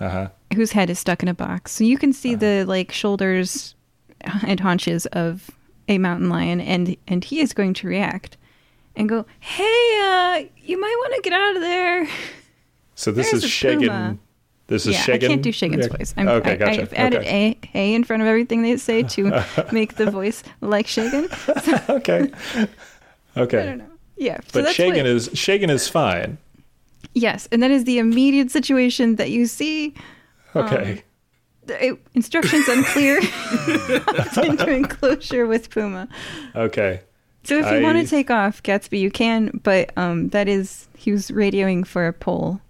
[SPEAKER 3] uh-huh.
[SPEAKER 1] whose head is stuck in a box. So you can see the like shoulders and haunches of a mountain lion, and and he is going to react and go, "Hey, uh, you might want to get out of there."
[SPEAKER 3] So this
[SPEAKER 1] There's
[SPEAKER 3] is Shagan. This is
[SPEAKER 1] yeah,
[SPEAKER 3] Shagan.
[SPEAKER 1] I can't do Shagan's
[SPEAKER 3] Yeah.
[SPEAKER 1] voice. I'm,
[SPEAKER 3] okay, gotcha.
[SPEAKER 1] I, have added
[SPEAKER 3] okay.
[SPEAKER 1] a a in front of everything they say to make the voice like Shagan.
[SPEAKER 3] okay. Okay.
[SPEAKER 1] I don't know. Yeah, so
[SPEAKER 3] But Shagan
[SPEAKER 1] what-
[SPEAKER 3] is Shagan is fine.
[SPEAKER 1] yes, and that is the immediate situation that you see.
[SPEAKER 3] Okay.
[SPEAKER 1] The, it- instructions unclear. into enclosure with Puma.
[SPEAKER 3] okay.
[SPEAKER 1] So if you want to take off Gatsby, you can, but um, that is he was radioing for a pole.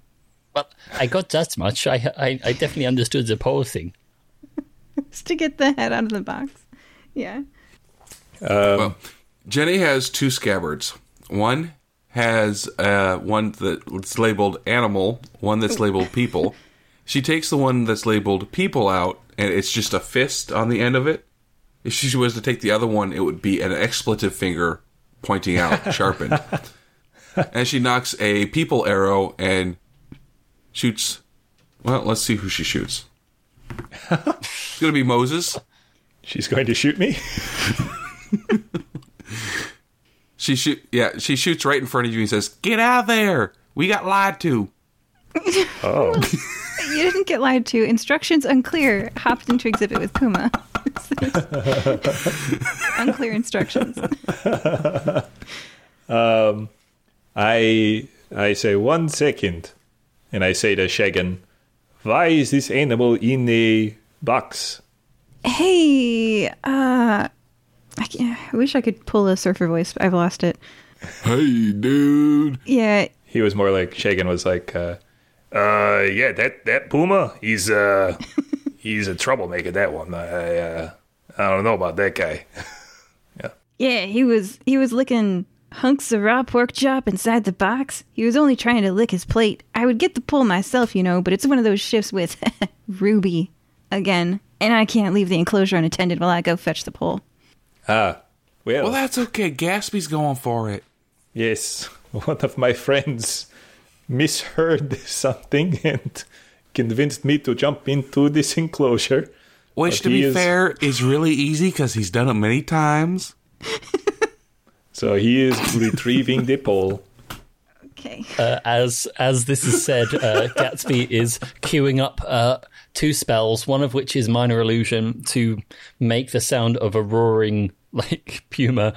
[SPEAKER 4] Well, I got that much. I, I, I definitely understood the pole thing.
[SPEAKER 1] Just to get the head out of the box. Yeah.
[SPEAKER 2] well, Jenny has two scabbards. One has uh, one that's labeled animal, one that's labeled people. She takes the one that's labeled people out, and it's just a fist on the end of it. If she was to take the other one, it would be an expletive finger pointing out, sharpened. And she nocks a people arrow and shoots. Well, let's see who she shoots. it's going to be Moses.
[SPEAKER 3] She's going to shoot me.
[SPEAKER 2] She shoot, yeah, she shoots right in front of you and says, "Get out of there! We got lied to."
[SPEAKER 3] Oh.
[SPEAKER 1] You didn't get lied to. Instructions unclear. Hopped into exhibit with Puma. unclear instructions.
[SPEAKER 3] um, I I say one second, and I say to Shagan, "Why is this animal in a box?"
[SPEAKER 1] Hey, uh, I, I wish I could pull a surfer voice, but I've lost it.
[SPEAKER 2] Hey, dude!
[SPEAKER 1] Yeah,
[SPEAKER 3] He was more like Shagan was like, uh, uh, yeah, that that puma, he's uh, he's a troublemaker. That one, I uh, I don't know about that guy.
[SPEAKER 1] yeah. He was he was licking hunks of raw pork chop inside the box. He was only trying to lick his plate. I would get the pull myself, you know, but it's one of those shifts with Ruby again, and I can't leave the enclosure unattended while I go fetch the pole.
[SPEAKER 3] Ah, well,
[SPEAKER 2] Well, that's okay. Gatsby's going for it.
[SPEAKER 3] yes, one of my friends misheard something and convinced me to jump into this enclosure.
[SPEAKER 2] Which,
[SPEAKER 3] But
[SPEAKER 2] to be
[SPEAKER 3] is-
[SPEAKER 2] fair, is really easy because he's done it many times.
[SPEAKER 3] So he is retrieving the pole.
[SPEAKER 1] Okay.
[SPEAKER 4] Uh, as as this is said, uh, Gatsby is queuing up uh, two spells, one of which is minor illusion to make the sound of a roaring like Puma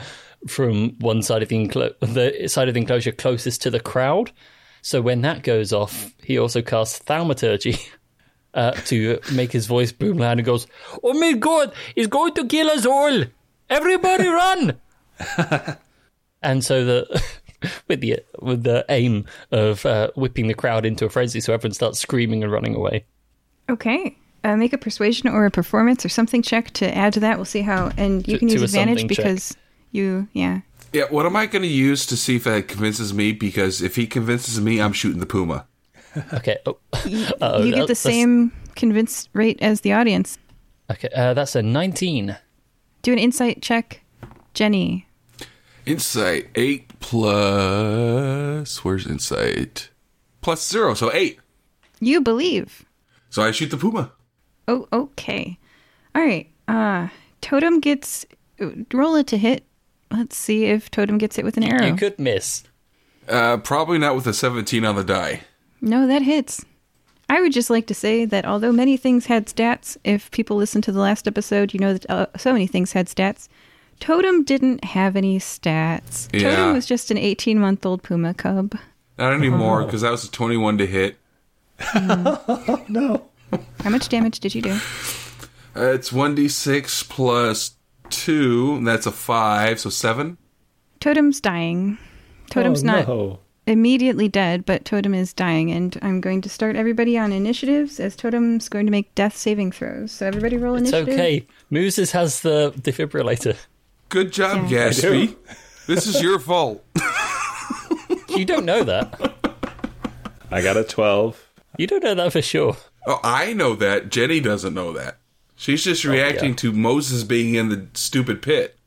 [SPEAKER 4] from one side of the enclo- the side of the enclosure closest to the crowd. So when that goes off, he also casts thaumaturgy uh, to make his voice boom loud and goes, "Oh my god, he's going to kill us all! Everybody run!" and so the with the with the aim of uh, whipping the crowd into a frenzy, so everyone starts screaming and running away.
[SPEAKER 1] Okay. Uh, make a persuasion or a performance or something check to add to that. We'll see how. And you
[SPEAKER 4] To-
[SPEAKER 1] can use advantage
[SPEAKER 4] something check.
[SPEAKER 1] because you, yeah.
[SPEAKER 2] Yeah, what am I going to use to see if that convinces me? Because if he convinces me, I'm shooting the puma.
[SPEAKER 4] Okay. Oh,
[SPEAKER 1] you
[SPEAKER 4] uh-oh,
[SPEAKER 1] get the
[SPEAKER 4] that's-
[SPEAKER 1] same convince rate as the audience.
[SPEAKER 4] Okay, uh, that's a nineteen.
[SPEAKER 1] Do an insight check, Jenny.
[SPEAKER 2] Insight eight plus where's insight? Plus zero, so eight.
[SPEAKER 1] You believe.
[SPEAKER 2] So I shoot the puma.
[SPEAKER 1] Oh, okay. All right. Uh, Totem gets roll it to hit. Let's see if Totem gets it with an arrow.
[SPEAKER 4] You could miss.
[SPEAKER 2] Uh, probably not with a 17 on the die.
[SPEAKER 1] No, that hits. I would just like to say that although many things had stats, if people listen to the last episode, you know that uh, so many things had stats. Totem didn't have any stats.
[SPEAKER 2] Yeah.
[SPEAKER 1] Totem was just an 18 month old puma cub.
[SPEAKER 2] Not anymore, because that was a 21 to hit.
[SPEAKER 3] No.
[SPEAKER 1] How much damage did you do?
[SPEAKER 2] Uh, it's 1d6 plus 2, and that's a 5, so 7.
[SPEAKER 1] Totem's dying. Totem's
[SPEAKER 3] oh,
[SPEAKER 1] not
[SPEAKER 3] No.
[SPEAKER 1] immediately dead, but Totem is dying, and I'm going to start everybody on initiatives as Totem's going to make death saving throws. So everybody roll
[SPEAKER 4] It's
[SPEAKER 1] initiative.
[SPEAKER 4] okay. Mooses has the defibrillator.
[SPEAKER 2] Good job,
[SPEAKER 1] Yeah.
[SPEAKER 2] Gatsby. This is your fault.
[SPEAKER 4] You don't know that.
[SPEAKER 3] I got a 12.
[SPEAKER 4] You don't know that for sure.
[SPEAKER 2] Oh, I know that. Jenny doesn't know that. She's just oh, reacting
[SPEAKER 4] yeah.
[SPEAKER 2] to Moses being in the stupid pit.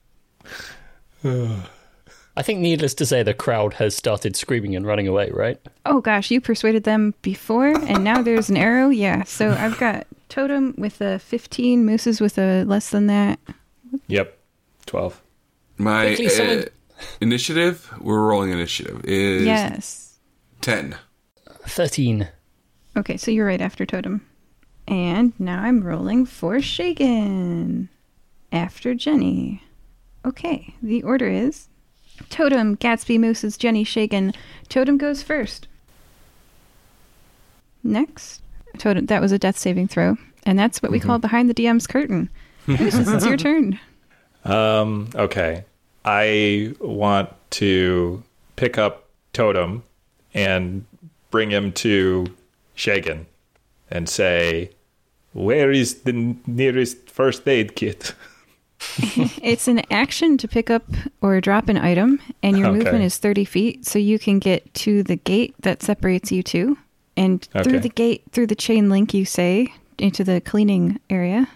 [SPEAKER 4] I think, needless to say, the crowd has started screaming and running away. Right?
[SPEAKER 1] Oh gosh, you persuaded them before, and now there's an arrow. Yeah, so I've got Totem with a 15, Mooses with a less than that.
[SPEAKER 3] Yep. 12.
[SPEAKER 2] My
[SPEAKER 4] Quickly,
[SPEAKER 2] uh, initiative, we're rolling initiative, is
[SPEAKER 1] Yes.
[SPEAKER 2] 10.
[SPEAKER 4] Thirteen.
[SPEAKER 1] Okay, so you're right after Totem. And now I'm rolling for Shagan. After Jenny. Okay, the order is Totem, Gatsby, Mooses, Jenny, Shagan. Totem goes first. Next. Totem, that was a death saving throw. And that's what we call behind the DM's curtain. Mooses, it's your turn.
[SPEAKER 3] Um, okay. I want to pick up Totem and bring him to Shagan and say, Where is the n- nearest first aid kit?
[SPEAKER 1] It's an action to pick up or drop an item, and your
[SPEAKER 3] Okay.
[SPEAKER 1] movement is 30 feet, so you can get to the gate that separates you two. And through the gate, through the chain link, you say, into the cleaning area.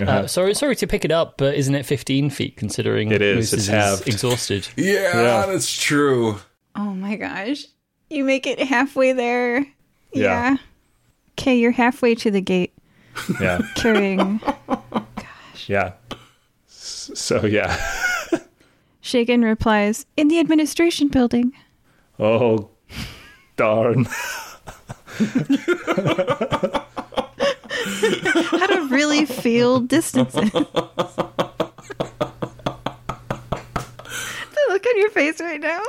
[SPEAKER 4] Uh, sorry, sorry to pick it up, but isn't it fifteen feet? Considering
[SPEAKER 3] It is,
[SPEAKER 4] Mooses
[SPEAKER 3] it's halved.
[SPEAKER 4] exhausted.
[SPEAKER 2] Yeah,
[SPEAKER 3] Yeah.
[SPEAKER 2] that's true.
[SPEAKER 1] Oh my gosh. You make it halfway there.
[SPEAKER 3] Yeah.
[SPEAKER 1] Okay, you're halfway to the gate
[SPEAKER 3] yeah.
[SPEAKER 1] carrying.
[SPEAKER 3] Gosh. Yeah. So, yeah.
[SPEAKER 1] Shagan replies, In the administration building.
[SPEAKER 3] Oh, darn.
[SPEAKER 1] How to really feel distances. the look on your face right now.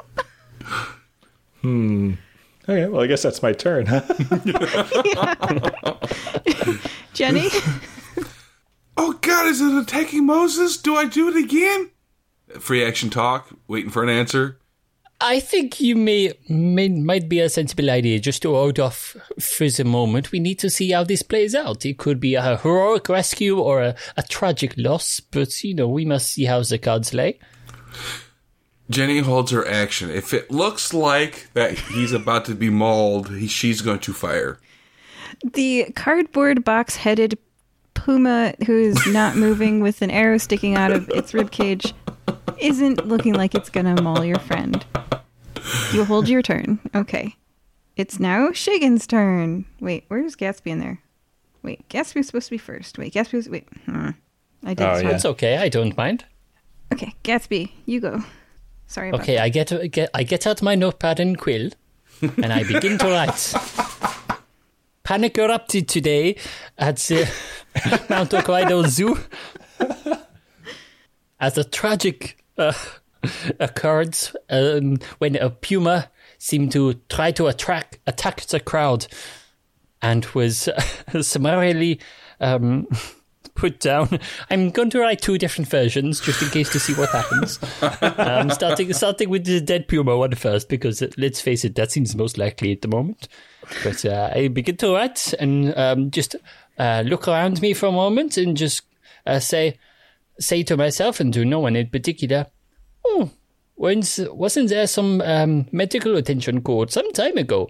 [SPEAKER 1] Hmm.
[SPEAKER 3] Okay, well, I guess that's my turn. huh?
[SPEAKER 1] Jenny?
[SPEAKER 2] Oh god, is it attacking Moses? Do I do it again? Free action talk, waiting for an answer.
[SPEAKER 4] I think you may, may might be a sensible idea just to hold off for the moment. We need to see how this plays out. It could be a heroic rescue or a, a tragic loss, but you know we must see how the cards lay.
[SPEAKER 2] Jenny holds her action. If it looks like that he's about to be mauled, he, she's going to fire.
[SPEAKER 1] The cardboard box headed puma who is not moving with an arrow sticking out of its ribcage isn't looking like it's gonna maul your friend. You hold your turn. Okay. It's now Shagan's turn. Wait, where's Gatsby in there? Wait, Gatsby's supposed to be first. Wait, Gatsby's. was wait. Hmm. I did
[SPEAKER 3] Oh,
[SPEAKER 1] this
[SPEAKER 3] yeah.
[SPEAKER 4] It's okay. I don't mind.
[SPEAKER 1] Okay, Gatsby, you go. Sorry about
[SPEAKER 4] Okay, I get, get I get out my notepad and quill, and I begin to write. Panic erupted today at the Mount Hokkaido Zoo. As a tragic uh, occurrence um, when a puma seemed to try to attract attack the crowd and was summarily um, put down. I'm going to write two different versions just in case to see what happens. um, starting starting with the dead puma one first because uh, let's face it, that seems most likely at the moment. But uh, I begin to write and um, just uh, look around me for a moment and just uh, say say to myself and to no one in particular, "Oh, wasn't there some um, medical attention called some time ago?"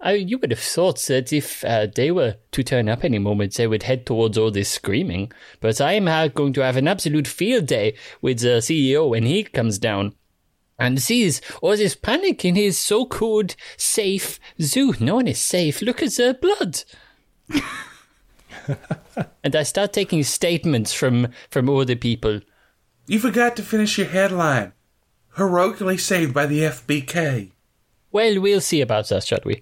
[SPEAKER 4] I, you would have thought that if uh, they were to turn up any moment, they would head towards all this screaming. But I am going to have an absolute field day with the CEO when he comes down and sees all this panic in his so-called safe zoo. No one is safe. Look at the blood. and I start taking statements from from the people.
[SPEAKER 2] You forgot to finish your headline. Heroically saved by the FBK.
[SPEAKER 4] Well, we'll see about that, shall we?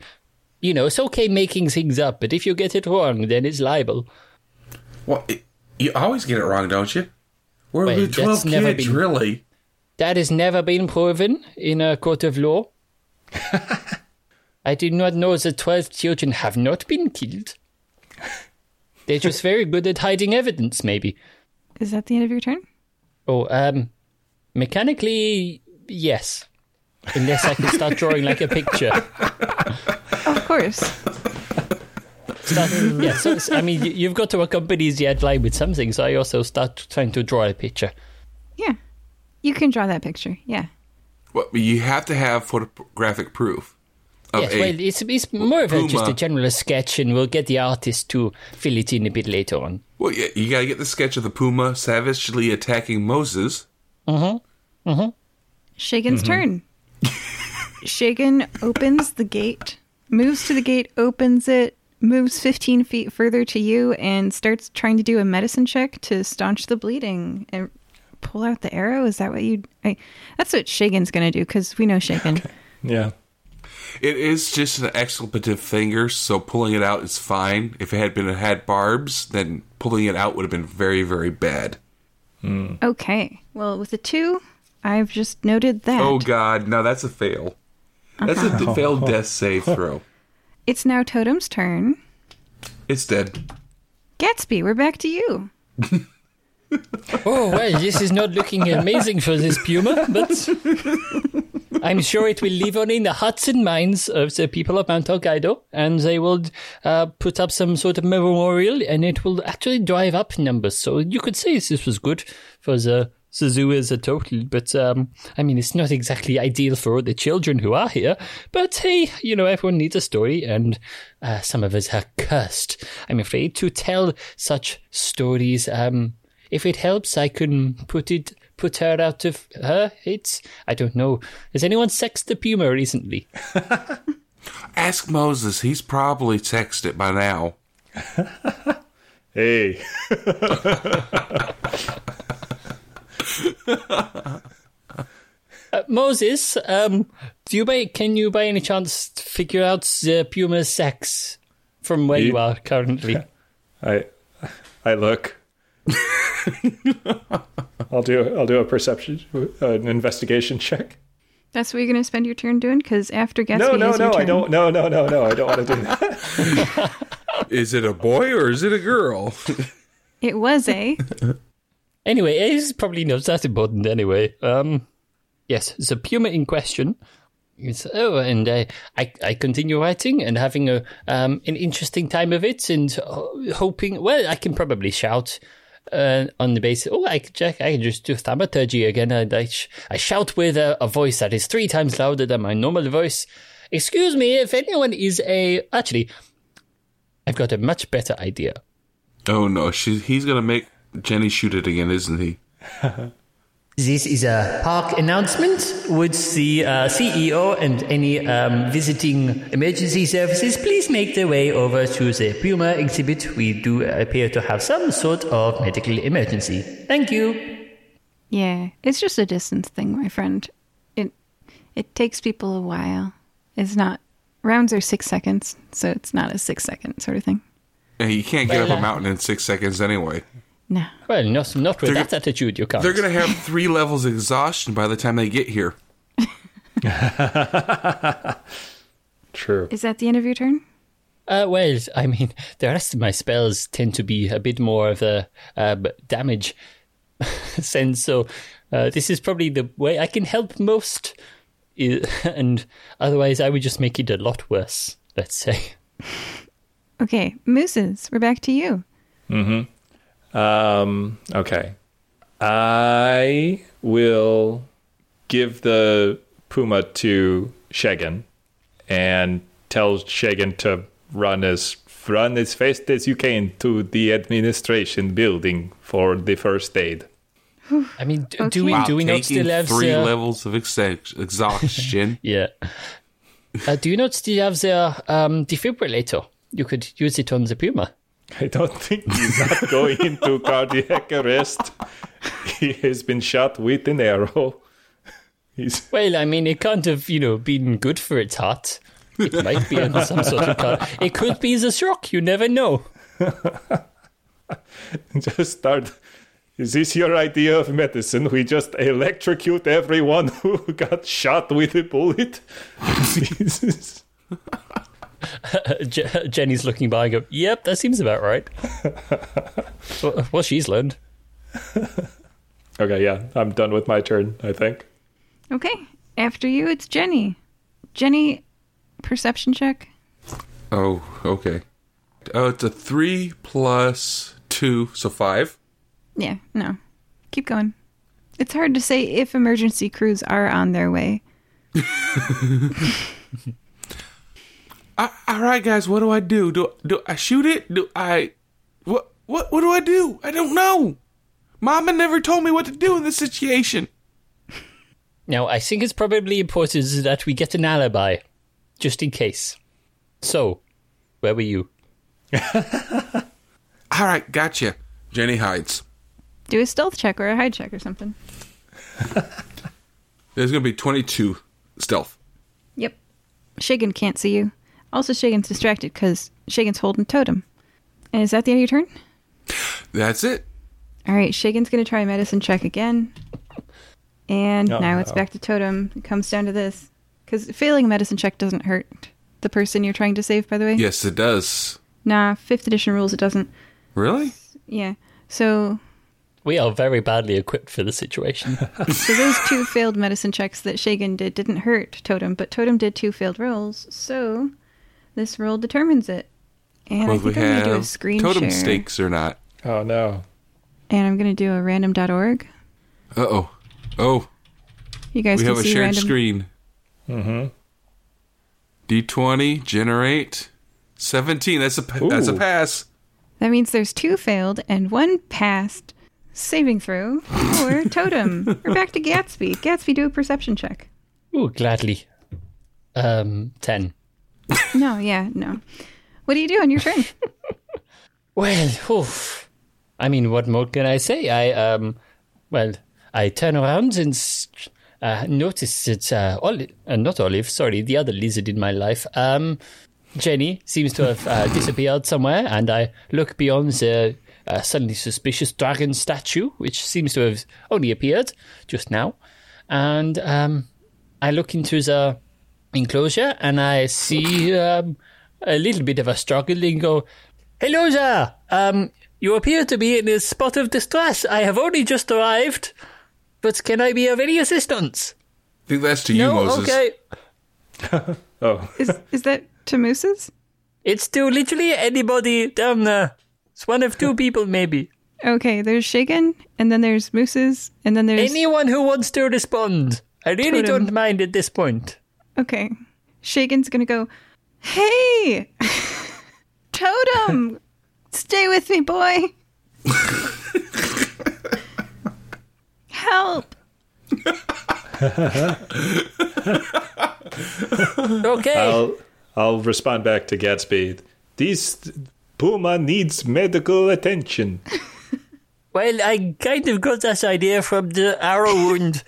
[SPEAKER 4] You know, it's okay making things up, but if you get it wrong, then it's libel.
[SPEAKER 2] Well, it, you always get it wrong, don't you? We're
[SPEAKER 4] Well,
[SPEAKER 2] with 12 kids,
[SPEAKER 4] been-
[SPEAKER 2] really.
[SPEAKER 4] That has never been proven in a court of law. I did not know that 12 children have not been killed. They're just very good at hiding evidence, maybe.
[SPEAKER 1] Is that the end of your turn?
[SPEAKER 4] Oh, um, mechanically, yes. Unless I can start drawing like a picture.
[SPEAKER 1] Of course.
[SPEAKER 4] Start, yeah, so, I mean, you- you've got to accompany the headline with something, so I also start trying to draw a picture.
[SPEAKER 1] Yeah. You can draw that picture. Yeah.
[SPEAKER 2] Well, you have to have photographic proof of
[SPEAKER 4] yes,
[SPEAKER 2] a.
[SPEAKER 4] well, it's, it's more of a, just a general sketch, and we'll get the artist to fill it in a bit later on.
[SPEAKER 2] well, yeah, you got to get the sketch of the puma savagely attacking Moses. Mm-hmm. Mm-hmm.
[SPEAKER 1] Shagan's mm-hmm. turn. Shagan opens the gate, moves to the gate, opens it, moves 15 feet further to you, and starts trying to do a medicine check to staunch the bleeding and pull out the arrow. Is that what you. I, that's what Shagan's going to do because we know Shagan.
[SPEAKER 3] Yeah.
[SPEAKER 2] It is just an expletive finger, so pulling it out is fine. If it had been it had barbs, then pulling it out would have been very, very bad. Hmm.
[SPEAKER 1] Okay. Well, with a two, I've just noted that.
[SPEAKER 2] Oh God, no, that's a fail. That's a d- failed death save throw.
[SPEAKER 1] It's now Totem's turn.
[SPEAKER 2] It's dead.
[SPEAKER 1] Gatsby, we're back to you.
[SPEAKER 4] Oh, well, this is not looking amazing for this puma, but I'm sure it will live on in the hearts and minds of the people of Mount Hokkaido, and they will uh, put up some sort of memorial, and it will actually drive up numbers. So you could say this was good for the, the zoo as a total, but um, I mean, it's not exactly ideal for all the children who are here. But hey, you know, everyone needs a story, and uh, some of us are cursed, I'm afraid, to tell such stories. Um, if it helps, I can put it put her out of her hits. I don't know. Has anyone sexed the puma recently?
[SPEAKER 2] Ask Moses. He's probably texted it by now.
[SPEAKER 3] Hey.
[SPEAKER 4] Uh, Moses, um, do you by can you by any chance figure out the puma's sex from where you
[SPEAKER 3] You-
[SPEAKER 4] are currently?
[SPEAKER 3] I I look. I'll do I'll do a perception uh, an investigation check.
[SPEAKER 1] That's what you're going to spend your turn doing? Because after Gatsby
[SPEAKER 3] No, no,
[SPEAKER 1] is your
[SPEAKER 3] no, I don't no no no no, I don't want to do that.
[SPEAKER 2] Is it a boy or is it a girl?
[SPEAKER 1] It was a.
[SPEAKER 4] Anyway, it's probably not that important anyway. Um, yes, the puma in question. Is, oh, and I, I, I continue writing and having a um, an interesting time of it, and hoping. Well, I can probably shout uh, on the basis. Oh, I can check. I can just do thaumaturgy again, and I, sh- I shout with a, a voice that is three times louder than my normal voice. Excuse me, if anyone is a actually, I've got a much better idea.
[SPEAKER 2] oh no, she, he's gonna make Jenny shoot it again, isn't he?
[SPEAKER 4] This is a park announcement. Would the uh, CEO and any um, visiting emergency services please make their way over to the Puma exhibit? We do appear to have some sort of medical emergency. Thank you.
[SPEAKER 1] Yeah, it's just a distance thing, my friend. It it takes people a while. It's not rounds are six seconds, so it's not a six second sort of thing.
[SPEAKER 2] And you can't get
[SPEAKER 4] Well,
[SPEAKER 2] up
[SPEAKER 4] uh,
[SPEAKER 2] a mountain in six seconds anyway.
[SPEAKER 1] No.
[SPEAKER 4] Well, not not with
[SPEAKER 2] They're
[SPEAKER 4] that attitude, you can't.
[SPEAKER 2] They're going to have three levels of exhaustion by the time they get here.
[SPEAKER 3] True.
[SPEAKER 1] Is that the end of your turn?
[SPEAKER 4] Uh, well, I mean, the rest of my spells tend to be a bit more of a uh, damage sense, so uh, this is probably the way I can help most. And otherwise, I would just make it a lot worse. Let's say.
[SPEAKER 1] Okay, mooses, we're back to you.
[SPEAKER 3] Um, okay. I will give the puma to Shagan and tell Shagan to run as run as fast as you can to the administration building for the first aid.
[SPEAKER 4] I mean, do, do
[SPEAKER 1] Okay.
[SPEAKER 4] we
[SPEAKER 2] Wow,
[SPEAKER 4] do we not still have
[SPEAKER 2] three
[SPEAKER 4] the,
[SPEAKER 2] levels of ex- exhaustion?
[SPEAKER 4] Yeah. Uh, do you not still have the um, defibrillator? You could use it on the Puma.
[SPEAKER 3] I don't think he's not going into cardiac arrest. He has been shot with an arrow. He's
[SPEAKER 4] Well, I mean, it can't have, you know, been good for its heart. It might be under some sort of car. It could be the shock. You never know.
[SPEAKER 3] just start. Is this your idea of medicine? We just electrocute everyone who got shot with a bullet. This is-
[SPEAKER 4] Jenny's looking by and go, yep, that seems about right. well, well, she's learned.
[SPEAKER 3] okay, yeah, I'm done with my turn. I think.
[SPEAKER 1] Okay, after you, it's Jenny. Jenny, perception check.
[SPEAKER 2] oh, okay. Oh, it's a three plus two, so five.
[SPEAKER 1] Yeah, no. Keep going. It's hard to say if emergency crews are on their way.
[SPEAKER 2] All right, guys, what do I do? Do do I shoot it? Do I what what what do I do? I don't know. Mama never told me what to do in this situation.
[SPEAKER 4] Now, I think it's probably important that we get an alibi, just in case. So, where were you?
[SPEAKER 2] All right, gotcha. Jenny hides.
[SPEAKER 1] Do a stealth check or a hide check or something.
[SPEAKER 2] There's gonna be twenty-two stealth.
[SPEAKER 1] Yep. Shagan can't see you. Also, Shagan's distracted because Shagan's holding totem. And is that the end of your turn?
[SPEAKER 2] That's it.
[SPEAKER 1] All right, Shagan's going to try a medicine check again. And
[SPEAKER 3] Oh,
[SPEAKER 1] now it's back to totem. It comes down to this. Because failing a medicine check doesn't hurt the person you're trying to save, by the way.
[SPEAKER 2] Yes, it does.
[SPEAKER 1] Nah, fifth edition rules it doesn't.
[SPEAKER 2] Really?
[SPEAKER 1] Yeah. So,
[SPEAKER 4] We are very badly equipped for the situation.
[SPEAKER 1] so those two failed medicine checks that Shagan did didn't hurt Totem, but Totem did two failed rolls. So, this roll determines it. And
[SPEAKER 2] Well,
[SPEAKER 1] I think
[SPEAKER 2] we
[SPEAKER 1] I'm going to do a screen
[SPEAKER 2] totem
[SPEAKER 1] share.
[SPEAKER 2] stakes or not.
[SPEAKER 3] Oh no.
[SPEAKER 1] And I'm going to do a random.org.
[SPEAKER 2] Uh oh. Oh,
[SPEAKER 1] You guys
[SPEAKER 2] we
[SPEAKER 1] can
[SPEAKER 2] have a shared
[SPEAKER 1] random.
[SPEAKER 2] screen. Mm-hmm. D20 generate seventeen. That's a pa- that's a pass.
[SPEAKER 1] That means there's two failed and one passed saving throw or Totem. We're back to Gatsby. Gatsby, do a perception check.
[SPEAKER 4] Ooh, gladly. Um, 10.
[SPEAKER 1] No, yeah, no. What do you do on your turn?
[SPEAKER 4] Well, oof. I mean, what more can I say? I, um, well, I turn around and uh, notice that, uh, Olive, uh, not Olive, sorry, the other lizard in my life, um, Jenny seems to have uh, disappeared somewhere, and I look beyond the uh, suddenly suspicious dragon statue, which seems to have only appeared just now, and um, I look into the enclosure and I see um, a little bit of a struggle and go, Hello there! Um, you appear to be in a spot of distress. I have only just arrived, but can I be of any assistance?
[SPEAKER 2] I think that's to you,
[SPEAKER 4] no?
[SPEAKER 2] Moses.
[SPEAKER 4] Okay.
[SPEAKER 3] Oh,
[SPEAKER 1] Is is that to Moose's?
[SPEAKER 4] It's to literally anybody down there. It's one of two people, maybe.
[SPEAKER 1] Okay, there's Shagan, and then there's Moose's, and then there's
[SPEAKER 4] Anyone who wants to respond. I really
[SPEAKER 1] Totem.
[SPEAKER 4] don't mind at this point.
[SPEAKER 1] Okay. Shagan's gonna go, Hey! Totem! Stay with me, boy! Help!
[SPEAKER 4] Okay.
[SPEAKER 3] I'll I'll respond back to Gatsby. This puma needs medical attention.
[SPEAKER 4] Well, I kind of got this idea from the arrow wound.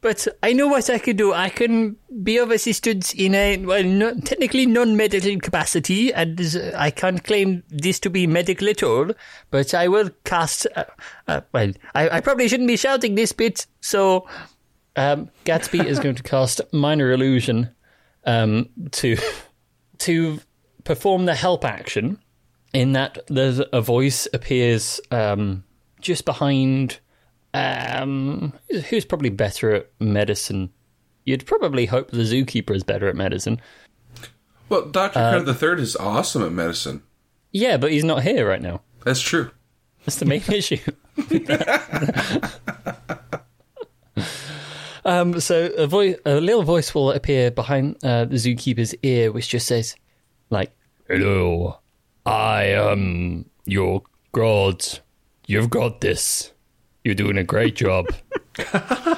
[SPEAKER 4] But I know what I can do. I can be of assistance in a well, not, technically non-medical capacity, and I can't claim this to be medical at all. But I will cast. Uh, uh, well, I, I probably shouldn't be shouting this bit, so um, Gatsby is going to cast minor illusion um, to to perform the help action. In that, there's a voice appears um, just behind. Um, who's probably better at medicine? You'd probably hope the zookeeper is better at medicine.
[SPEAKER 2] Well, Dr.
[SPEAKER 4] Uh,
[SPEAKER 2] the Third is awesome at medicine.
[SPEAKER 4] Yeah, but he's not here right now.
[SPEAKER 2] That's true.
[SPEAKER 4] That's the main issue. um, so a voice, a little voice will appear behind uh, the zookeeper's ear, which just says, like, "Hello, I am your god. You've got this. You're doing a great job.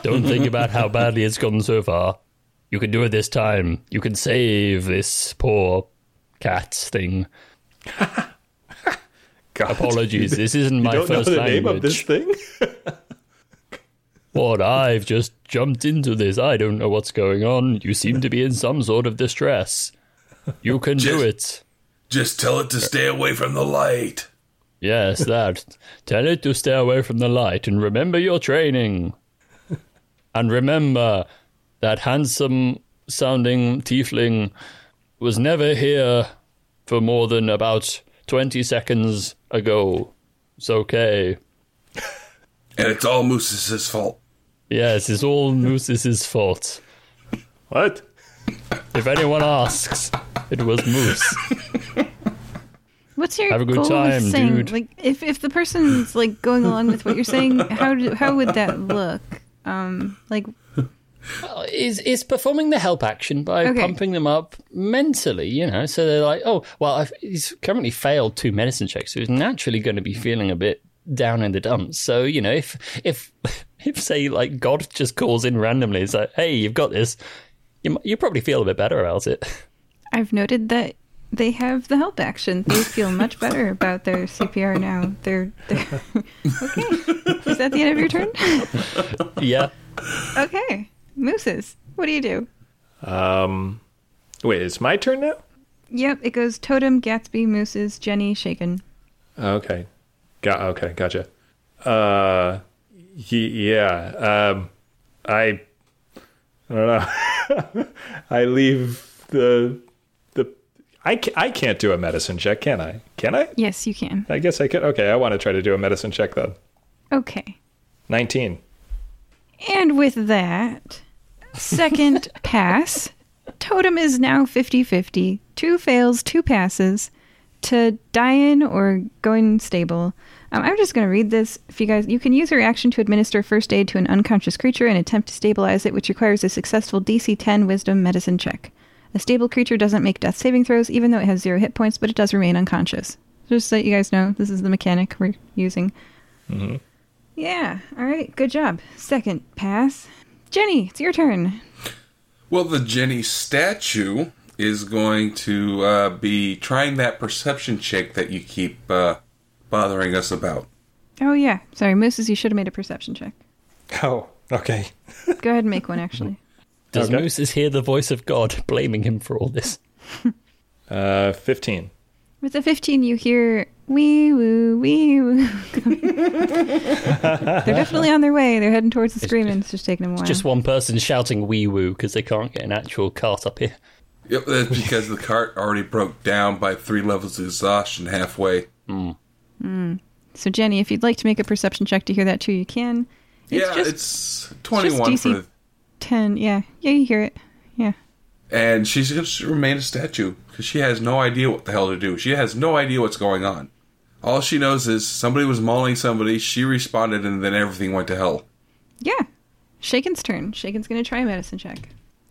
[SPEAKER 4] Don't think about how badly it's gone so far. You can do it this time. You can save this poor cat thing.
[SPEAKER 3] God,
[SPEAKER 4] Apologies, this isn't my
[SPEAKER 3] don't
[SPEAKER 4] first
[SPEAKER 3] know the
[SPEAKER 4] language.
[SPEAKER 3] name of this thing?
[SPEAKER 4] What? I've just jumped into this. I don't know what's going on. You seem to be in some sort of distress. You can do it.
[SPEAKER 2] Just tell it to stay away from the light.
[SPEAKER 4] Yes, that. Tell it to stay away from the light and remember your training. And remember that handsome sounding tiefling was never here for more than about 20 seconds ago. It's okay.
[SPEAKER 2] And it's all Moose's fault.
[SPEAKER 4] Yes, it's all Moose's fault.
[SPEAKER 3] what?
[SPEAKER 4] If anyone asks, it was Moose.
[SPEAKER 1] What's your
[SPEAKER 4] Have a good
[SPEAKER 1] goal
[SPEAKER 4] time,
[SPEAKER 1] with saying,
[SPEAKER 4] dude.
[SPEAKER 1] Like, if if the person's like going along with what you're saying, how do, how would that look? Um, like,
[SPEAKER 4] is is performing the help action by
[SPEAKER 1] Okay.
[SPEAKER 4] pumping them up mentally, you know. So they're like, oh, well, I've, he's currently failed two medicine checks, so he's naturally going to be feeling a bit down in the dumps. So you know, if if if say like God just calls in randomly, it's like, hey, you've got this. You you probably feel a bit better about it.
[SPEAKER 1] I've noted that they have the help action. They feel much better about their CPR now. They're, they're okay. Is that the end of your turn?
[SPEAKER 4] yeah.
[SPEAKER 1] Okay, mooses. What do you do?
[SPEAKER 3] Um, wait, it's my turn now?
[SPEAKER 1] Yep, it goes Totem, Gatsby, Mooses, Jenny, Shagan.
[SPEAKER 3] Okay. Got okay, gotcha. Uh ye- yeah. Um I I don't know. I leave the the I ca- I can't do a medicine check, can I? Can I?
[SPEAKER 1] Yes, you can.
[SPEAKER 3] I guess I could. Okay, I want to try to do a medicine check then.
[SPEAKER 1] Okay.
[SPEAKER 3] 19.
[SPEAKER 1] And with that, second pass, Totem is now 50 50. Two fails, two passes to die in or going stable. Um, I'm just going to read this. If you guys, you can use a reaction to administer first aid to an unconscious creature and attempt to stabilize it, which requires a successful DC 10 Wisdom Medicine check. A stable creature doesn't make death saving throws, even though it has zero hit points, but it does remain unconscious. Just so you guys know, this is the mechanic we're using. Yeah. All right. Good job. Second pass. Jenny, it's your turn.
[SPEAKER 2] Well, the Jenny statue is going to uh, be trying that perception check that you keep uh, bothering us about.
[SPEAKER 1] Oh yeah. Sorry, Mooses. You should have made a perception check.
[SPEAKER 3] Oh, okay.
[SPEAKER 1] Go ahead and make one. Actually.
[SPEAKER 4] Does
[SPEAKER 3] Okay.
[SPEAKER 4] Mooses hear the voice of God blaming him for all this?
[SPEAKER 3] Uh 15.
[SPEAKER 1] With the 15, you hear wee woo wee woo. They're definitely on their way. They're heading towards the screaming. It's just taking them a while.
[SPEAKER 4] Just one person shouting wee woo because they can't get an actual cart up here.
[SPEAKER 2] Yep, that's because the cart already broke down by three levels of exhaustion halfway.
[SPEAKER 1] So Jenny, if you'd like to make a perception check to hear that too, you can. It's
[SPEAKER 2] yeah,
[SPEAKER 1] just
[SPEAKER 2] it's 21
[SPEAKER 1] just DC
[SPEAKER 2] the,
[SPEAKER 1] 10. Yeah. Yeah, you hear it. Yeah.
[SPEAKER 2] And she's going to remain a statue because she has no idea what the hell to do. She has no idea what's going on. All she knows is somebody was mauling somebody, she responded, and then everything went to hell.
[SPEAKER 1] Yeah. Shagan's turn. Shagan's going to try a medicine check.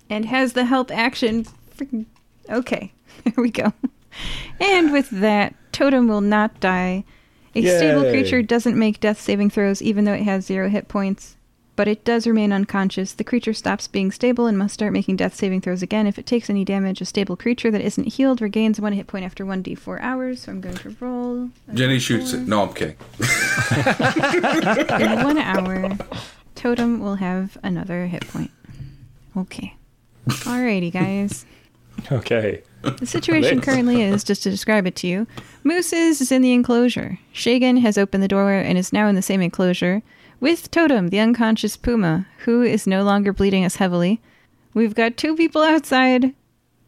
[SPEAKER 1] And has the help action. Freaking. Okay. There we go. And with that, Totem will not die. A stable creature doesn't make death saving throws even though it has zero hit points. But it does remain unconscious. The creature stops being stable and must start making death saving throws again. If it takes any damage, a stable creature that isn't healed regains one hit point after 1d4 hours. So I'm going to roll.
[SPEAKER 2] Jenny shoots it. No, I'm kidding.
[SPEAKER 1] in one hour. Totem will have another hit point. Okay. Alrighty, guys.
[SPEAKER 3] Okay.
[SPEAKER 1] The situation currently is, just to describe it to you, Mooses is in the enclosure. Shagan has opened the door and is now in the same enclosure with Totem, the unconscious puma, who is no longer bleeding as heavily. We've got two people outside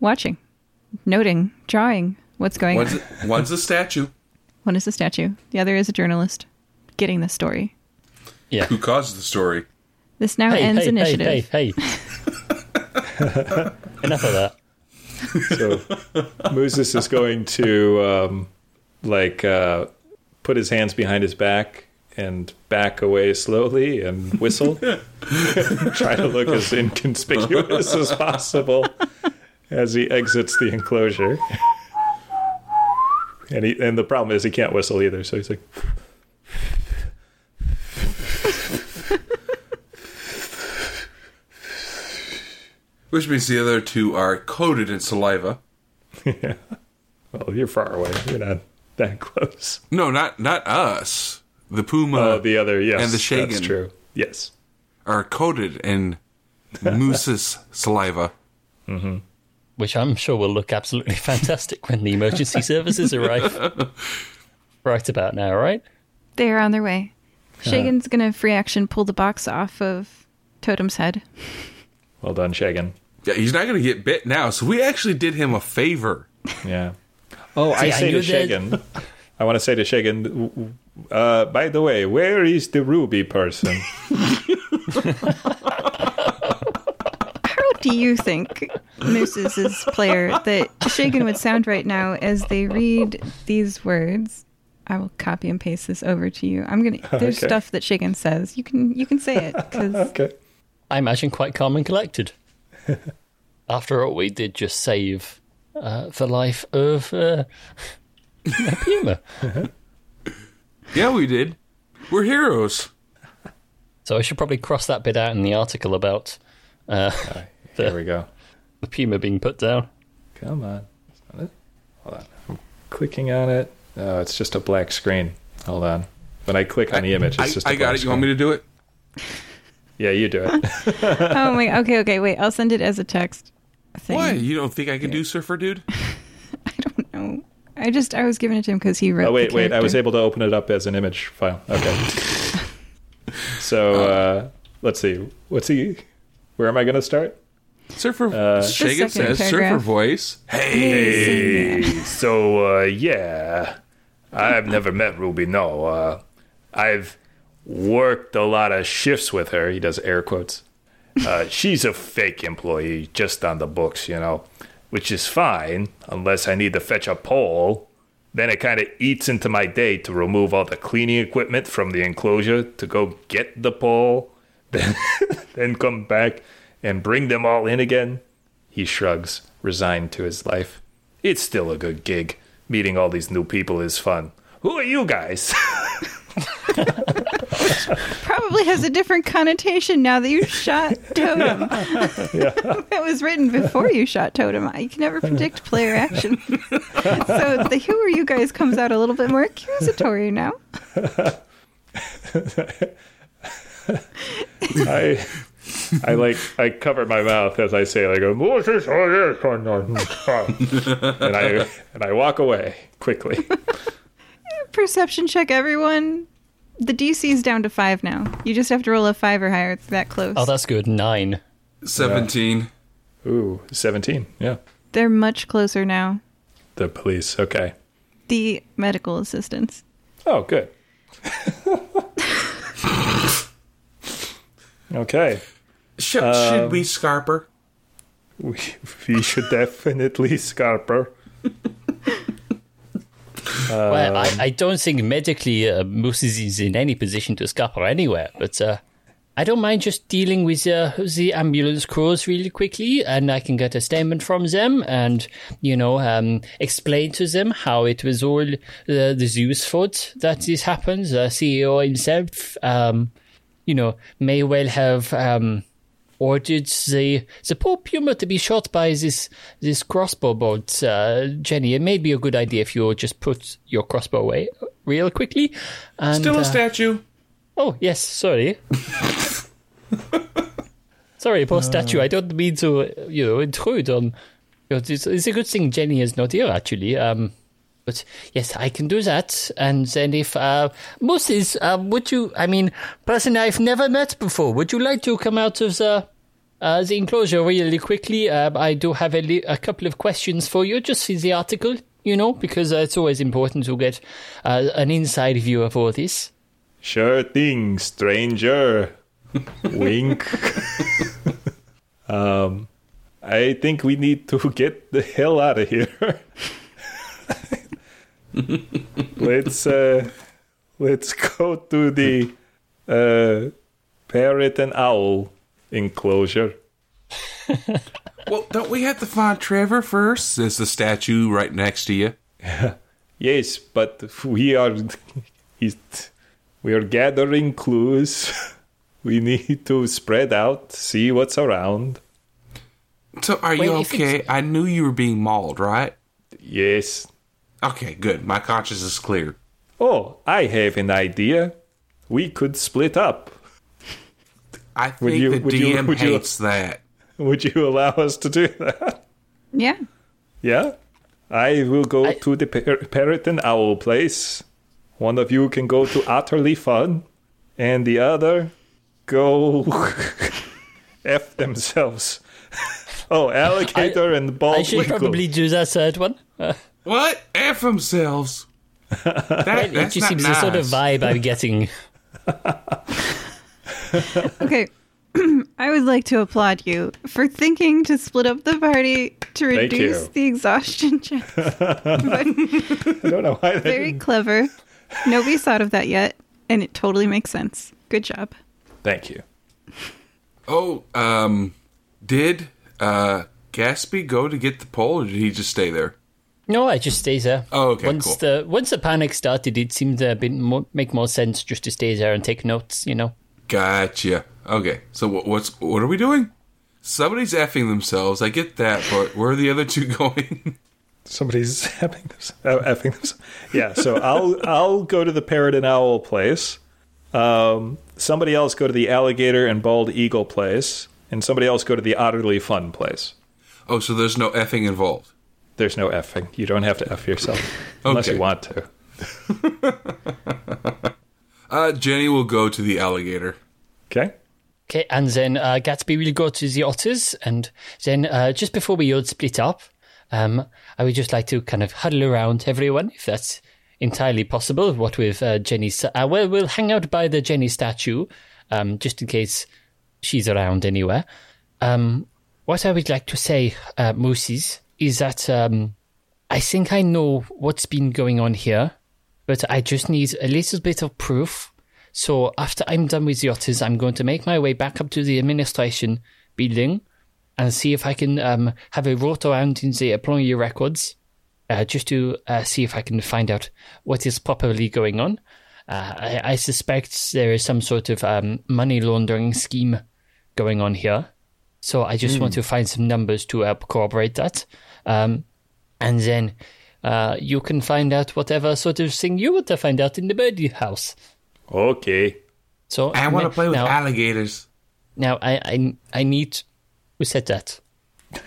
[SPEAKER 1] watching, noting, drawing what's going
[SPEAKER 2] One's,
[SPEAKER 1] on.
[SPEAKER 2] one's a statue.
[SPEAKER 1] One is a statue, the other is a journalist getting the story.
[SPEAKER 4] Yeah.
[SPEAKER 2] Who caused the story?
[SPEAKER 1] This now
[SPEAKER 4] Hey,
[SPEAKER 1] ends
[SPEAKER 4] hey,
[SPEAKER 1] initiative.
[SPEAKER 4] hey, hey, hey. Enough of that.
[SPEAKER 3] So Moses is going to um, like uh, put his hands behind his back and back away slowly and whistle. Try to look as inconspicuous as possible as he exits the enclosure. And he, and the problem is he can't whistle either, so he's like
[SPEAKER 2] Which means the other two are coated in saliva. Yeah.
[SPEAKER 3] Well, you're far away. You're not that close.
[SPEAKER 2] No, not not us. The puma
[SPEAKER 3] Oh, the other, yes.
[SPEAKER 2] and the Shagan.
[SPEAKER 3] That's true. Yes.
[SPEAKER 2] are coated in moose's saliva. Mm-hmm.
[SPEAKER 4] Which I'm sure will look absolutely fantastic when the emergency services arrive. Right about now, right?
[SPEAKER 1] They're on their way. Uh. Shagan's gonna free action pull the box off of Totem's head.
[SPEAKER 3] Well done, Shagan.
[SPEAKER 2] Yeah, he's not going to get bit now. So we actually did him a favor.
[SPEAKER 3] Yeah. Oh, I
[SPEAKER 4] See, I
[SPEAKER 3] say to
[SPEAKER 4] knew
[SPEAKER 3] Shagan, I want to say to Shagan, uh, by the way, where is the Ruby person?
[SPEAKER 1] How do you think Moose's is player that Shagan would sound right now as they read these words? I will copy and paste this over to you. I'm gonna. There's
[SPEAKER 3] Okay.
[SPEAKER 1] stuff that Shagan says. You can you can say it because
[SPEAKER 3] okay.
[SPEAKER 4] I imagine quite calm and collected. After all, we did just save uh, the life of uh, a puma.
[SPEAKER 2] Yeah, we did. We're heroes.
[SPEAKER 4] So I should probably cross that bit out in the article about uh,
[SPEAKER 3] There we go.
[SPEAKER 4] the puma being put down.
[SPEAKER 3] Come on. Is that it? Hold on. I'm clicking on it. Oh, it's just a black screen. Hold on. When I click on the image,
[SPEAKER 2] I,
[SPEAKER 3] it's just a
[SPEAKER 2] I got
[SPEAKER 3] black
[SPEAKER 2] it. You want me to do it?
[SPEAKER 3] Yeah, you do it.
[SPEAKER 1] oh my. Okay, okay. Wait, I'll send it as a text. Thing.
[SPEAKER 2] Why? You don't think I can do Surfer Dude?
[SPEAKER 1] I don't know. I just I was giving it to him because he wrote.
[SPEAKER 3] oh, wait,
[SPEAKER 1] the
[SPEAKER 3] wait. I was able to open it up as an image file. Okay. so, uh, let's see. What's he? Where am I going to start?
[SPEAKER 2] Surfer
[SPEAKER 3] Uh,
[SPEAKER 2] Shagan
[SPEAKER 1] second
[SPEAKER 2] says Surfer
[SPEAKER 1] paragraph.
[SPEAKER 2] voice.
[SPEAKER 3] Hey, so uh, yeah, I've never met Ruby. No, uh, I've worked a lot of shifts with her. He does air quotes. Uh, she's a fake employee, just on the books, you know, which is fine unless I need to fetch a pole. Then it kind of eats into my day to remove all the cleaning equipment from the enclosure to go get the pole, then then come back and bring them all in again. He shrugs, resigned to his life. It's still a good gig. Meeting all these new people is fun. Who are you guys?
[SPEAKER 1] Probably has a different connotation now that you shot Totem. that was written before you shot Totem. You can never predict player action. so the "Who are you guys?" comes out a little bit more accusatory now.
[SPEAKER 3] I I like I cover my mouth as I say it. I go "Moses, yes, no, no." and I and I walk away quickly.
[SPEAKER 1] Perception check, everyone. The DC is down to five now. You just have to roll a five or higher. It's that close.
[SPEAKER 4] Oh, that's good. Nine.
[SPEAKER 2] 17.
[SPEAKER 3] Ooh, 17. Yeah.
[SPEAKER 1] They're much closer now.
[SPEAKER 3] The police. Okay.
[SPEAKER 1] The medical assistants.
[SPEAKER 3] Oh, good. okay.
[SPEAKER 2] Sh- should we um, Scarper?
[SPEAKER 3] We, we should definitely scarper.
[SPEAKER 4] Well, I, I don't think medically uh, Moses is in any position to scupper anywhere, but uh, I don't mind just dealing with uh, the ambulance crews really quickly, and I can get a statement from them and, you know, um, explain to them how it was all uh, the zoo's fault that this happened. The CEO himself, um, you know, may well have. Um, ordered the the poor puma to be shot by this this crossbow bolt. Uh, Jenny, it may be a good idea if you just put your crossbow away real quickly. And,
[SPEAKER 2] Still
[SPEAKER 4] uh,
[SPEAKER 2] a statue.
[SPEAKER 4] Oh yes, sorry. Sorry, poor statue. I don't mean to, uh, you know, intrude on. It's, it's a good thing Jenny is not here, actually. Um, but yes, I can do that. And then if uh, Moses, uh, would you? I mean, person I've never met before. Would you like to come out of the uh, the enclosure really quickly? Uh, I do have a, li- a couple of questions for you, just see the article. You know, because uh, it's always important to get uh, an inside view of all this.
[SPEAKER 3] Sure thing, stranger. Wink. um, I think we need to get the hell out of here. let's uh, let's go to the uh, parrot and owl enclosure.
[SPEAKER 2] Well, don't we have to find Trevor first? There's the statue right next to you.
[SPEAKER 3] Yes, but we are he's, we are gathering clues. We need to spread out, see what's around.
[SPEAKER 2] So, are you
[SPEAKER 4] Wait, if
[SPEAKER 2] okay? I knew you were being mauled, right?
[SPEAKER 3] Yes.
[SPEAKER 2] Okay, good. My conscience is clear.
[SPEAKER 3] Oh, I have an idea. We could split up.
[SPEAKER 2] I think
[SPEAKER 3] Would you-
[SPEAKER 2] the
[SPEAKER 3] would you-
[SPEAKER 2] DM
[SPEAKER 3] would you-
[SPEAKER 2] hates that.
[SPEAKER 3] Would you allow us to do that?
[SPEAKER 1] Yeah.
[SPEAKER 3] Yeah? I will go
[SPEAKER 4] I-
[SPEAKER 3] to the par- parrot and owl place. One of you can go to utterly fun, and the other go F themselves. oh, alligator and bald
[SPEAKER 4] I should
[SPEAKER 3] eagle.
[SPEAKER 4] probably do that third one. Uh,
[SPEAKER 2] What? F themselves. That,
[SPEAKER 4] it just
[SPEAKER 2] not
[SPEAKER 4] seems
[SPEAKER 2] nice.
[SPEAKER 4] the sort of vibe I'm getting.
[SPEAKER 1] Okay. I would like to applaud you for thinking to split up the party to reduce the exhaustion check.
[SPEAKER 3] I don't know why that
[SPEAKER 1] Very
[SPEAKER 3] didn't-
[SPEAKER 1] clever. Nobody's thought of that yet, and it totally makes sense. Good job.
[SPEAKER 3] Thank you.
[SPEAKER 2] Oh, um, did uh Gatsby go to get the pole, or did he just stay there?
[SPEAKER 4] No, I just stays there.
[SPEAKER 2] Oh, okay,
[SPEAKER 4] Once
[SPEAKER 2] cool.
[SPEAKER 4] the once the panic started, it seemed a bit more, make more sense just to stay there and take notes. You know.
[SPEAKER 2] Gotcha. Okay, so what, what's what are we doing? Somebody's effing themselves. I get that, but where are the other two going?
[SPEAKER 3] Somebody's effing this. Uh, effing this. Yeah, so I'll I'll go to the parrot and owl place. Um, somebody else go to the alligator and bald eagle place, and somebody else go to the utterly fun place.
[SPEAKER 2] oh, so there's no effing involved.
[SPEAKER 3] There's no effing. You don't have to eff yourself unless
[SPEAKER 2] Okay.
[SPEAKER 3] you want to.
[SPEAKER 2] Uh, Jenny will go to the alligator.
[SPEAKER 3] Okay.
[SPEAKER 4] Okay, and then uh, Gatsby will go to the otters, and then uh, just before we all split up, um, I would just like to kind of huddle around everyone, if that's entirely possible. What with uh, Jenny's, uh, well, we'll hang out by the Jenny statue, um, just in case she's around anywhere. Um, what I would like to say, uh, Mooses, is that um, I think I know what's been going on here, but I just need a little bit of proof. So after I'm done with the otters, I'm going to make my way back up to the administration building and see if I can um, have a rot around in the employee records, uh, just to uh, see if I can find out what is properly going on. Uh, I, I suspect there is some sort of um, money laundering scheme going on here. So I just want to find some numbers to help corroborate that. Um, and then uh, you can find out whatever sort of thing you want to find out in the birdie house.
[SPEAKER 3] Okay.
[SPEAKER 4] So
[SPEAKER 2] I want to play with
[SPEAKER 4] now,
[SPEAKER 2] alligators.
[SPEAKER 4] now I, I I need who said that?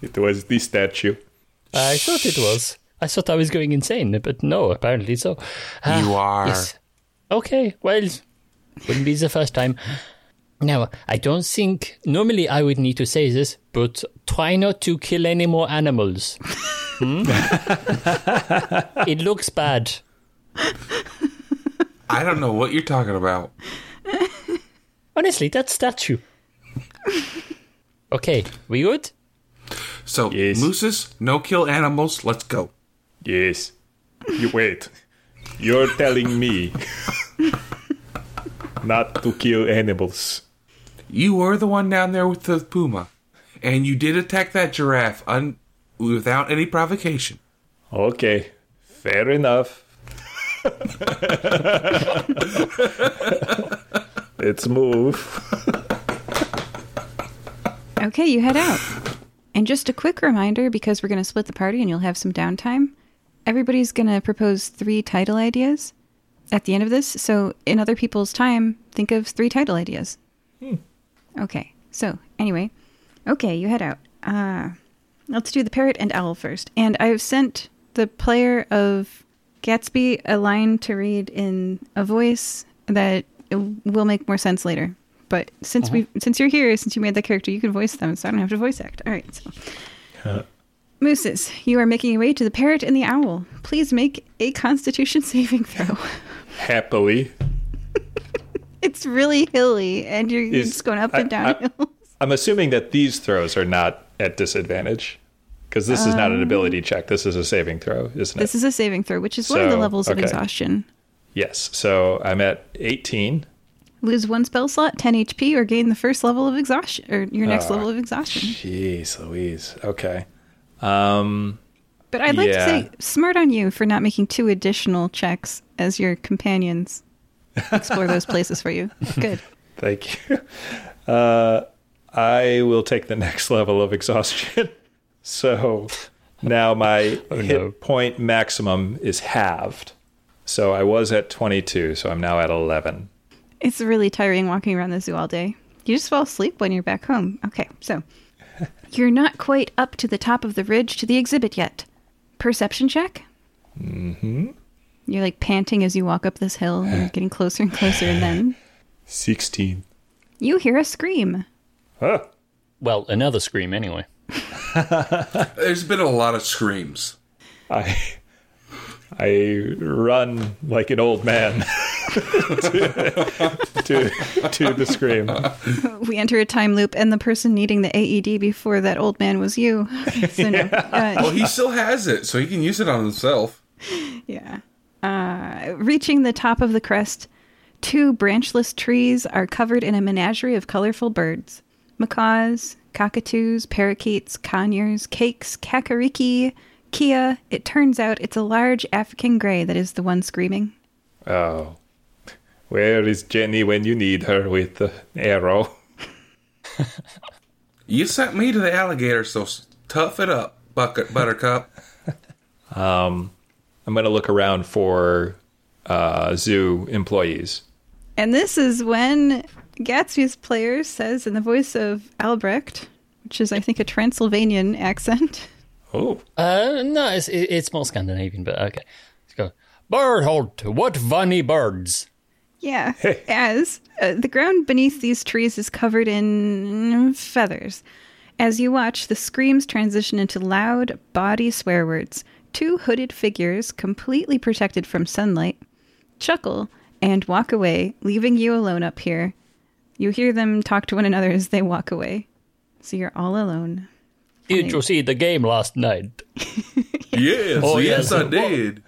[SPEAKER 3] It was the statue.
[SPEAKER 4] I thought it was. I thought I was going insane, but no, apparently so. Ah,
[SPEAKER 2] You are.
[SPEAKER 4] Yes. Okay, well, wouldn't be the first time. Now, I don't think normally I would need to say this, but try not to kill any more animals. Hmm? it looks bad.
[SPEAKER 2] I don't know what you're talking about.
[SPEAKER 4] Honestly, that statue. Okay, we good?
[SPEAKER 2] So,
[SPEAKER 3] Yes.
[SPEAKER 2] mooses, no kill animals. Let's go.
[SPEAKER 3] Yes. You wait. You're telling me not to kill animals.
[SPEAKER 2] You were the one down there with the puma, and you did attack that giraffe un- without any provocation.
[SPEAKER 3] Okay. Fair enough. Let's move.
[SPEAKER 1] Okay, you head out. And just a quick reminder because we're going to split the party and you'll have some downtime. Everybody's going to propose three title ideas at the end of this. So, in other people's time, think of three title ideas. Okay. So, anyway, okay, you head out. Uh, let's do the parrot and owl first. And I've sent the player of Gatsby a line to read in a voice that will make more sense later. But since mm-hmm. we since you're here, since you made the character, you can voice them, so I don't have to voice act. All right. So. Uh. Mooses, you are making your way to the parrot and the owl. Please make a Constitution saving throw.
[SPEAKER 3] Happily.
[SPEAKER 1] it's really hilly, and you're, you're
[SPEAKER 3] Is-
[SPEAKER 1] just going up
[SPEAKER 3] I-
[SPEAKER 1] and down
[SPEAKER 3] I-
[SPEAKER 1] hills.
[SPEAKER 3] I'm assuming that these throws are not at disadvantage because this is not an ability check. This is a saving throw, isn't it?
[SPEAKER 1] This is a saving throw, which is one of the
[SPEAKER 3] So,
[SPEAKER 1] levels of exhaustion.
[SPEAKER 3] yes. So I'm at 18.
[SPEAKER 1] Lose one spell slot, 10 HP, or gain the first level of exhaustion, or your next
[SPEAKER 3] Ah.
[SPEAKER 1] level of exhaustion.
[SPEAKER 3] Jeez Louise. Okay. Um,
[SPEAKER 1] But I'd like
[SPEAKER 3] Yeah.
[SPEAKER 1] to say, smart on you for not making two additional checks as your companions explore those places for you. Good.
[SPEAKER 3] thank you. Uh, I will take the next level of exhaustion. So now my
[SPEAKER 4] Oh,
[SPEAKER 3] hit
[SPEAKER 4] no.
[SPEAKER 3] point maximum is halved. So I was at 22, so I'm now at 11.
[SPEAKER 1] It's really tiring walking around the zoo all day. You just fall asleep when you're back home. Okay, so you're not quite up to the top of the ridge to the exhibit yet. Perception check? Mm-hmm. You're like panting as you walk up this hill. You're getting closer and closer, and then
[SPEAKER 3] 16.
[SPEAKER 1] you hear a scream.
[SPEAKER 3] Huh.
[SPEAKER 4] Well, another scream anyway.
[SPEAKER 2] There's been a lot of screams.
[SPEAKER 3] I I run like an old man to, to to the scream.
[SPEAKER 1] We enter a time loop, and the person needing the AED before that old man was you. So no, uh,
[SPEAKER 2] Well, he still has it, so he can use it on himself.
[SPEAKER 1] Yeah. Uh, reaching the top of the crest, two branchless trees are covered in a menagerie of colorful birds macaws, cockatoos, parakeets, conures, cakes, kakariki, kea. It turns out it's a large African gray that is the one screaming.
[SPEAKER 3] Oh. Where is Jenny when you need her with the arrow?
[SPEAKER 2] You sent me to the alligator, so tough it up, bucket buttercup.
[SPEAKER 3] Um, I'm going to look around for uh, zoo employees.
[SPEAKER 1] And this is when Gatsby's player says in the voice of Albrecht, which is, I think, a Transylvanian accent.
[SPEAKER 3] Oh,
[SPEAKER 4] Uh, no, it's, it's more Scandinavian, but okay. Let's go. Birdholt, what funny birds.
[SPEAKER 1] Yeah, as uh, the ground beneath these trees is covered in feathers. As you watch, the screams transition into loud body swear words. Two hooded figures, completely protected from sunlight, chuckle and walk away, leaving you alone up here. You hear them talk to one another as they walk away. So you're all alone.
[SPEAKER 4] Did you see the game last night?
[SPEAKER 2] Yes,
[SPEAKER 4] Oh,
[SPEAKER 2] yes,
[SPEAKER 4] yes.
[SPEAKER 2] I did.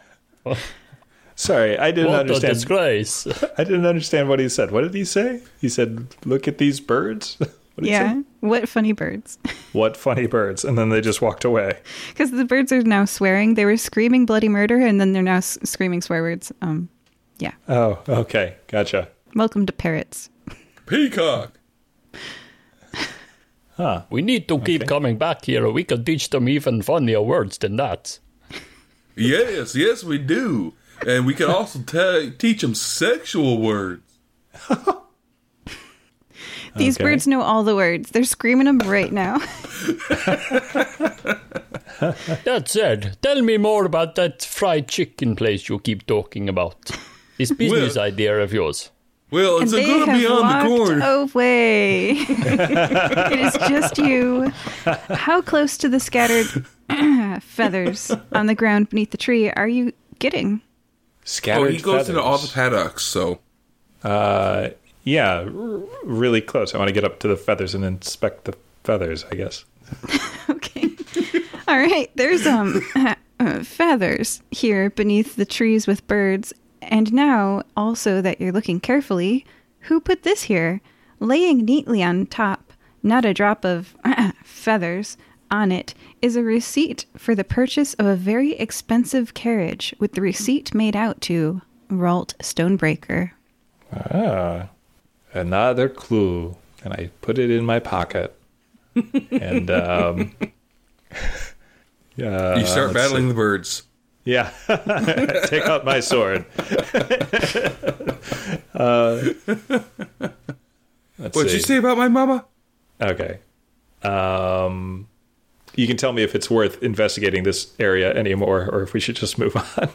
[SPEAKER 3] sorry, I didn't
[SPEAKER 4] What a
[SPEAKER 3] understand.
[SPEAKER 4] disgrace.
[SPEAKER 3] I didn't understand what he said. What did he say? He said, "Look at these birds." What did he
[SPEAKER 1] Yeah,
[SPEAKER 3] say?
[SPEAKER 1] what funny birds.
[SPEAKER 3] What funny birds! And then they just walked away.
[SPEAKER 1] Because the birds are now swearing. They were screaming bloody murder, and then they're now s- screaming swear words. Um, yeah.
[SPEAKER 3] Oh, okay, gotcha.
[SPEAKER 1] Welcome to parrots.
[SPEAKER 2] Peacock.
[SPEAKER 3] Huh?
[SPEAKER 4] we need to keep
[SPEAKER 3] Okay.
[SPEAKER 4] coming back here. We could teach them even funnier words than that.
[SPEAKER 2] Yes, yes, we do. And we can also te- teach them sexual words.
[SPEAKER 1] These
[SPEAKER 3] Okay.
[SPEAKER 1] birds know all the words. They're screaming them right now.
[SPEAKER 4] That said, tell me more about that fried chicken place you keep talking about. This business
[SPEAKER 2] Well-
[SPEAKER 4] idea of yours.
[SPEAKER 2] Well,
[SPEAKER 1] and
[SPEAKER 2] it's
[SPEAKER 1] they
[SPEAKER 2] going to
[SPEAKER 1] have
[SPEAKER 2] be on the
[SPEAKER 1] walked
[SPEAKER 2] corner.
[SPEAKER 1] away. it is just you. How close to the scattered feathers on the ground beneath the tree are you getting? Scattered.
[SPEAKER 2] Oh,
[SPEAKER 3] Scattered.
[SPEAKER 2] he goes into all the paddocks, so.
[SPEAKER 3] Uh, yeah, r- really close. I want to get up to the feathers and inspect the feathers. I guess.
[SPEAKER 1] Okay. All right. There's um uh, feathers here beneath the trees with birds. And now, also that you're looking carefully, who put this here? Laying neatly on top, not a drop of feathers on it, is a receipt for the purchase of a very expensive carriage, with the receipt made out to Ralt Stonebreaker.
[SPEAKER 3] Ah, another clue. And I put it in my pocket. and um, yeah,
[SPEAKER 2] You start battling
[SPEAKER 3] see.
[SPEAKER 2] the birds.
[SPEAKER 3] Yeah, take out my sword. uh, let's
[SPEAKER 2] What'd
[SPEAKER 3] see.
[SPEAKER 2] you say about my mama?
[SPEAKER 3] Okay. Um, you can tell me if it's worth investigating this area anymore, or if we should just move on.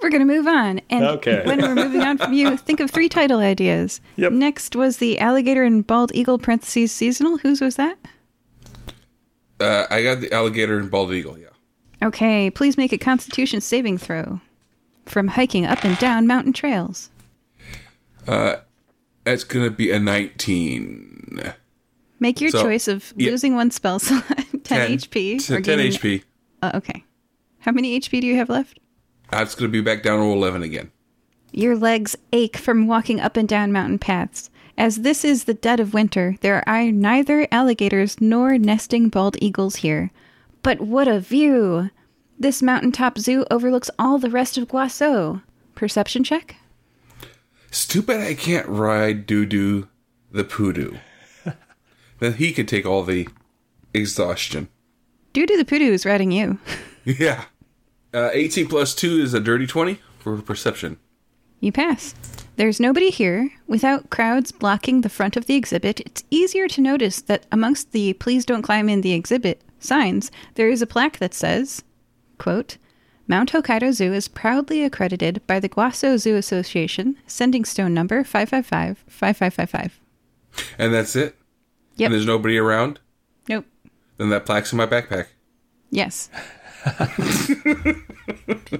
[SPEAKER 1] We're going to move on. And
[SPEAKER 3] Okay.
[SPEAKER 1] when we're moving on from you, think of three title ideas.
[SPEAKER 3] Yep.
[SPEAKER 1] Next was the alligator and bald eagle parentheses seasonal. Whose was that?
[SPEAKER 2] Uh, I got the alligator and bald eagle. Yeah.
[SPEAKER 1] Okay, please make a constitution saving throw from hiking up and down mountain trails.
[SPEAKER 2] Uh, that's gonna be a nineteen.
[SPEAKER 1] Make your
[SPEAKER 2] So,
[SPEAKER 1] choice of
[SPEAKER 2] yeah.
[SPEAKER 1] losing one spell slot, 10, HP,
[SPEAKER 2] Ten,
[SPEAKER 1] or
[SPEAKER 2] 10
[SPEAKER 1] gaining-
[SPEAKER 2] HP.
[SPEAKER 1] Uh, okay. How many HP do you have left?
[SPEAKER 2] That's gonna be back down to eleven again.
[SPEAKER 1] Your legs ache from walking up and down mountain paths. As this is the dead of winter, there are neither alligators nor nesting bald eagles here. But what a view! This mountaintop zoo overlooks all the rest of Guasso. Perception check?
[SPEAKER 2] Stupid! I can't ride Dudu the Pudu. then he could take all the exhaustion.
[SPEAKER 1] Dudu the pudu is riding you.
[SPEAKER 2] Yeah. Uh, 18 plus 2 is a dirty 20 for perception.
[SPEAKER 1] You pass. There's nobody here. Without crowds blocking the front of the exhibit, it's easier to notice that amongst the please don't climb in the exhibit signs, there is a plaque that says, quote, Mount Hokkaido Zoo is proudly accredited by the Guasso Zoo Association, sending stone number 555 5555.
[SPEAKER 2] And that's it?
[SPEAKER 1] Yep.
[SPEAKER 2] And there's nobody around?
[SPEAKER 1] Nope.
[SPEAKER 2] Then that plaque's in my backpack.
[SPEAKER 1] Yes.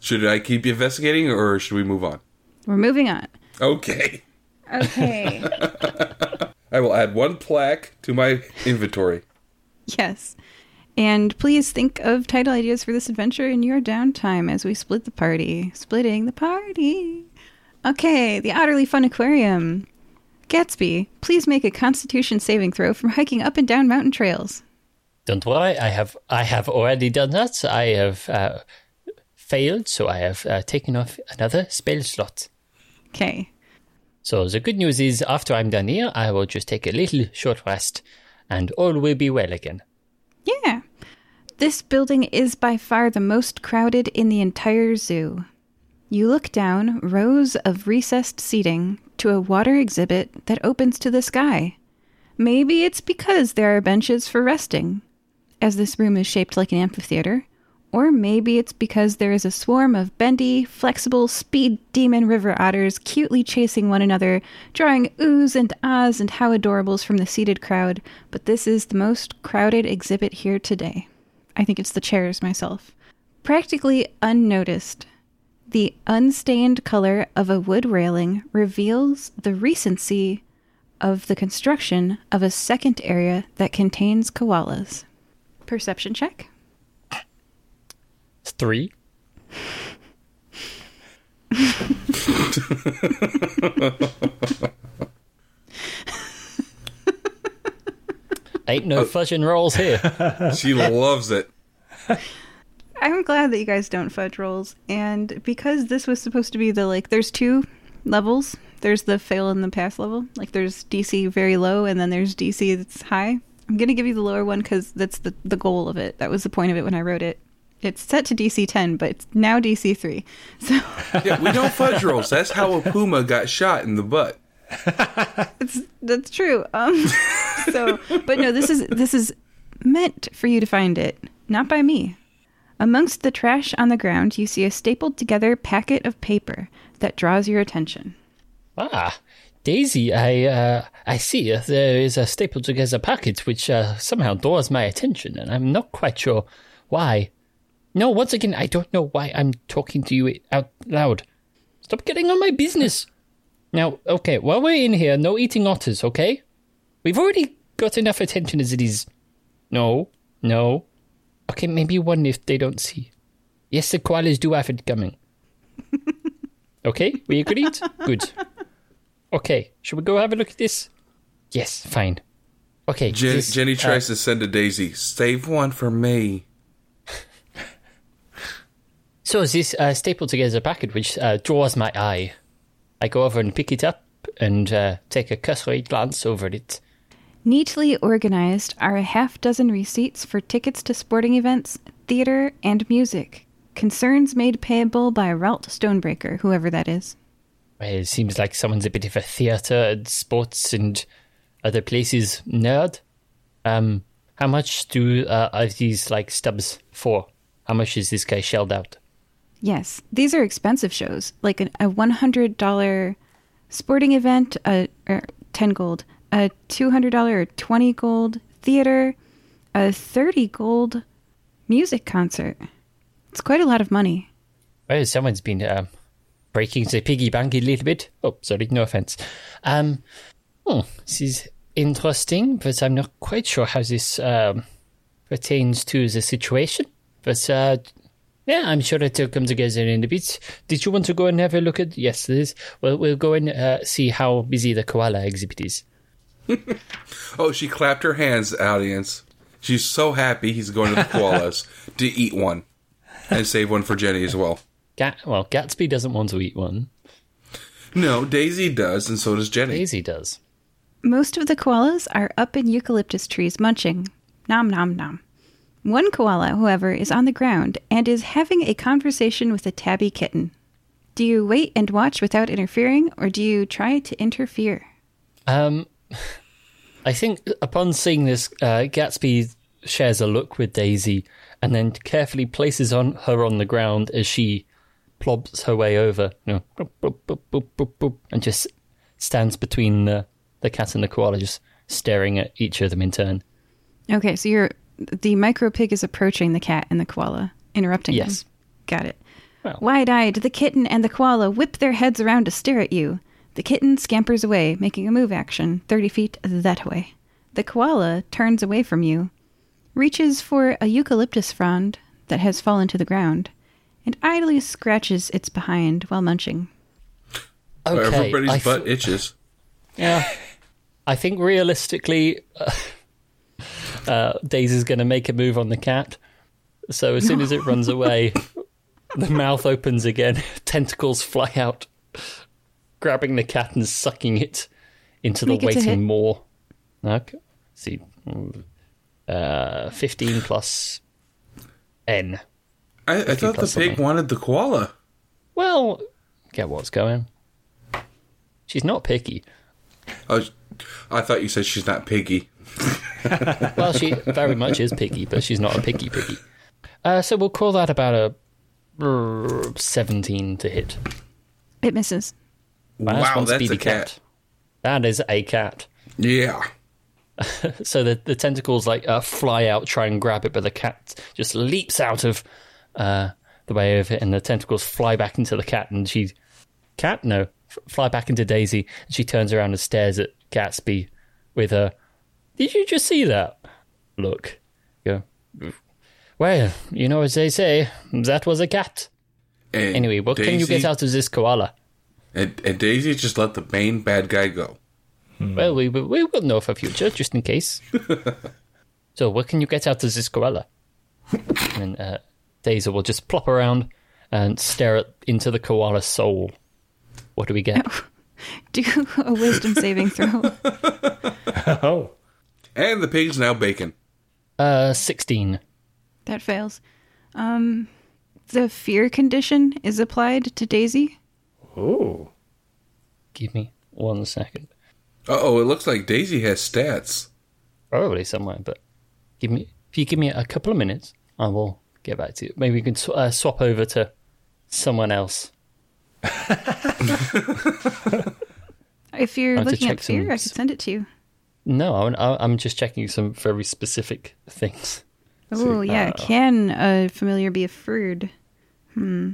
[SPEAKER 2] Should I keep investigating or should we move on?
[SPEAKER 1] We're moving on.
[SPEAKER 2] Okay.
[SPEAKER 1] Okay.
[SPEAKER 2] I will add one plaque to my inventory.
[SPEAKER 1] yes. And please think of title ideas for this adventure in your downtime as we split the party. Splitting the party. Okay, the Utterly Fun Aquarium. Gatsby, please make a constitution saving throw from hiking up and down mountain trails.
[SPEAKER 4] Don't worry, I have I have already done that. I have uh, failed, so I have uh, taken off another spell slot.
[SPEAKER 1] Okay.
[SPEAKER 4] So the good news is, after I'm done here, I will just take a little short rest, and all will be well again.
[SPEAKER 1] Yeah. This building is by far the most crowded in the entire zoo. You look down rows of recessed seating to a water exhibit that opens to the sky. Maybe it's because there are benches for resting, as this room is shaped like an amphitheater. Or maybe it's because there is a swarm of bendy, flexible, speed demon river otters cutely chasing one another, drawing oohs and ahs and how adorables from the seated crowd. But this is the most crowded exhibit here today. I think it's the chairs myself. Practically unnoticed, the unstained color of a wood railing reveals the recency of the construction of a second area that contains koalas. Perception check?
[SPEAKER 4] Three. Ain't no oh. fudging rolls here.
[SPEAKER 2] She loves it.
[SPEAKER 1] I'm glad that you guys don't fudge rolls. And because this was supposed to be the like, there's two levels. There's the fail and the pass level. Like there's DC very low, and then there's DC that's high. I'm gonna give you the lower one because that's the the goal of it. That was the point of it when I wrote it. It's set to DC 10, but it's now DC 3. So
[SPEAKER 2] Yeah, we don't fudge rolls. That's how a puma got shot in the butt.
[SPEAKER 1] it's that's true. Um, so, but no, this is this is meant for you to find it, not by me. Amongst the trash on the ground, you see a stapled together packet of paper that draws your attention.
[SPEAKER 4] Ah, Daisy, I uh, I see uh, there is a stapled together packet which uh, somehow draws my attention, and I'm not quite sure why. No, once again, I don't know why I'm talking to you out loud. Stop getting on my business. Now, okay, while we're in here, no eating otters, okay? We've already got enough attention as it is. No, no. Okay, maybe one if they don't see. Yes, the koalas do have it coming. Okay, we agreed? Good. Good. Okay, should we go have a look at this? Yes, fine. Okay,
[SPEAKER 2] Jen,
[SPEAKER 4] this,
[SPEAKER 2] Jenny
[SPEAKER 4] uh,
[SPEAKER 2] tries to send a Daisy, save one for me.
[SPEAKER 4] So this uh, stapled together packet which uh, draws my eye. I go over and pick it up and uh, take a cursory glance over it.
[SPEAKER 1] Neatly organized are a half dozen receipts for tickets to sporting events, theater, and music. Concerns made payable by Ralt Stonebreaker, whoever that is.
[SPEAKER 4] Well, it seems like someone's a bit of a theatre and sports and other places nerd. Um, how much do uh, are these like stubs for? How much is this guy shelled out?
[SPEAKER 1] Yes, these are expensive shows, like an, a one hundred dollar sporting event, a or ten gold, a two hundred dollar or twenty gold theater, a thirty gold music concert. It's quite a lot of money.
[SPEAKER 4] Oh, someone's been um, breaking the piggy bank a little bit. Oh, sorry, no offense. Um, oh, this is interesting, but I'm not quite sure how this um, pertains to the situation. But uh, yeah, I'm sure it'll come together in a bit. Did you want to go and have a look at? Yes, this. Well, we'll go and uh, see how busy the koala exhibit is.
[SPEAKER 2] Oh, she clapped her hands, audience. She's so happy he's going to the koalas to eat one and save one for Jenny as well.
[SPEAKER 4] Gat- well, Gatsby doesn't want to eat one.
[SPEAKER 2] No, Daisy does, and so does Jenny.
[SPEAKER 4] Daisy does.
[SPEAKER 1] Most of the koalas are up in eucalyptus trees munching. Nom nom nom. One koala, however, is on the ground and is having a conversation with a tabby kitten. Do you wait and watch without interfering, or do you try to interfere?
[SPEAKER 4] Um, I think upon seeing this, uh, Gatsby shares a look with Daisy and then carefully places on her on the ground as she plobs her way over, you know, boop, boop, boop, boop, boop, boop, and just stands between the, the cat and the koala, just staring at each of them in turn.
[SPEAKER 1] Okay, so you're the micro pig is approaching the cat and the koala, interrupting them.
[SPEAKER 4] Yes.
[SPEAKER 1] Got it.
[SPEAKER 4] Well.
[SPEAKER 1] Wide eyed, the kitten and the koala whip their heads around to stare at you. The kitten scampers away, making a move action 30 feet that way. The koala turns away from you, reaches for a eucalyptus frond that has fallen to the ground, and idly scratches its behind while munching.
[SPEAKER 4] Okay,
[SPEAKER 2] Everybody's
[SPEAKER 4] I
[SPEAKER 2] butt
[SPEAKER 4] th-
[SPEAKER 2] itches.
[SPEAKER 4] Yeah. I think realistically, uh, uh, Daisy's going to make a move on the cat. So as soon as it runs away, the mouth opens again, tentacles fly out, grabbing the cat and sucking it into the
[SPEAKER 1] Make it
[SPEAKER 4] waiting maw. Okay. see. Uh, 15 plus N.
[SPEAKER 2] I, I thought the pig
[SPEAKER 4] something.
[SPEAKER 2] wanted the koala.
[SPEAKER 4] Well, get what's going. She's not picky.
[SPEAKER 2] Oh, I thought you said she's not piggy.
[SPEAKER 4] Well, she very much is picky, but she's not a picky picky. Uh, so we'll call that about a uh, 17 to hit.
[SPEAKER 1] It misses.
[SPEAKER 4] That's
[SPEAKER 2] wow,
[SPEAKER 4] one
[SPEAKER 2] that's
[SPEAKER 4] speedy
[SPEAKER 2] a cat.
[SPEAKER 4] That is a cat.
[SPEAKER 2] Yeah.
[SPEAKER 4] So the, the tentacles like uh, fly out, try and grab it, but the cat just leaps out of uh, the way of it, and the tentacles fly back into the cat, and she cat no f- fly back into Daisy, and she turns around and stares at Gatsby with a. Did you just see that? Look, go. Well, you know as they say, that was a cat.
[SPEAKER 2] And
[SPEAKER 4] Anyway, what can you get out of this koala?
[SPEAKER 2] And, and Daisy just let the main bad guy go.
[SPEAKER 4] Well, we, we we will know for future, just in case. so, what can you get out of this koala? and uh, Daisy will just plop around and stare at, into the koala's soul. What do we get?
[SPEAKER 1] Do a wisdom saving throw.
[SPEAKER 3] Oh,
[SPEAKER 2] And the pig's now bacon.
[SPEAKER 4] Uh, 16.
[SPEAKER 1] That fails. Um, the fear condition is applied to Daisy.
[SPEAKER 3] oh,
[SPEAKER 4] Give me one second.
[SPEAKER 2] Uh oh, it looks like Daisy has stats.
[SPEAKER 4] Probably somewhere, but give me if you give me a couple of minutes, I will get back to you. Maybe we can sw- uh, swap over to someone else.
[SPEAKER 1] If you're
[SPEAKER 4] I have
[SPEAKER 1] looking at fear,
[SPEAKER 4] some
[SPEAKER 1] I
[SPEAKER 4] s-
[SPEAKER 1] could send it to you.
[SPEAKER 4] No, I'm, I'm just checking some very specific things.
[SPEAKER 1] Oh yeah,
[SPEAKER 4] uh,
[SPEAKER 1] can a familiar be a food? Hmm,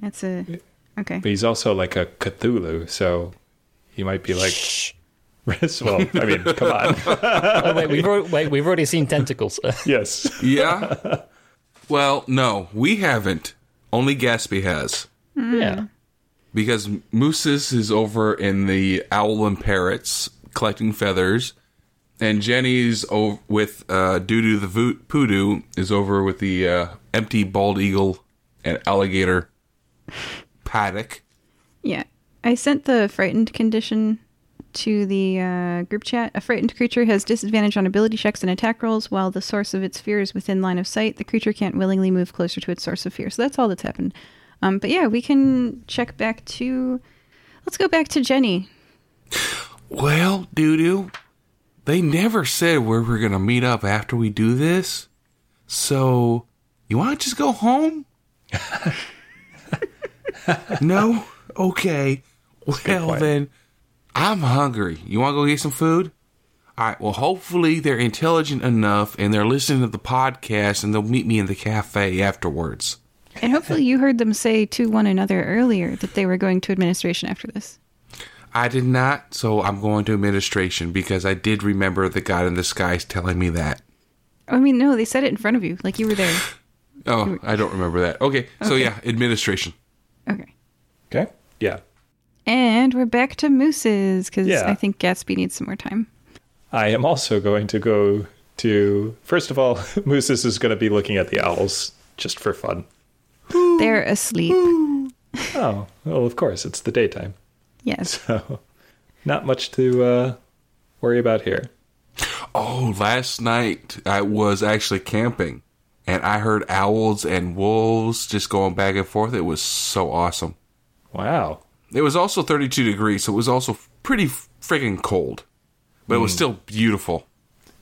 [SPEAKER 1] that's a okay.
[SPEAKER 3] but he's also like a Cthulhu, so he might be like. well, I mean, come on.
[SPEAKER 4] oh, wait, we've already, wait, we've already seen tentacles.
[SPEAKER 3] yes.
[SPEAKER 2] Yeah? well, no, we haven't. Only Gatsby has.
[SPEAKER 4] yeah.
[SPEAKER 2] Because Moose's is over in the Owl and Parrots collecting feathers. And Jenny's over with uh, Dudu the Vo- Pudu is over with the uh, empty bald eagle and alligator paddock.
[SPEAKER 1] Yeah, I sent the frightened condition to the uh, group chat. A frightened creature has disadvantage on ability checks and attack rolls while the source of its fear is within line of sight. The creature can't willingly move closer to its source of fear. So that's all that's happened. Um, but yeah, we can check back to. Let's go back to Jenny.
[SPEAKER 2] Well, Dudu, they never said where we're gonna meet up after we do this. So, you want to just go home? no? Okay. Well, then, I'm hungry. You want to go get some food? All right. Well, hopefully they're intelligent enough and they're listening to the podcast and they'll meet me in the cafe afterwards.
[SPEAKER 1] And hopefully you heard them say to one another earlier that they were going to administration after this.
[SPEAKER 2] I did not, so I'm going to administration because I did remember the God in the skies telling me that.
[SPEAKER 1] I mean, no, they said it in front of you, like you were there.
[SPEAKER 2] Oh, I don't remember that. Okay, so yeah, administration.
[SPEAKER 1] Okay.
[SPEAKER 3] Okay. Yeah.
[SPEAKER 1] And we're back to mooses because
[SPEAKER 3] Yeah.
[SPEAKER 1] I think Gatsby needs some more time.
[SPEAKER 3] I am also going to go to. First of all, Mooses is going to be looking at the owls just for fun.
[SPEAKER 1] They're asleep.
[SPEAKER 3] Oh, well, of course, it's the daytime.
[SPEAKER 1] Yes.
[SPEAKER 3] So, not much to uh, worry about here.
[SPEAKER 2] Oh, last night I was actually camping and I heard owls and wolves just going back and forth. It was so awesome.
[SPEAKER 3] Wow.
[SPEAKER 2] It was also 32 degrees, so it was also pretty freaking cold, but it was still beautiful.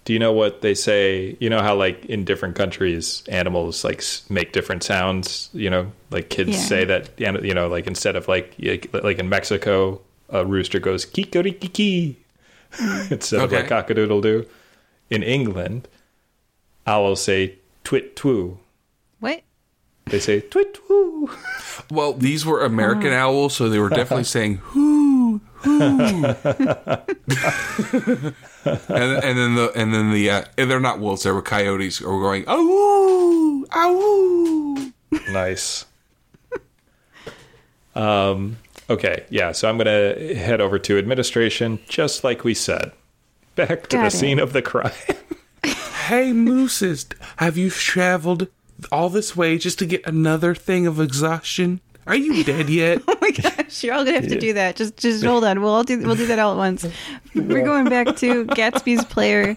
[SPEAKER 3] Do you know what they say? You know how, like, in different countries, animals, like, make different sounds? You know, like, kids
[SPEAKER 1] Yeah.
[SPEAKER 3] say that, you know, like, instead of, like, like in Mexico, a rooster goes kikoriki instead of, like,
[SPEAKER 2] Okay.
[SPEAKER 3] cockadoodle-doo. In England, owls say twit twoo.
[SPEAKER 1] What?
[SPEAKER 3] They say twit twoo.
[SPEAKER 2] Well, these were American ah. owls, so they were definitely saying "hoo hoo," and, and then the and then the uh, and they're not wolves; they were coyotes. Or going "ow ow."
[SPEAKER 3] nice. Um. Okay. Yeah. So I'm gonna head over to administration, just like we said. Back to
[SPEAKER 1] Got
[SPEAKER 3] the
[SPEAKER 1] it.
[SPEAKER 3] scene of the crime.
[SPEAKER 2] Hey, mooses, have you traveled all this way just to get another thing of exhaustion? Are you dead yet?
[SPEAKER 1] Oh my gosh, you're all gonna have to do that. Just, just hold on. We'll all do. We'll do that all at once. We're going back to Gatsby's player,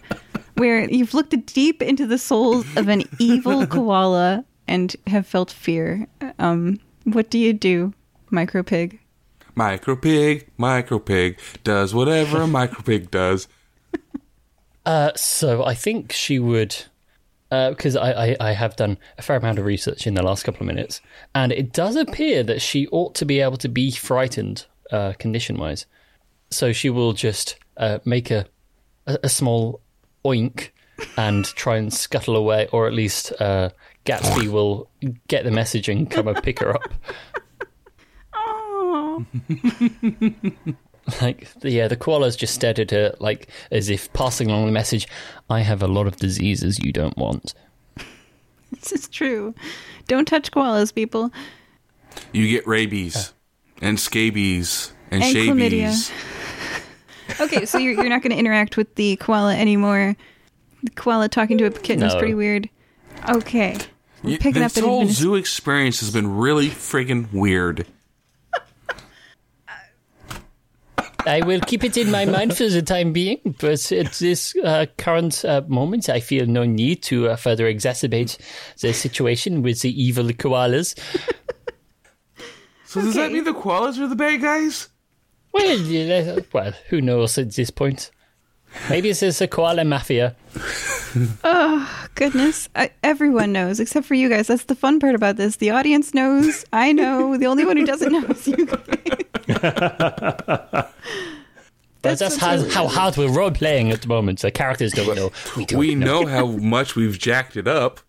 [SPEAKER 1] where you've looked deep into the souls of an evil koala and have felt fear. Um, what do you do, micro pig?
[SPEAKER 2] micro pig, micro pig does whatever a micro pig does.
[SPEAKER 4] Uh, so I think she would, because I, I, I have done a fair amount of research in the last couple of minutes, and it does appear that she ought to be able to be frightened, uh, condition wise. So she will just uh, make a, a a small oink and try and scuttle away, or at least uh, Gatsby will get the message and come and pick her up. Like, the- yeah, the koalas just stared at her, like, as if passing along the message, I have a lot of diseases you don't want.
[SPEAKER 1] this is true. Don't touch koalas, people.
[SPEAKER 2] You get rabies uh. and scabies and,
[SPEAKER 1] And chlamydia.
[SPEAKER 2] shabies.
[SPEAKER 1] Okay, so you're you're not going to interact with the koala anymore. The koala talking to a kitten is pretty weird. Okay, we're picking up
[SPEAKER 2] this
[SPEAKER 1] an
[SPEAKER 2] whole
[SPEAKER 1] administ-
[SPEAKER 2] zoo experience has been really friggin' weird.
[SPEAKER 4] I will keep it in my mind for the time being, but at this uh, current uh, moment, I feel no need to uh, further exacerbate the situation with the evil koalas.
[SPEAKER 2] So does that mean the koalas are the bad guys?
[SPEAKER 4] Well, yeah, well, who knows at this point? Maybe there's a koala mafia.
[SPEAKER 1] Oh goodness, I, everyone knows except for you guys. That's the fun part about this. The audience knows. I know. The only one who doesn't know is you guys.
[SPEAKER 4] But that's how, how hard we're role playing at the moment. The characters don't know. We don't
[SPEAKER 2] We
[SPEAKER 4] know.
[SPEAKER 2] know how much we've jacked it up.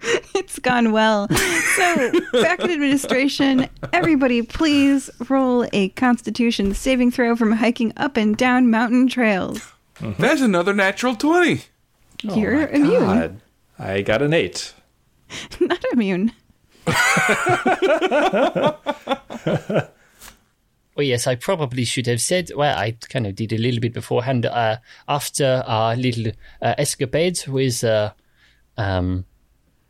[SPEAKER 1] It's gone well. So, back in administration, everybody please roll a constitution saving throw from hiking up and down mountain trails. Mm-hmm.
[SPEAKER 2] That's another natural 20.
[SPEAKER 1] You're oh immune.
[SPEAKER 3] God, I got an eight.
[SPEAKER 1] Not immune.
[SPEAKER 4] Oh yes, I probably should have said. Well, I kind of did a little bit beforehand. Uh, after our little uh, escapades with uh, um,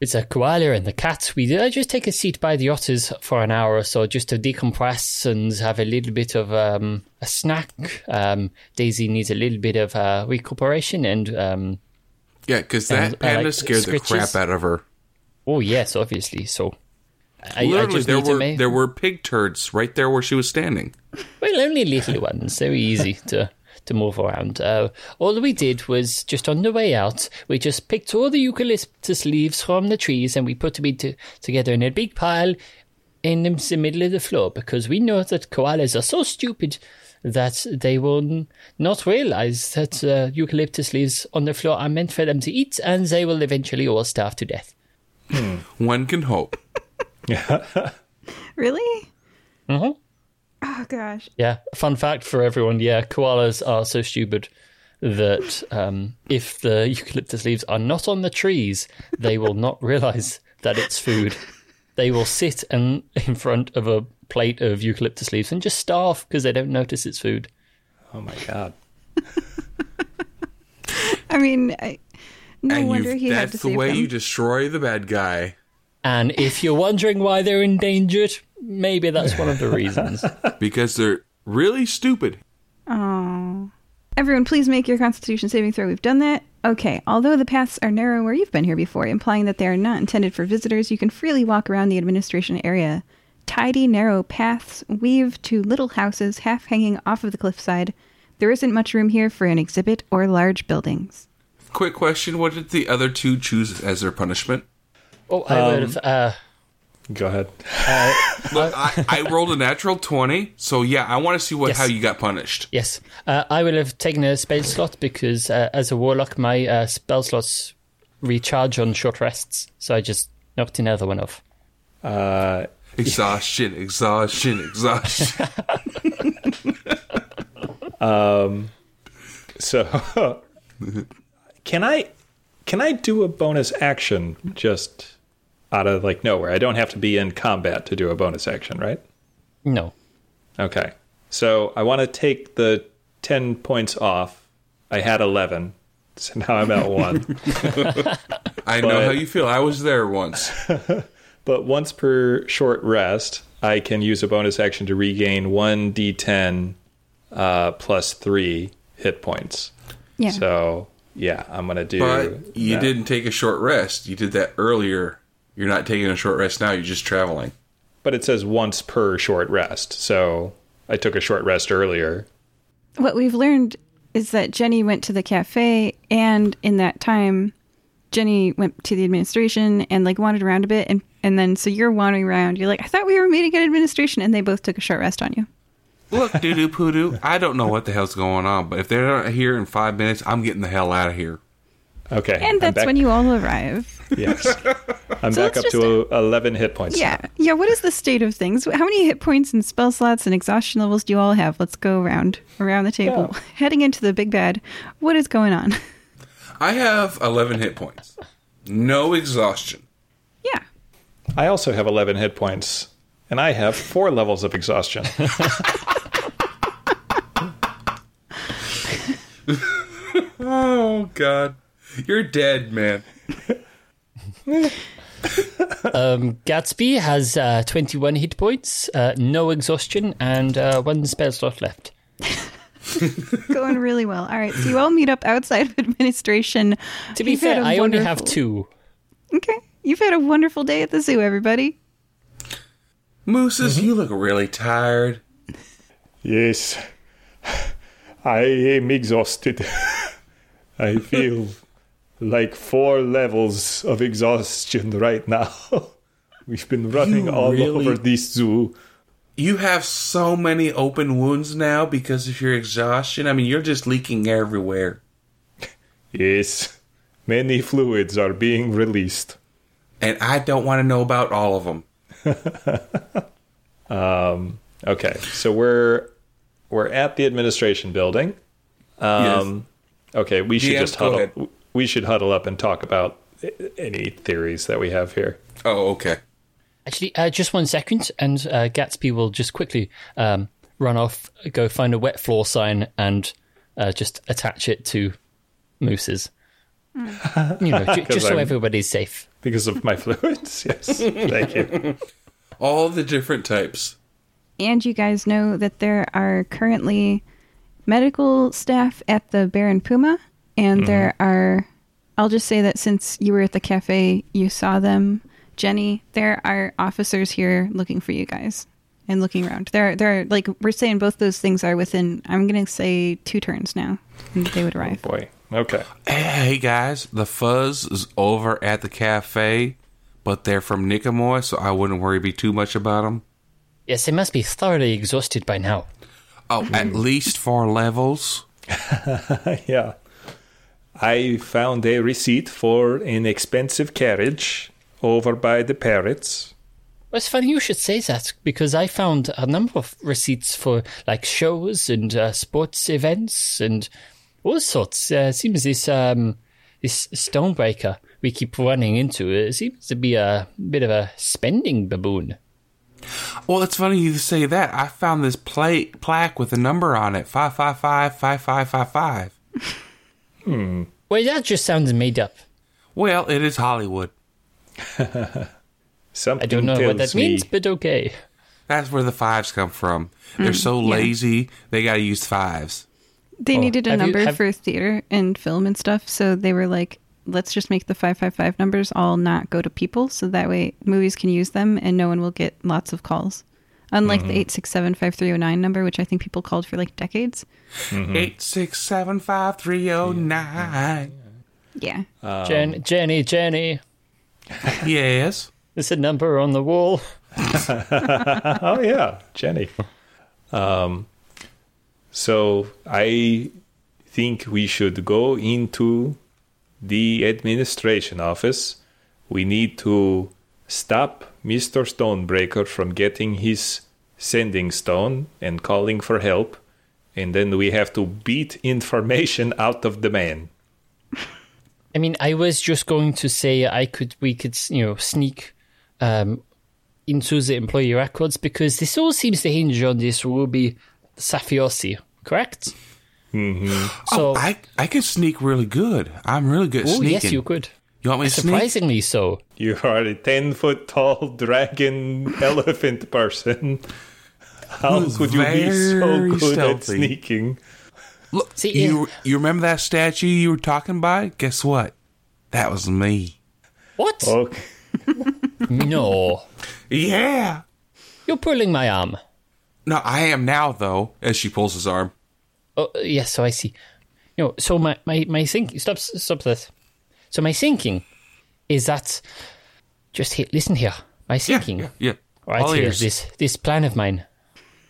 [SPEAKER 4] with a koala and the cat, we uh, just take a seat by the otters for an hour or so, just to decompress and have a little bit of um, a snack. Um, Daisy needs a little bit of uh, recuperation, and um,
[SPEAKER 2] Yeah, because that
[SPEAKER 4] And, uh,
[SPEAKER 2] panda
[SPEAKER 4] like,
[SPEAKER 2] scared the crap out of her.
[SPEAKER 4] oh yes, obviously. So I, I
[SPEAKER 2] Literally,
[SPEAKER 4] just
[SPEAKER 2] there were
[SPEAKER 4] make
[SPEAKER 2] there were pig turds right there where she was standing.
[SPEAKER 4] well only little ones, very easy to to move around. Uh, all we did was just on the way out, we just picked all the eucalyptus leaves from the trees and we put them together in a big pile in the middle of the floor because we know that koalas are so stupid that they will not realize that uh, eucalyptus leaves on the floor are meant for them to eat and they will eventually all starve to death.
[SPEAKER 2] One can hope.
[SPEAKER 1] Really?
[SPEAKER 4] hmm
[SPEAKER 1] Oh gosh.
[SPEAKER 4] Yeah, fun fact for everyone. Yeah, koalas are so stupid that um, if the eucalyptus leaves are not on the trees, they will not realize that it's food. They will sit and in front of a plate of eucalyptus leaves and just starve because they don't notice it's food.
[SPEAKER 3] Oh my god.
[SPEAKER 1] I mean, I, no
[SPEAKER 2] and
[SPEAKER 1] wonder
[SPEAKER 2] you
[SPEAKER 1] he had to
[SPEAKER 2] that's the
[SPEAKER 1] save
[SPEAKER 2] way
[SPEAKER 1] them.
[SPEAKER 2] you destroy the bad guy.
[SPEAKER 4] And if you're wondering why they're endangered, maybe that's one of the reasons.
[SPEAKER 2] Because they're really stupid.
[SPEAKER 1] Oh. Everyone, please make your Constitution saving throw. We've done that. Okay. Although the paths are narrow where you've been here before, implying that they are not intended for visitors, you can freely walk around the administration area. Tidy, narrow paths weave to little houses half hanging off of the cliffside. There isn't much room here for an exhibit or large buildings.
[SPEAKER 2] Quick question: What did the other two choose as their punishment?
[SPEAKER 4] Oh, I would have. Uh,
[SPEAKER 3] Go ahead.
[SPEAKER 2] Look, I, I rolled a natural twenty, so yeah, I want to see what
[SPEAKER 4] Yes.
[SPEAKER 2] how you got punished.
[SPEAKER 4] yes, uh, I would have taken a spell slot because uh, as a warlock, my uh, spell slots recharge on short rests. So I just knocked another one off.
[SPEAKER 3] Uh,
[SPEAKER 2] Exhaustion, exhaustion, exhaustion.
[SPEAKER 3] Um So can I can I do a bonus action just out of like nowhere? I don't have to be in combat to do a bonus action, right?
[SPEAKER 4] No.
[SPEAKER 3] Okay. So I want to take the 10 points off. I had 11. So now I'm at 1.
[SPEAKER 2] I know how you feel. I was there once.
[SPEAKER 3] but once per short rest, I can use a bonus action to regain 1d10 uh, plus 3 hit points.
[SPEAKER 1] Yeah.
[SPEAKER 3] So, yeah, I'm going to do
[SPEAKER 2] But you
[SPEAKER 3] that.
[SPEAKER 2] didn't take a short rest. You did that earlier. You're not taking a short rest now. You're just traveling.
[SPEAKER 3] But it says once per short rest. So I took a short rest earlier.
[SPEAKER 1] what we've learned is that Jenny went to the cafe, and in that time, Jenny went to the administration and like wandered around a bit, and and then so you're wandering around. You're like, I thought we were meeting at administration, and they both took a short rest on you.
[SPEAKER 2] Look, doo doo poo doo. I don't know what the hell's going on, but if they're not here in five minutes, I'm getting the hell out of here.
[SPEAKER 3] Okay.
[SPEAKER 1] And that's
[SPEAKER 3] back-
[SPEAKER 1] when you all arrive.
[SPEAKER 3] Yes. I'm
[SPEAKER 1] So
[SPEAKER 3] back
[SPEAKER 1] let's
[SPEAKER 3] up to 11 hit points.
[SPEAKER 1] Yeah, yeah. What is the state of things? How many hit points and spell slots and exhaustion levels do you all have? Let's go around around the table, heading into the big bad. What is going on?
[SPEAKER 2] I have 11 hit points. No exhaustion.
[SPEAKER 1] yeah.
[SPEAKER 3] I also have 11 hit points, and I have four levels of exhaustion.
[SPEAKER 2] Oh, God. You're dead, man.
[SPEAKER 4] Um, Gatsby has uh, 21 hit points, uh, no exhaustion, and uh, one spell slot left.
[SPEAKER 1] Going really well. All right, so you all meet up outside of administration.
[SPEAKER 4] To be
[SPEAKER 1] You've had
[SPEAKER 4] fair,
[SPEAKER 1] a
[SPEAKER 4] I only have two.
[SPEAKER 1] Okay, you've had a wonderful day at the zoo, everybody.
[SPEAKER 2] Mooses, you look really tired.
[SPEAKER 3] yes. I am exhausted. I feel like four levels of exhaustion right now. We've been running
[SPEAKER 2] You
[SPEAKER 3] all
[SPEAKER 2] really-
[SPEAKER 3] over this zoo.
[SPEAKER 2] You have so many open wounds now because of your exhaustion. I mean, you're just leaking everywhere.
[SPEAKER 3] Yes. Many fluids are being released.
[SPEAKER 2] And I don't want to know about all of them.
[SPEAKER 3] Okay, so we're we're at the administration building. Um, Okay, we should
[SPEAKER 2] GM,
[SPEAKER 3] just huddle.
[SPEAKER 2] Ahead.
[SPEAKER 3] We should huddle up and talk about any theories that we have here.
[SPEAKER 2] Oh, okay.
[SPEAKER 4] Actually, uh, just one second, and uh, Gatsby will just quickly um, run off, go find a wet floor sign, and uh, just attach it to Moose's. You know, ju- just so
[SPEAKER 3] I'm-
[SPEAKER 4] everybody's safe.
[SPEAKER 3] Because of my fluids, yes. Thank you.
[SPEAKER 2] All the different types.
[SPEAKER 1] And you guys know that there are currently medical staff at the Baron Puma, and mm-hmm. there are. I'll just say that since you were at the cafe, you saw them, Jenny. There are officers here looking for you guys. and looking around. They're they're like we're saying both those things are within. I'm gonna say two turns now, and they would oh, arrive.
[SPEAKER 3] Boy. Okay.
[SPEAKER 2] Hey guys, the fuzz is over at the cafe, but they're from Nicomoy, so I wouldn't worry be too much about them.
[SPEAKER 4] Yes, they must be thoroughly exhausted by now.
[SPEAKER 2] Oh, at hmm. least four levels.
[SPEAKER 3] yeah. I found a receipt for an expensive carriage over by the parrots.
[SPEAKER 4] Well, it's funny you should say that because I found a number of receipts for like shows and uh, sports events and all sorts. Uh, it seems this um, this stonebreaker we keep running into it seems to be a bit of a spending baboon.
[SPEAKER 2] Well, it's funny you say that. I found this plate plaque with a number on it 555 5555. Hmm.
[SPEAKER 4] Wait, that just sounds made up.
[SPEAKER 2] Well, it is Hollywood.
[SPEAKER 3] Something
[SPEAKER 4] I don't know what that
[SPEAKER 3] me.
[SPEAKER 4] means, but okay.
[SPEAKER 2] That's where the fives come from. They're mm, so lazy, yeah. they got to use fives.
[SPEAKER 1] They
[SPEAKER 4] oh,
[SPEAKER 1] needed a
[SPEAKER 4] number you, have...
[SPEAKER 1] for theater and film and stuff, so they were like, let's just make the 555 numbers all not go to people, so that way movies can use them and no one will get lots of calls. Unlike
[SPEAKER 4] Mm-hmm.
[SPEAKER 1] the eight six seven five three zero nine number, which I think people called for like decades.
[SPEAKER 2] Eight six seven five three zero nine.
[SPEAKER 1] Yeah.
[SPEAKER 4] Jen- Jenny, Jenny,
[SPEAKER 2] Yes.
[SPEAKER 4] there's a number on the wall.
[SPEAKER 3] Oh yeah, Jenny. Um, so I think we should go into the administration office. We need to stop Mr. Stonebreaker from getting his sending stone and calling for help. And then we have to beat information out of the man.
[SPEAKER 4] I mean, I was just going to say I could, we could, you know, sneak um, into the employee records because this all seems to hinge on this Ruby Safiosi, correct? Mm-hmm. So,
[SPEAKER 2] oh, I I can sneak really good. I'm really good
[SPEAKER 4] oh yes, you could.
[SPEAKER 2] You want me to sneak?
[SPEAKER 4] Surprisingly so.
[SPEAKER 3] You are a 10 foot tall dragon elephant person. How could you be so
[SPEAKER 2] very
[SPEAKER 3] good at sneaking?
[SPEAKER 2] Look,
[SPEAKER 4] See,
[SPEAKER 2] you you remember that statue you were talking by? Guess what? That was me.
[SPEAKER 4] What?
[SPEAKER 3] Okay.
[SPEAKER 4] No.
[SPEAKER 2] Yeah.
[SPEAKER 4] You're pulling my arm.
[SPEAKER 2] No, I am now though. As she pulls his arm.
[SPEAKER 4] Oh, yes, so I see. You know, so my, my, my thinking, stop, stop this. So my thinking is that, just here, listen here. My
[SPEAKER 2] Yeah, yeah, yeah.
[SPEAKER 4] right
[SPEAKER 2] All
[SPEAKER 4] here,
[SPEAKER 2] ears.
[SPEAKER 4] this, this plan of mine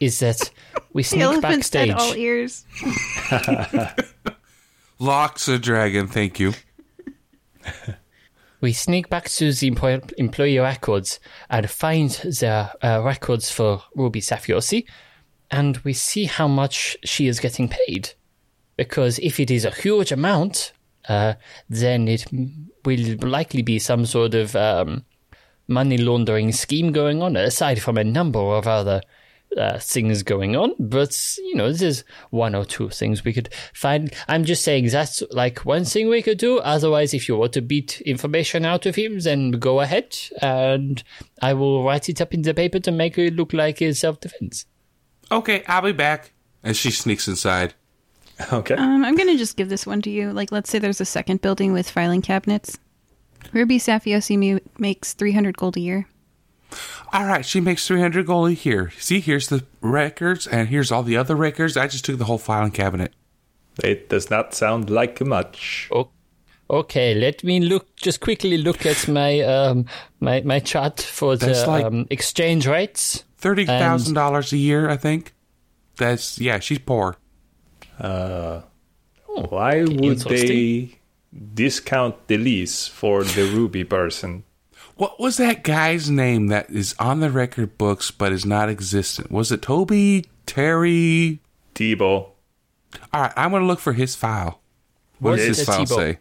[SPEAKER 4] is that we
[SPEAKER 1] The
[SPEAKER 4] sneak
[SPEAKER 1] elephant said
[SPEAKER 4] backstage.
[SPEAKER 1] all ears.
[SPEAKER 2] Locks a dragon. Thank you.
[SPEAKER 4] we sneak back to the employ- employee records and find the uh, records for Ruby Safiosi, and we see how much she is getting paid. Because if it is a huge amount, uh, then it will likely be some sort of um, money laundering scheme going on, aside from a number of other uh, things going on. But, you know, this is one or two things we could find. I'm just saying that's like one thing we could do. Otherwise, if you want to beat information out of him, then go ahead and I will write it up in the paper to make it look like it's self defense.
[SPEAKER 2] Okay, I'll be back. And she sneaks inside.
[SPEAKER 3] Okay.
[SPEAKER 1] Um, I'm going to just give this one to you. Like, let's say there's a second building with filing cabinets. Ruby Safiosi makes 300 gold a year.
[SPEAKER 2] All right, she makes 300 gold a year. See, here's the records, and here's all the other records. I just took the whole filing cabinet.
[SPEAKER 3] It does not sound like much.
[SPEAKER 4] O- Okay, let me look. Just quickly look at my um my my chart for
[SPEAKER 2] That's
[SPEAKER 4] the
[SPEAKER 2] like-
[SPEAKER 4] um, exchange rates.
[SPEAKER 2] $30,000 a year, I think. That's, yeah, she's poor.
[SPEAKER 3] Uh, Why would
[SPEAKER 4] interesting.
[SPEAKER 3] they discount the lease for the ruby person?
[SPEAKER 2] What was that guy's name that is on the record books but is not existent? Was it Toby? Terry?
[SPEAKER 3] Tebow.
[SPEAKER 2] All right, I'm going to look for his file. What does his file
[SPEAKER 4] Tebow.
[SPEAKER 2] say?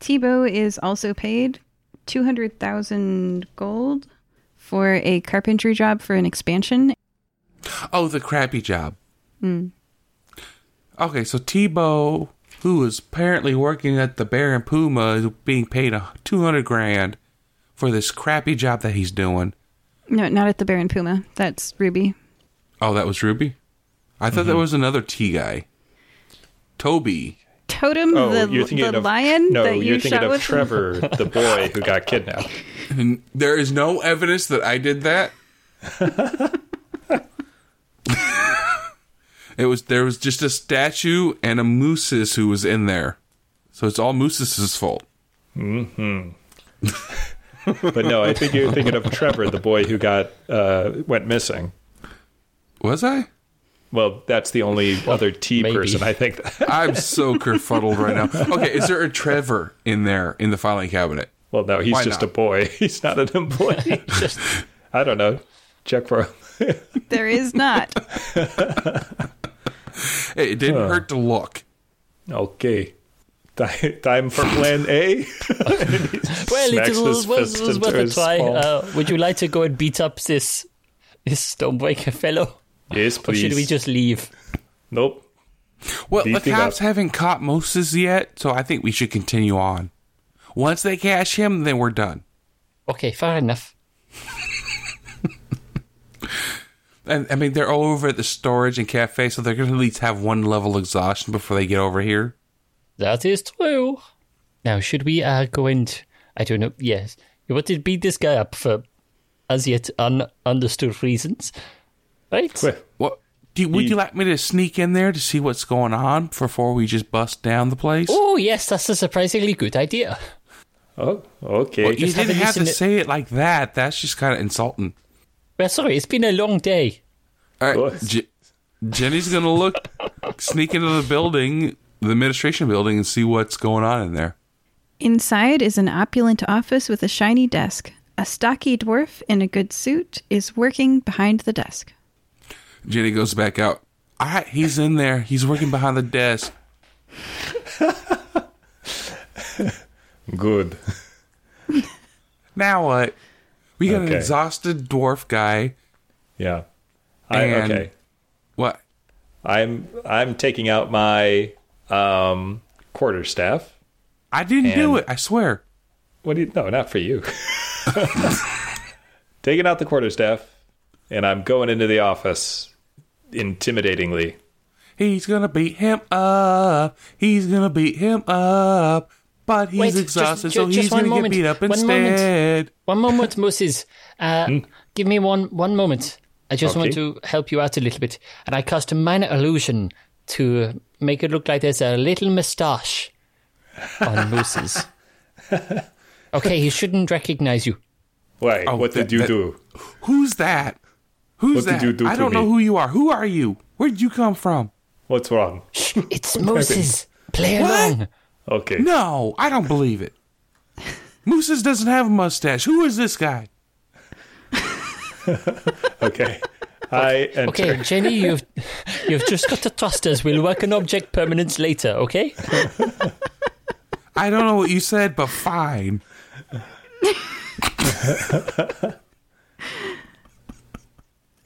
[SPEAKER 1] Tebow is also paid 200,000 gold for a carpentry job for an expansion.
[SPEAKER 2] Oh, the crappy job. Hmm. Okay, so Tebow, who is apparently working at the Bear and Puma, is being paid a 200 grand for this crappy job that he's doing.
[SPEAKER 1] No, not at the Baron Puma. That's Ruby.
[SPEAKER 2] Oh, that was Ruby? I thought that mm-hmm. was another T guy. Toby.
[SPEAKER 1] Totem,
[SPEAKER 3] Oh,
[SPEAKER 1] the,
[SPEAKER 3] you're thinking
[SPEAKER 1] the
[SPEAKER 3] of
[SPEAKER 1] lion
[SPEAKER 3] No,
[SPEAKER 1] that you
[SPEAKER 3] you're thinking
[SPEAKER 1] shot
[SPEAKER 3] of. Trevor, the boy who got kidnapped.
[SPEAKER 2] And there is no evidence that I did that. It was there was just a statue and a moose's who was in there. So it's all moose's fault. Mm-hmm.
[SPEAKER 3] But no, I think you're thinking of Trevor, the boy who got uh, went missing.
[SPEAKER 2] Was I?
[SPEAKER 3] Well, that's the only other T
[SPEAKER 4] maybe.
[SPEAKER 3] person I think.
[SPEAKER 2] I'm so kerfuddled right now. Okay, is there a Trevor in there in the filing cabinet?
[SPEAKER 3] well, no, he's
[SPEAKER 2] Why
[SPEAKER 3] just
[SPEAKER 2] not?
[SPEAKER 3] a boy. He's not an employee.
[SPEAKER 4] Just
[SPEAKER 3] I don't know. Check for him.
[SPEAKER 1] There is not.
[SPEAKER 2] Hey, it didn't hurt to look.
[SPEAKER 3] Okay. Ti- Time for plan A.
[SPEAKER 4] well, it
[SPEAKER 3] Smacks
[SPEAKER 4] was, was, was worth a try. Uh, would you like to go and beat up this this stonebreaker fellow,
[SPEAKER 3] yes,
[SPEAKER 4] or
[SPEAKER 3] please.
[SPEAKER 4] should we just leave?
[SPEAKER 3] Nope.
[SPEAKER 2] Well, the cops
[SPEAKER 3] up.
[SPEAKER 2] haven't caught Moses yet, so I think we should continue on. Once they catch him, then we're done.
[SPEAKER 4] Okay, fair enough.
[SPEAKER 2] And I mean, they're all over at the storage and cafe, so they're going to at least have one level of exhaustion before they get over here.
[SPEAKER 4] That is true. Now, should we uh, go and I don't know. Yes, you wanted to beat this guy up for as yet ununderstood reasons, right?
[SPEAKER 3] Quick.
[SPEAKER 2] What? Do you, would you like me to sneak in there to see what's going on before we just bust down the place?
[SPEAKER 4] Oh yes, that's a surprisingly good idea.
[SPEAKER 3] Oh, okay.
[SPEAKER 2] well, you
[SPEAKER 4] just
[SPEAKER 2] didn't
[SPEAKER 4] a
[SPEAKER 2] have to say it like that. That's just kind of insulting.
[SPEAKER 4] Well, sorry, it's been a long day.
[SPEAKER 2] All right,
[SPEAKER 3] What?
[SPEAKER 2] Je- Jenny's going to look, sneak into the building, the administration building, and see what's going on in there.
[SPEAKER 1] Inside is an opulent office with a shiny desk. A stocky dwarf in a good suit is working behind the desk.
[SPEAKER 2] Jenny goes back out. All right, he's in there. He's working behind the desk.
[SPEAKER 3] Good.
[SPEAKER 2] Now what? We got an exhausted dwarf guy.
[SPEAKER 3] Yeah. I,
[SPEAKER 2] And-
[SPEAKER 3] okay.
[SPEAKER 2] What?
[SPEAKER 3] I'm I'm taking out my um, quarterstaff.
[SPEAKER 2] I didn't do it. I swear.
[SPEAKER 3] What do you? No, not for you. taking out the quarterstaff, and I'm going into the office, intimidatingly.
[SPEAKER 2] He's gonna beat him up. He's gonna beat him up. But he's
[SPEAKER 4] Wait,
[SPEAKER 2] exhausted,
[SPEAKER 4] ju-
[SPEAKER 2] so
[SPEAKER 4] just
[SPEAKER 2] he's gonna
[SPEAKER 4] moment.
[SPEAKER 2] get beat up
[SPEAKER 4] One moment.
[SPEAKER 2] instead.
[SPEAKER 4] One moment, Moses. Uh, Give me one one moment. I just want to help you out a little bit, and I cast a minor illusion to make it look like there's a little moustache on Moses. okay, he shouldn't recognize you.
[SPEAKER 3] Why?
[SPEAKER 2] Oh,
[SPEAKER 3] what did
[SPEAKER 2] that-
[SPEAKER 3] you
[SPEAKER 2] that-
[SPEAKER 3] do?
[SPEAKER 2] Who's that? Who's
[SPEAKER 3] What did
[SPEAKER 2] that?
[SPEAKER 3] you do
[SPEAKER 2] I
[SPEAKER 3] to
[SPEAKER 2] don't know who you are. Who are you? Where'd you come from?
[SPEAKER 3] What's wrong?
[SPEAKER 4] Shh, it's Moses. Play
[SPEAKER 2] What?
[SPEAKER 4] along.
[SPEAKER 3] Okay.
[SPEAKER 2] No, I don't believe it. Mooses doesn't have a mustache. Who is this guy?
[SPEAKER 3] Okay. I enter.
[SPEAKER 4] Okay, Jenny, you've you've just got to trust us. We'll work on object permanence later. Okay?
[SPEAKER 2] I don't know what you said, but fine.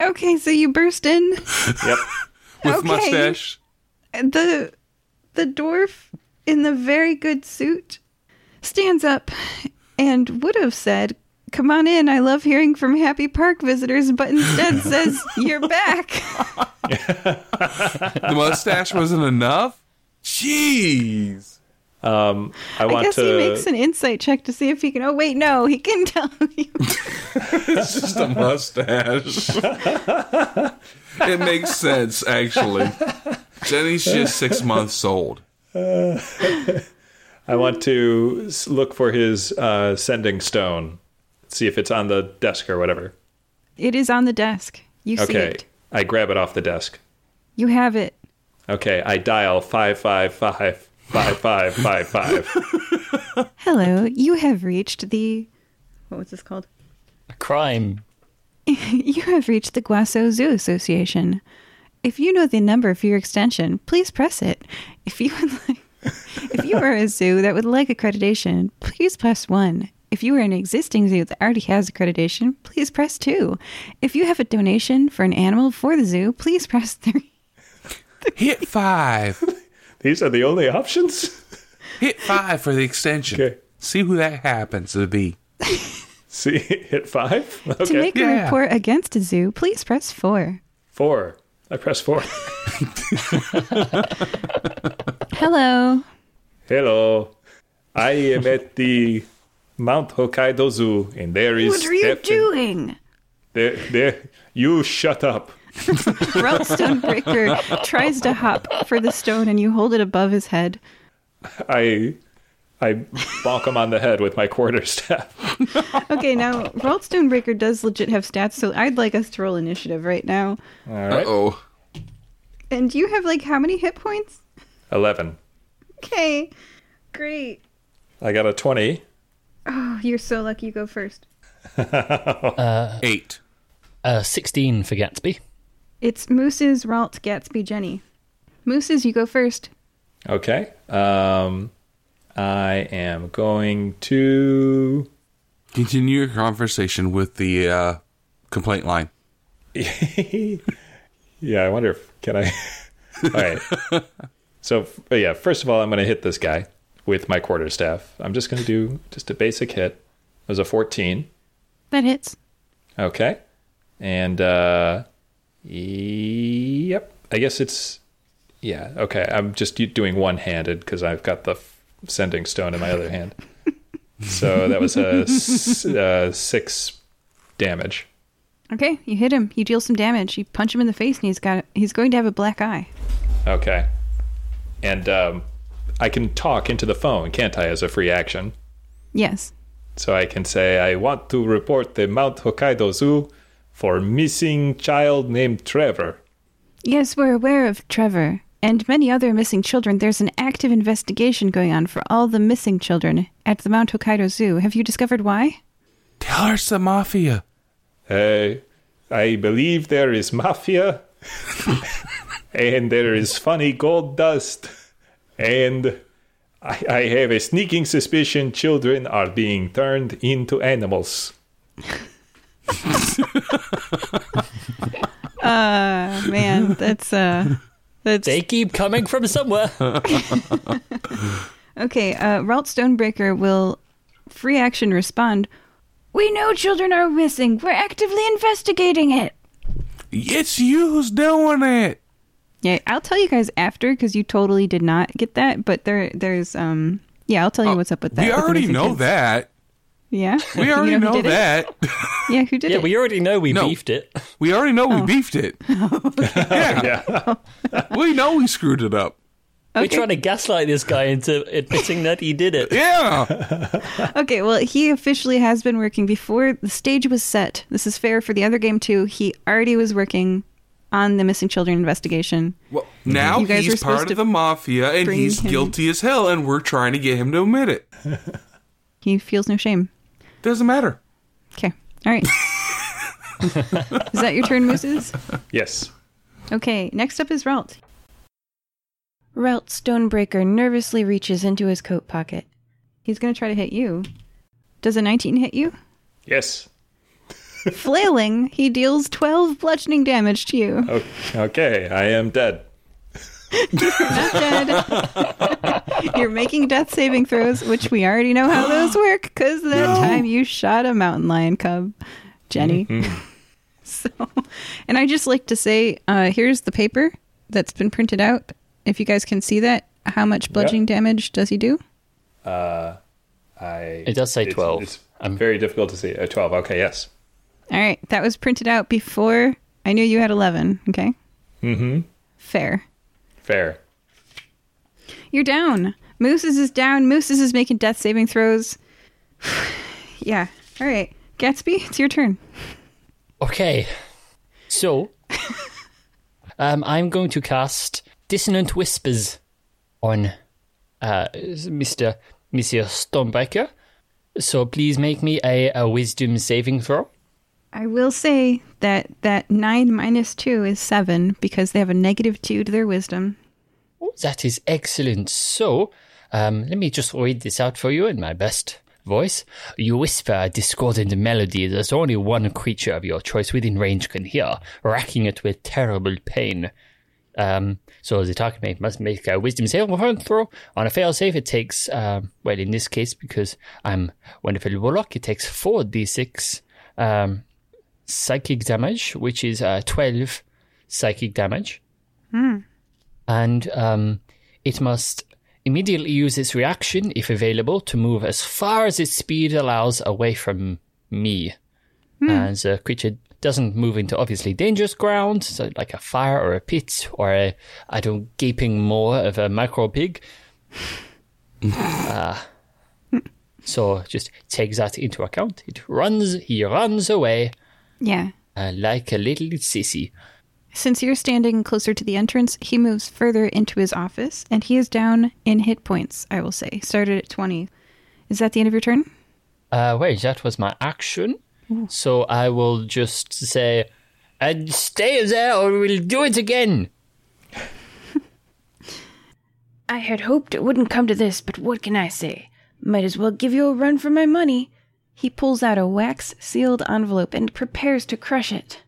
[SPEAKER 1] Okay, so you burst in.
[SPEAKER 3] Yep.
[SPEAKER 2] With
[SPEAKER 1] Okay.
[SPEAKER 2] mustache.
[SPEAKER 1] The the dwarf in the very good suit stands up and would have said, "Come on in. I love hearing from Happy Park visitors," but instead says, "You're back."
[SPEAKER 2] The mustache wasn't enough? Jeez.
[SPEAKER 3] Um, I
[SPEAKER 1] I
[SPEAKER 3] want
[SPEAKER 1] guess
[SPEAKER 3] to.
[SPEAKER 1] he makes an insight check to see if he can. Oh wait, no, he can tell you.
[SPEAKER 2] It's just a mustache. it makes sense, actually. Jenny's just six months old.
[SPEAKER 3] I want to look for his uh, sending stone. See if it's on the desk or whatever.
[SPEAKER 1] It is on the desk. You see
[SPEAKER 3] Okay.
[SPEAKER 1] it.
[SPEAKER 3] I grab it off the desk.
[SPEAKER 1] You have it.
[SPEAKER 3] Okay. I dial five five five five five five five.
[SPEAKER 1] Hello, you have reached the. What was this called?
[SPEAKER 4] A crime.
[SPEAKER 1] You have reached the Guaso Zoo Association. If you know the number for your extension, please press it. If you would like, if you are a zoo that would like accreditation, please press one. If you are an existing zoo that already has accreditation, please press two. If you have a donation for an animal for the zoo, please press three.
[SPEAKER 2] Hit five.
[SPEAKER 3] These are the only options.
[SPEAKER 2] Hit five for the extension.
[SPEAKER 3] Okay.
[SPEAKER 2] See who that happens to be.
[SPEAKER 3] See, hit five.
[SPEAKER 1] To
[SPEAKER 3] Okay.
[SPEAKER 1] make a report against a zoo, please press four.
[SPEAKER 3] Four. I press four.
[SPEAKER 1] Hello.
[SPEAKER 3] Hello. I am at the Mount Hokkaido Zoo, and there is
[SPEAKER 1] What are you
[SPEAKER 3] defin-
[SPEAKER 1] doing?
[SPEAKER 3] There, there. You shut up.
[SPEAKER 1] Ralt Stonebreaker tries to hop for the stone, and you hold it above his head.
[SPEAKER 3] I I bonk him on the head with my quarterstaff.
[SPEAKER 1] Okay, now Ralt Stonebreaker does legit have stats, so I'd like us to roll initiative right now.
[SPEAKER 3] All right.
[SPEAKER 2] Oh,
[SPEAKER 1] And you have like how many hit points?
[SPEAKER 3] 11.
[SPEAKER 1] Okay, great.
[SPEAKER 3] I got a 20.
[SPEAKER 1] Oh, you're so lucky. You go first.
[SPEAKER 2] eight.
[SPEAKER 4] Uh, 16 for Gatsby.
[SPEAKER 1] It's Moose's, Ralt, Gatsby, Jenny. Moose's, you go first.
[SPEAKER 3] Okay. Um I am going to
[SPEAKER 2] Continue your conversation with the uh, complaint line.
[SPEAKER 3] Yeah, I wonder if can I All right. So yeah, first of all, I'm going to hit this guy with my quarterstaff. I'm just going to do just a basic hit. It was a 14.
[SPEAKER 1] That hits.
[SPEAKER 3] Okay. And uh yep, I guess it's yeah, okay. I'm just doing one-handed cuz I've got the f- sending stone in my other hand. So that was a s- uh, 6 damage.
[SPEAKER 1] Okay, you hit him. You deal some damage. You punch him in the face, and he's got he's going to have a black eye.
[SPEAKER 3] Okay. And um I can talk into the phone, can't I, as a free action?
[SPEAKER 1] Yes.
[SPEAKER 3] So I can say, I want to report the Mount Hokkaido Zoo for missing child named Trevor.
[SPEAKER 1] Yes, we're aware of Trevor and many other missing children. There's an active investigation going on for all the missing children at the Mount Hokkaido Zoo. Have you discovered why?
[SPEAKER 2] Tell her the mafia.
[SPEAKER 3] Uh, I believe there is mafia, and there is funny gold dust, and I, I have a sneaking suspicion children are being turned into animals.
[SPEAKER 1] Uh, man, that's uh, that's
[SPEAKER 4] They keep coming from somewhere.
[SPEAKER 1] okay. Uh, Ralt Stonebreaker will free action respond. We know children are missing. We're actively investigating it.
[SPEAKER 2] It's you who's doing it.
[SPEAKER 1] Yeah, I'll tell you guys after because you totally did not get that. But there, there's um, yeah, I'll tell you what's up with that.
[SPEAKER 2] we
[SPEAKER 1] with
[SPEAKER 2] already know
[SPEAKER 1] kids.
[SPEAKER 2] that.
[SPEAKER 1] Yeah,
[SPEAKER 2] We already
[SPEAKER 1] who
[SPEAKER 2] know,
[SPEAKER 1] did it?
[SPEAKER 2] that.
[SPEAKER 1] Yeah, who did
[SPEAKER 4] yeah,
[SPEAKER 1] it?
[SPEAKER 4] Yeah, we already know we
[SPEAKER 2] No.
[SPEAKER 4] beefed it.
[SPEAKER 2] We already know
[SPEAKER 1] Oh.
[SPEAKER 2] we beefed it. yeah.
[SPEAKER 3] Yeah.
[SPEAKER 2] we know we screwed it up.
[SPEAKER 4] We're trying to gaslight this guy into admitting that he did it.
[SPEAKER 2] Yeah.
[SPEAKER 1] Okay, well, he officially has been working before the stage was set. This is fair for the other game too. He already was working on the missing children investigation.
[SPEAKER 2] Well, now
[SPEAKER 1] You guys were
[SPEAKER 2] he's part
[SPEAKER 1] supposed
[SPEAKER 2] of
[SPEAKER 1] to
[SPEAKER 2] the mafia and he's
[SPEAKER 1] him-
[SPEAKER 2] guilty as hell, and we're trying to get him to admit it.
[SPEAKER 1] He feels no shame.
[SPEAKER 2] Doesn't matter.
[SPEAKER 1] Okay, all right. is that your turn, Mooses?
[SPEAKER 3] yes.
[SPEAKER 1] Okay, next up is Ralt. Ralt Stonebreaker nervously reaches into his coat pocket. He's going to try to hit you. Does a 19 hit you?
[SPEAKER 3] Yes.
[SPEAKER 1] Flailing, he deals 12 bludgeoning damage to you.
[SPEAKER 3] O- Okay, I am dead.
[SPEAKER 1] Not dead. You're making death saving throws, which we already know how those work because that time you shot a mountain lion cub, Jenny. so, and I just like to say, uh, here's the paper that's been printed out. If you guys can see that, how much bludgeoning damage does he do?
[SPEAKER 3] Uh, I.
[SPEAKER 4] It does say
[SPEAKER 3] it's-
[SPEAKER 4] 12.
[SPEAKER 3] It's,
[SPEAKER 4] I'm-
[SPEAKER 3] very difficult to see. Uh, 12. Okay, yes.
[SPEAKER 1] All right, that was printed out before I knew you had 11. Okay,
[SPEAKER 3] Mm-hmm.
[SPEAKER 1] fair.
[SPEAKER 3] Fair.
[SPEAKER 1] You're down. Mooses is down. Mooses is making death saving throws. yeah. All right, Gatsby, it's your turn.
[SPEAKER 4] Okay. So, um, I'm going to cast Dissonant Whispers on uh, Mr. Monsieur Stormbreaker. So please make me a, a wisdom saving throw.
[SPEAKER 1] I will say that that nine minus two is seven because they have a negative two to their wisdom.
[SPEAKER 4] That is excellent. So, um, let me just read this out for you in my best voice. You whisper a discordant melody that only one creature of your choice within range can hear, racking it with terrible pain. Um, so the target mate must make a wisdom saving throw. On a fail save, it takes, um, well, in this case, because I'm wonderful warlock, it takes 4d6 um, psychic damage, which is uh, 12 psychic damage and um, it must immediately use its reaction, if available, to move as far as its speed allows away from me. And the creature doesn't move into obviously dangerous ground, so like a fire or a pit or a I don't gaping maw of a micro pig. uh, so just take that into account. It runs, he runs away
[SPEAKER 1] Yeah.
[SPEAKER 4] uh, like a little sissy.
[SPEAKER 1] Since you're standing closer to the entrance, he moves further into his office, and he is down in hit points, I will say. Started at 20. Is that the end of your turn?
[SPEAKER 4] Uh, wait, that was my action. So I will just say, and stay there or we'll do it again.
[SPEAKER 5] I had hoped it wouldn't come to this, but what can I say? Might as well give you a run for my money.
[SPEAKER 1] He pulls out a wax sealed envelope and prepares to crush it.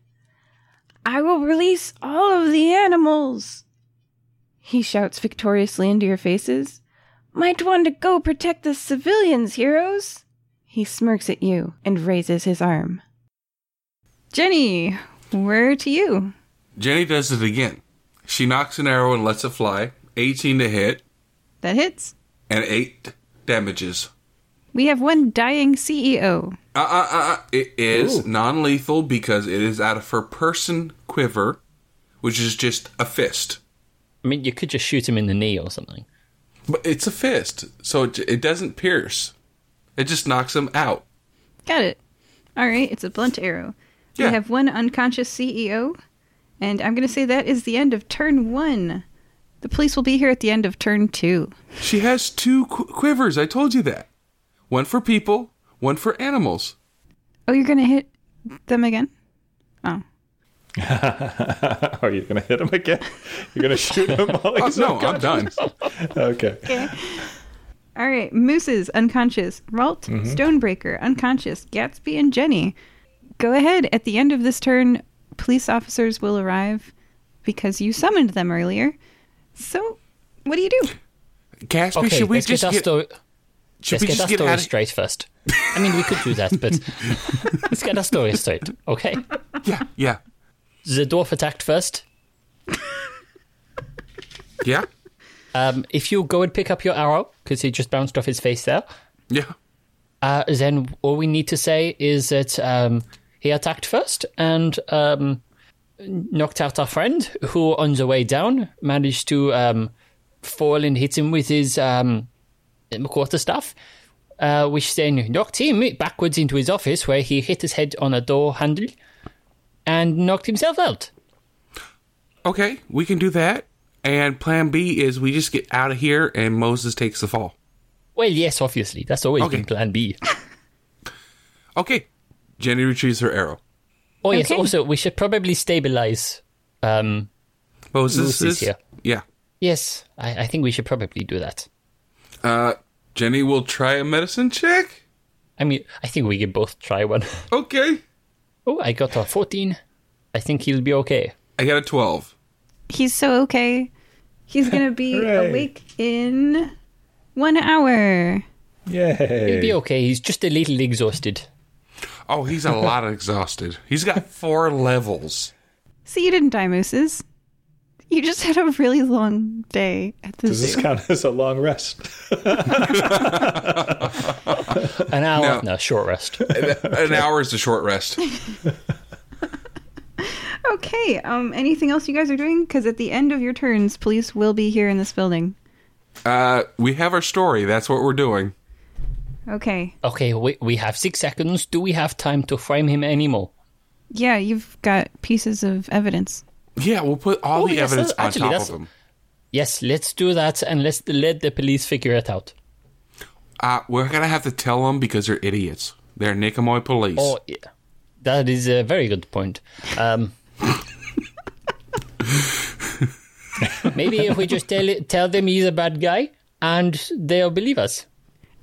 [SPEAKER 5] I will release all of the animals.
[SPEAKER 1] He shouts victoriously into your faces.
[SPEAKER 5] Might want to go protect the civilians, heroes.
[SPEAKER 1] He smirks at you and raises his arm. Jenny, where to you?
[SPEAKER 2] Jenny does it again. She nocks an arrow and lets it fly. 18 to hit
[SPEAKER 1] That hits.
[SPEAKER 2] and 8 damages.
[SPEAKER 1] We have one dying CEO.
[SPEAKER 2] Uh, uh, uh, uh, it is non lethal because it is out of her person quiver, which is just a fist.
[SPEAKER 4] I mean, you could just shoot him in the knee or something.
[SPEAKER 2] But it's a fist, so it, it doesn't pierce. It just knocks him out.
[SPEAKER 1] Got it. All right, it's a blunt arrow.
[SPEAKER 2] Yeah.
[SPEAKER 1] We have one unconscious CEO, and I'm going to say that is the end of turn one. The police will be here at the end of turn two.
[SPEAKER 2] She has two qu- quivers. I told you that. One for people, one for animals.
[SPEAKER 1] Oh, you're going to hit them again? Oh.
[SPEAKER 3] Are you going to hit him again? You're going to shoot him while
[SPEAKER 2] Oh, no, I'm done.
[SPEAKER 3] Okay. okay.
[SPEAKER 1] All right, Moose's unconscious, Ralt, mm-hmm. Stonebreaker, unconscious, Gatsby, and Jenny. Go ahead. At the end of this turn, police officers will arrive because you summoned them earlier. So, what do you do?
[SPEAKER 2] Gatsby,
[SPEAKER 4] Okay,
[SPEAKER 2] should we
[SPEAKER 4] let's
[SPEAKER 2] just
[SPEAKER 4] get our
[SPEAKER 2] get,
[SPEAKER 4] story.
[SPEAKER 2] Should
[SPEAKER 4] Let's
[SPEAKER 2] we
[SPEAKER 4] get
[SPEAKER 2] just
[SPEAKER 4] our
[SPEAKER 2] get
[SPEAKER 4] story straight first. I mean, we could do that, but let's get our story straight. Okay.
[SPEAKER 2] Yeah, yeah,
[SPEAKER 4] The dwarf attacked first.
[SPEAKER 2] yeah,
[SPEAKER 4] Um, if you go and pick up your arrow, because he just bounced off his face there,
[SPEAKER 2] yeah.
[SPEAKER 4] uh, then all we need to say is that um, he attacked first and um, knocked out our friend, who on the way down managed to um, fall and hit him with his um, quarterstaff, uh, which then knocked him backwards into his office, where he hit his head on a door handle and knocked himself out.
[SPEAKER 2] Okay, we can do that. And plan B is we just get out of here and Moses takes the fall.
[SPEAKER 4] Well, yes, obviously. That's always
[SPEAKER 2] Okay.
[SPEAKER 4] been plan B.
[SPEAKER 2] Okay. Jenny retrieves her arrow.
[SPEAKER 4] Oh, yes,
[SPEAKER 1] Okay.
[SPEAKER 4] also, we should probably stabilize. Um,
[SPEAKER 2] Moses
[SPEAKER 4] Moses
[SPEAKER 2] is
[SPEAKER 4] here.
[SPEAKER 2] Yeah.
[SPEAKER 4] yes, I, I think we should probably do that.
[SPEAKER 2] Uh, Jenny will try a medicine check.
[SPEAKER 4] I mean, I think we can both try one.
[SPEAKER 2] Okay.
[SPEAKER 4] Oh, I got a 14. I think he'll be okay.
[SPEAKER 2] I got a 12.
[SPEAKER 1] He's so okay. He's going to be awake in one hour. Yay.
[SPEAKER 4] He'll be okay. He's just a little exhausted.
[SPEAKER 2] Oh, he's a lot exhausted. He's got four levels.
[SPEAKER 1] See, you didn't die, Mooses. You just had a really long day at the
[SPEAKER 3] Does this
[SPEAKER 1] zoo.
[SPEAKER 3] count as a long rest?
[SPEAKER 4] An hour?
[SPEAKER 2] No.
[SPEAKER 4] No, short rest.
[SPEAKER 2] An hour is a short rest.
[SPEAKER 1] Okay. Um. Anything else you guys are doing? Because at the end of your turns, police will be here in this building.
[SPEAKER 2] Uh, we have our story. That's what we're doing.
[SPEAKER 1] Okay.
[SPEAKER 4] Okay, we, we have six seconds. Do we have time to frame him anymore?
[SPEAKER 1] Yeah, you've got pieces of evidence.
[SPEAKER 2] Yeah, we'll put all
[SPEAKER 4] Oh,
[SPEAKER 2] the
[SPEAKER 4] yes,
[SPEAKER 2] evidence on
[SPEAKER 4] actually,
[SPEAKER 2] top of him.
[SPEAKER 4] Yes, let's do that and let's let the police figure it out.
[SPEAKER 2] Uh, we're gonna have to tell them because they're idiots. They're Nicomoy police.
[SPEAKER 4] Oh, yeah. that is a very good point. Um, maybe if we just tell tell them he's a bad guy and they'll believe us.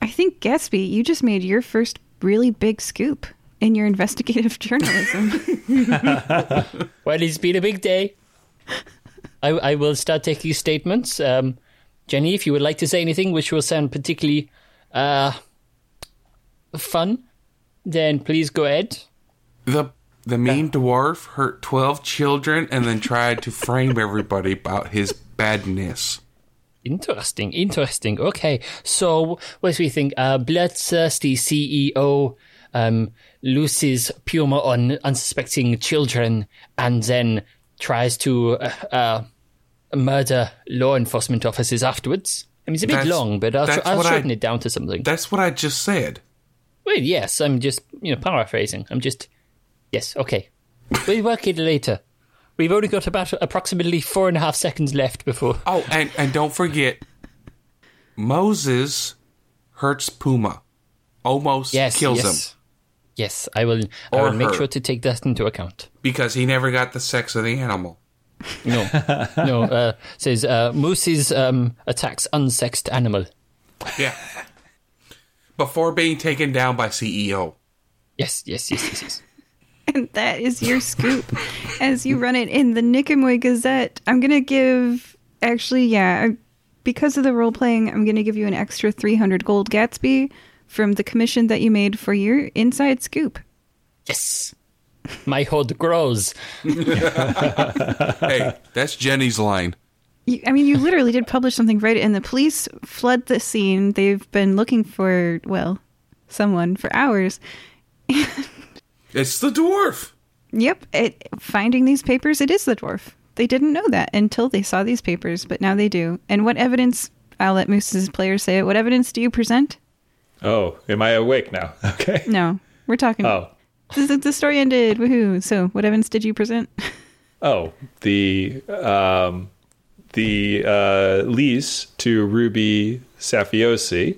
[SPEAKER 1] I think Gatsby, you just made your first really big scoop in your investigative journalism.
[SPEAKER 4] Well, it's been a big day. I, I will start taking statements. Um, Jenny, if you would like to say anything which will sound particularly uh, fun, then please go ahead.
[SPEAKER 2] The the mean dwarf hurt twelve children and then tried to frame everybody about his badness.
[SPEAKER 4] Interesting, interesting. Okay, so what do we think? Uh, bloodthirsty CEO um, looses Puma on unsuspecting children and then tries to uh, uh, murder law enforcement officers afterwards. I mean, it's a bit
[SPEAKER 2] That's-
[SPEAKER 4] long, but I'll, tr- I'll
[SPEAKER 2] what I-
[SPEAKER 4] shorten it down to something.
[SPEAKER 2] That's what I just said.
[SPEAKER 4] Well, yes, I'm just, you know, paraphrasing. I'm just, yes, okay. We'll work it later. We've only got about approximately four and a half seconds left before.
[SPEAKER 2] Oh, and, and don't forget, Moses hurts Puma. Almost
[SPEAKER 4] Yes,
[SPEAKER 2] kills
[SPEAKER 4] yes.
[SPEAKER 2] him
[SPEAKER 4] Yes, I will. I will make
[SPEAKER 2] her.
[SPEAKER 4] sure to take that into account.
[SPEAKER 2] because he never got the sex of the animal.
[SPEAKER 4] No, no. Uh, says uh, Moose's um, attacks unsexed animal.
[SPEAKER 2] Yeah. Before being taken down by CEO.
[SPEAKER 4] Yes, yes, yes, yes, yes.
[SPEAKER 1] And that is your scoop as you run it in the Nicomoy Gazette. I'm going to give, actually, yeah, I- because of the role playing, I'm going to give you an extra 300 gold Gatsby from the commission that you made for your inside scoop.
[SPEAKER 4] Yes. My hood grows.
[SPEAKER 2] Hey, that's Jenny's line.
[SPEAKER 1] You, I mean, you literally did publish something right, and the police flood the scene. They've been looking for, well, someone for hours.
[SPEAKER 2] It's the dwarf.
[SPEAKER 1] Yep, it, finding these papers, it is the dwarf. They didn't know that until they saw these papers, but now they do. And what evidence? I'll let Moose's players say it. What evidence do you present?
[SPEAKER 3] Oh, am I awake now? Okay.
[SPEAKER 1] No, we're talking.
[SPEAKER 3] Oh.
[SPEAKER 1] the, the story ended. Woohoo! So, what evidence did you present?
[SPEAKER 3] Oh, the um, the uh, lease to Ruby Safiosi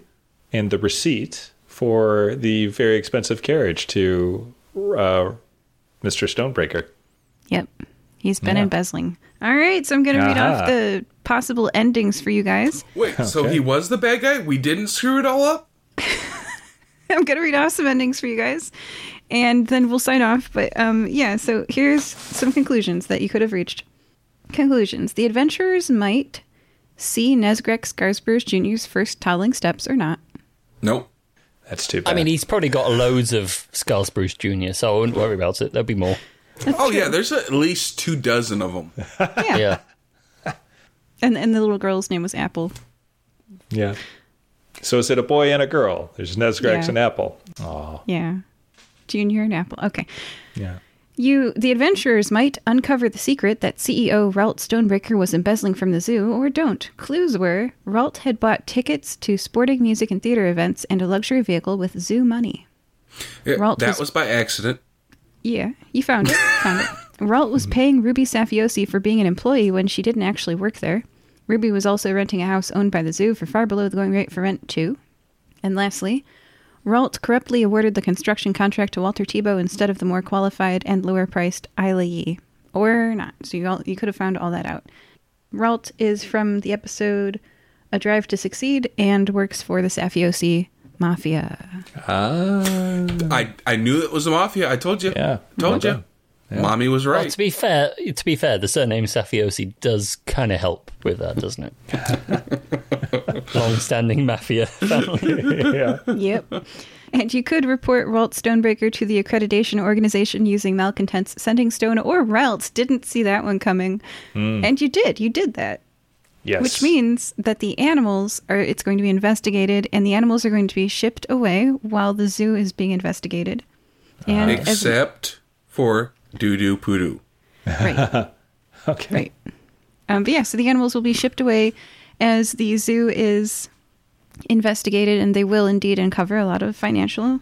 [SPEAKER 3] and the receipt for the very expensive carriage to uh, Mr. Stonebreaker.
[SPEAKER 1] yep, he's been
[SPEAKER 3] Yeah.
[SPEAKER 1] embezzling. All right, so I'm going to read
[SPEAKER 3] Aha.
[SPEAKER 1] off the possible endings for you guys.
[SPEAKER 2] Wait, so he was the bad guy? We didn't screw it all up?
[SPEAKER 1] I'm gonna read off some endings for you guys, and then we'll sign off. But um, yeah, so here's some conclusions that you could have reached. Conclusions: The adventurers might see Nesgrek Scarsburg Jr.'s first toddling steps or not.
[SPEAKER 2] Nope.
[SPEAKER 3] That's too bad.
[SPEAKER 4] I mean, he's probably got loads of Skulls Bruce Jr., so I wouldn't worry about it. There'll be more.
[SPEAKER 2] oh, yeah, there's at least two dozen of them.
[SPEAKER 1] Yeah,
[SPEAKER 4] Yeah.
[SPEAKER 1] and and the little girl's name was Apple.
[SPEAKER 3] yeah. So is it a boy and a girl? There's Nesgrex
[SPEAKER 1] Yeah.
[SPEAKER 3] and Apple. Oh,
[SPEAKER 1] Yeah, Junior and Apple. Okay.
[SPEAKER 3] yeah.
[SPEAKER 1] You, the adventurers, might uncover the secret that CEO Ralt Stonebreaker was embezzling from the zoo, or don't. Clues were Ralt had bought tickets to sporting music and theater events and a luxury vehicle with zoo money.
[SPEAKER 2] Yeah,
[SPEAKER 1] Ralt
[SPEAKER 2] that
[SPEAKER 1] was-
[SPEAKER 2] was by accident.
[SPEAKER 1] Yeah, you found it. found it. Ralt was paying Ruby Safiosi for being an employee when she didn't actually work there. Ruby was also renting a house owned by the zoo for far below the going rate for rent, too. And lastly, Ralt corruptly awarded the construction contract to Walter Tebow instead of the more qualified and lower priced Isla Yee. Or not. So you, all, you could have found all that out. Ralt is from the episode A Drive to Succeed and works for the Safiosi Mafia.
[SPEAKER 3] Ah,
[SPEAKER 2] I, I knew it was a mafia. I told you.
[SPEAKER 3] Yeah.
[SPEAKER 2] Told
[SPEAKER 3] Well
[SPEAKER 2] you. Mommy was right.
[SPEAKER 4] Well, to be fair, to be fair, the surname Safiosi does kind of help with that, doesn't it? Long-standing mafia family.
[SPEAKER 3] yeah.
[SPEAKER 1] Yep. And you could report Ralt Stonebreaker to the accreditation organization using malcontents sending stone or Ralt didn't see that one coming. Hmm. And you did. You did that.
[SPEAKER 3] Yes.
[SPEAKER 1] Which means that the animals are it's going to be investigated and the animals are going to be shipped away while the zoo is being investigated. And as-
[SPEAKER 2] Except for doo doo poo doo.
[SPEAKER 1] right.
[SPEAKER 3] Okay.
[SPEAKER 1] Right. Um, but yeah, so the animals will be shipped away as the zoo is investigated, and they will indeed uncover a lot of financial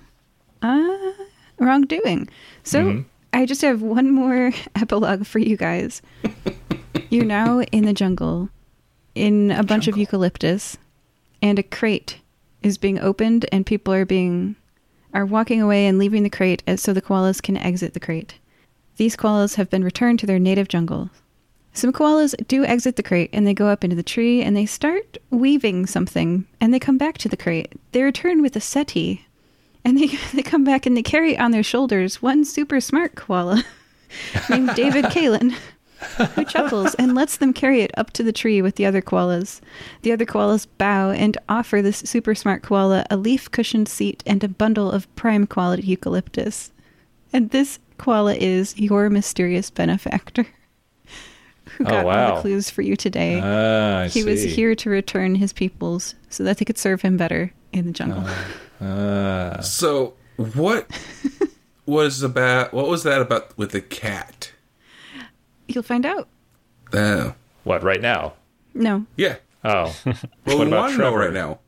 [SPEAKER 1] uh, wrongdoing. So I just have one more epilogue for you guys. You're now in the jungle, in a bunch of eucalyptus, and a crate is being opened, and people are being are walking away and leaving the crate, so the koalas can exit the crate. These koalas have been returned to their native jungle. Some koalas do exit the crate and they go up into the tree and they start weaving something and they come back to the crate. They return with a seti and they, they come back and they carry on their shoulders one super smart koala named David Kalin who chuckles and lets them carry it up to the tree with the other koalas. The other koalas bow and offer this super smart koala a leaf cushioned seat and a bundle of prime quality eucalyptus. And this koala is your mysterious benefactor who
[SPEAKER 3] Oh,
[SPEAKER 1] got all the clues for you today.
[SPEAKER 3] Ah, I
[SPEAKER 1] he was here to return his peoples so that they could serve him better in the jungle.
[SPEAKER 3] Ah.
[SPEAKER 2] So What was about? What was that about with the cat?
[SPEAKER 1] You'll find out.
[SPEAKER 2] Oh,
[SPEAKER 3] What, right now?
[SPEAKER 1] No.
[SPEAKER 2] yeah.
[SPEAKER 3] Oh.
[SPEAKER 2] Well,
[SPEAKER 3] What
[SPEAKER 2] we
[SPEAKER 3] about
[SPEAKER 2] want to
[SPEAKER 3] Trevor?
[SPEAKER 2] right now.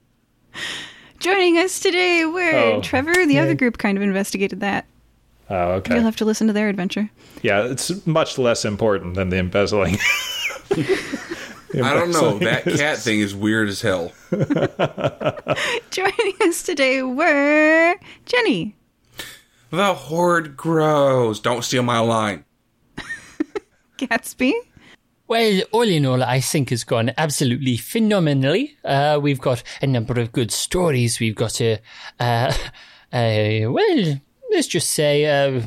[SPEAKER 1] Joining us today, where
[SPEAKER 3] Oh,
[SPEAKER 1] Trevor, the other group, kind of investigated that.
[SPEAKER 3] Oh, okay.
[SPEAKER 1] You'll have to listen to their adventure.
[SPEAKER 3] Yeah, it's much less important than the embezzling.
[SPEAKER 2] I don't know. That cat thing is weird as hell.
[SPEAKER 1] Joining us today were Jenny,
[SPEAKER 2] The horde grows. Don't steal my line.
[SPEAKER 1] Gatsby,
[SPEAKER 4] Well, all in all, I think has gone absolutely phenomenally. Uh, we've got a number of good stories. We've got a, uh, uh, well, let's just say, uh,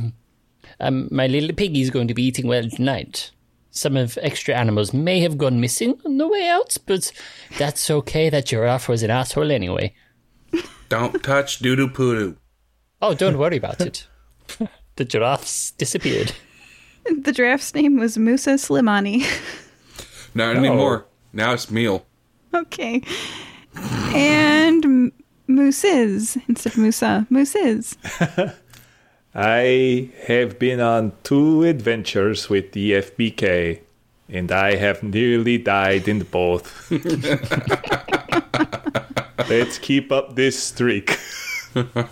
[SPEAKER 4] um, my little piggy's going to be eating well tonight. Some of extra animals may have gone missing on the way out, but that's okay. That giraffe was an asshole anyway.
[SPEAKER 2] Don't touch doo doo poo doo.
[SPEAKER 4] Oh, don't worry about it. the giraffes disappeared.
[SPEAKER 1] the giraffe's name was Musa Slimani.
[SPEAKER 2] Not anymore. Now it's meal.
[SPEAKER 1] okay. And M- Mooses instead of Musa. Mooses.
[SPEAKER 3] I have been on two adventures with the FBK, and I have nearly died in both. Let's keep up this streak.
[SPEAKER 1] Goodbye.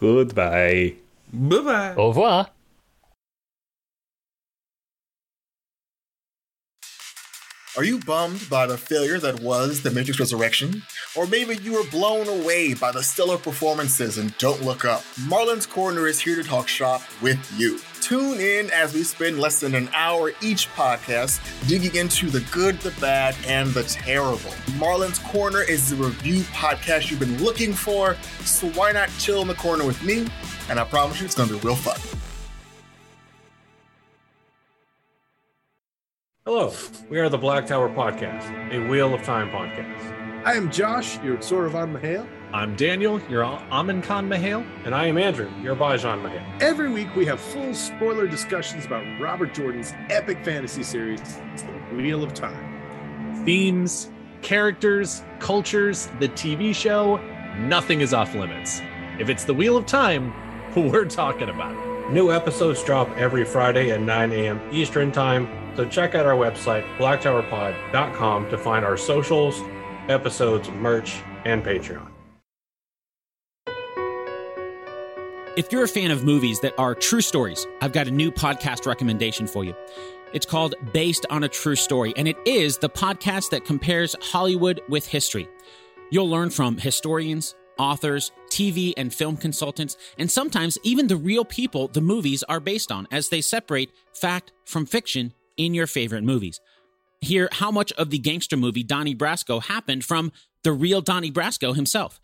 [SPEAKER 3] Goodbye.
[SPEAKER 2] Bye bye.
[SPEAKER 4] Au revoir.
[SPEAKER 6] Are you bummed by the failure that was The Matrix Resurrection? Or maybe you were blown away by the stellar performances and Don't Look Up? Marlon's Corner is here to talk shop with you. Tune in as we spend less than an hour each podcast digging into the good, the bad, and the terrible. Marlon's Corner is the review podcast you've been looking for, so why not chill in the corner with me? And I promise you it's going to be real fun.
[SPEAKER 7] Hello, we are the Black Tower Podcast, a Wheel of Time podcast.
[SPEAKER 8] I am Josh, your Sorovan Mahale.
[SPEAKER 7] I'm Daniel, your Amin Khan Mahale, and I am Andrew, your Bajan Mahale.
[SPEAKER 8] Every week we have full spoiler discussions about Robert Jordan's epic fantasy series, The Wheel of Time.
[SPEAKER 7] Themes, characters, cultures, the TV show, nothing is off limits. If it's the Wheel of Time, we're talking about it. New episodes drop every Friday at 9 a.m. Eastern Time, so check out our website, blacktowerpod.com, to find our socials, episodes, merch, and Patreon.
[SPEAKER 9] If you're a fan of movies that are true stories, I've got a new podcast recommendation for you. It's called Based on a True Story, and it is the podcast that compares Hollywood with history. You'll learn from historians, authors, TV and film consultants, and sometimes even the real people the movies are based on as they separate fact from fiction in your favorite movies. Hear how much of the gangster movie Donnie Brasco happened from the real Donnie Brasco himself.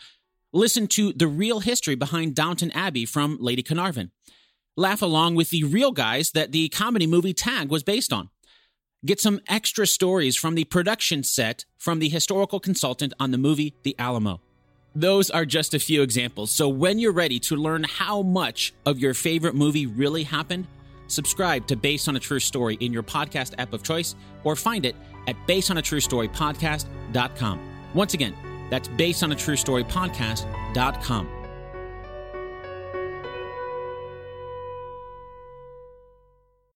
[SPEAKER 9] Listen to the real history behind Downton Abbey from Lady Carnarvon. Laugh along with the real guys that the comedy movie Tag was based on. Get some extra stories from the production set from the historical consultant on the movie The Alamo. Those are just a few examples. So when you're ready to learn how much of your favorite movie really happened, subscribe to Based on a True Story in your podcast app of choice or find it at basedonatruestorypodcast.com. Once again, that's basedonatruestorypodcast.com.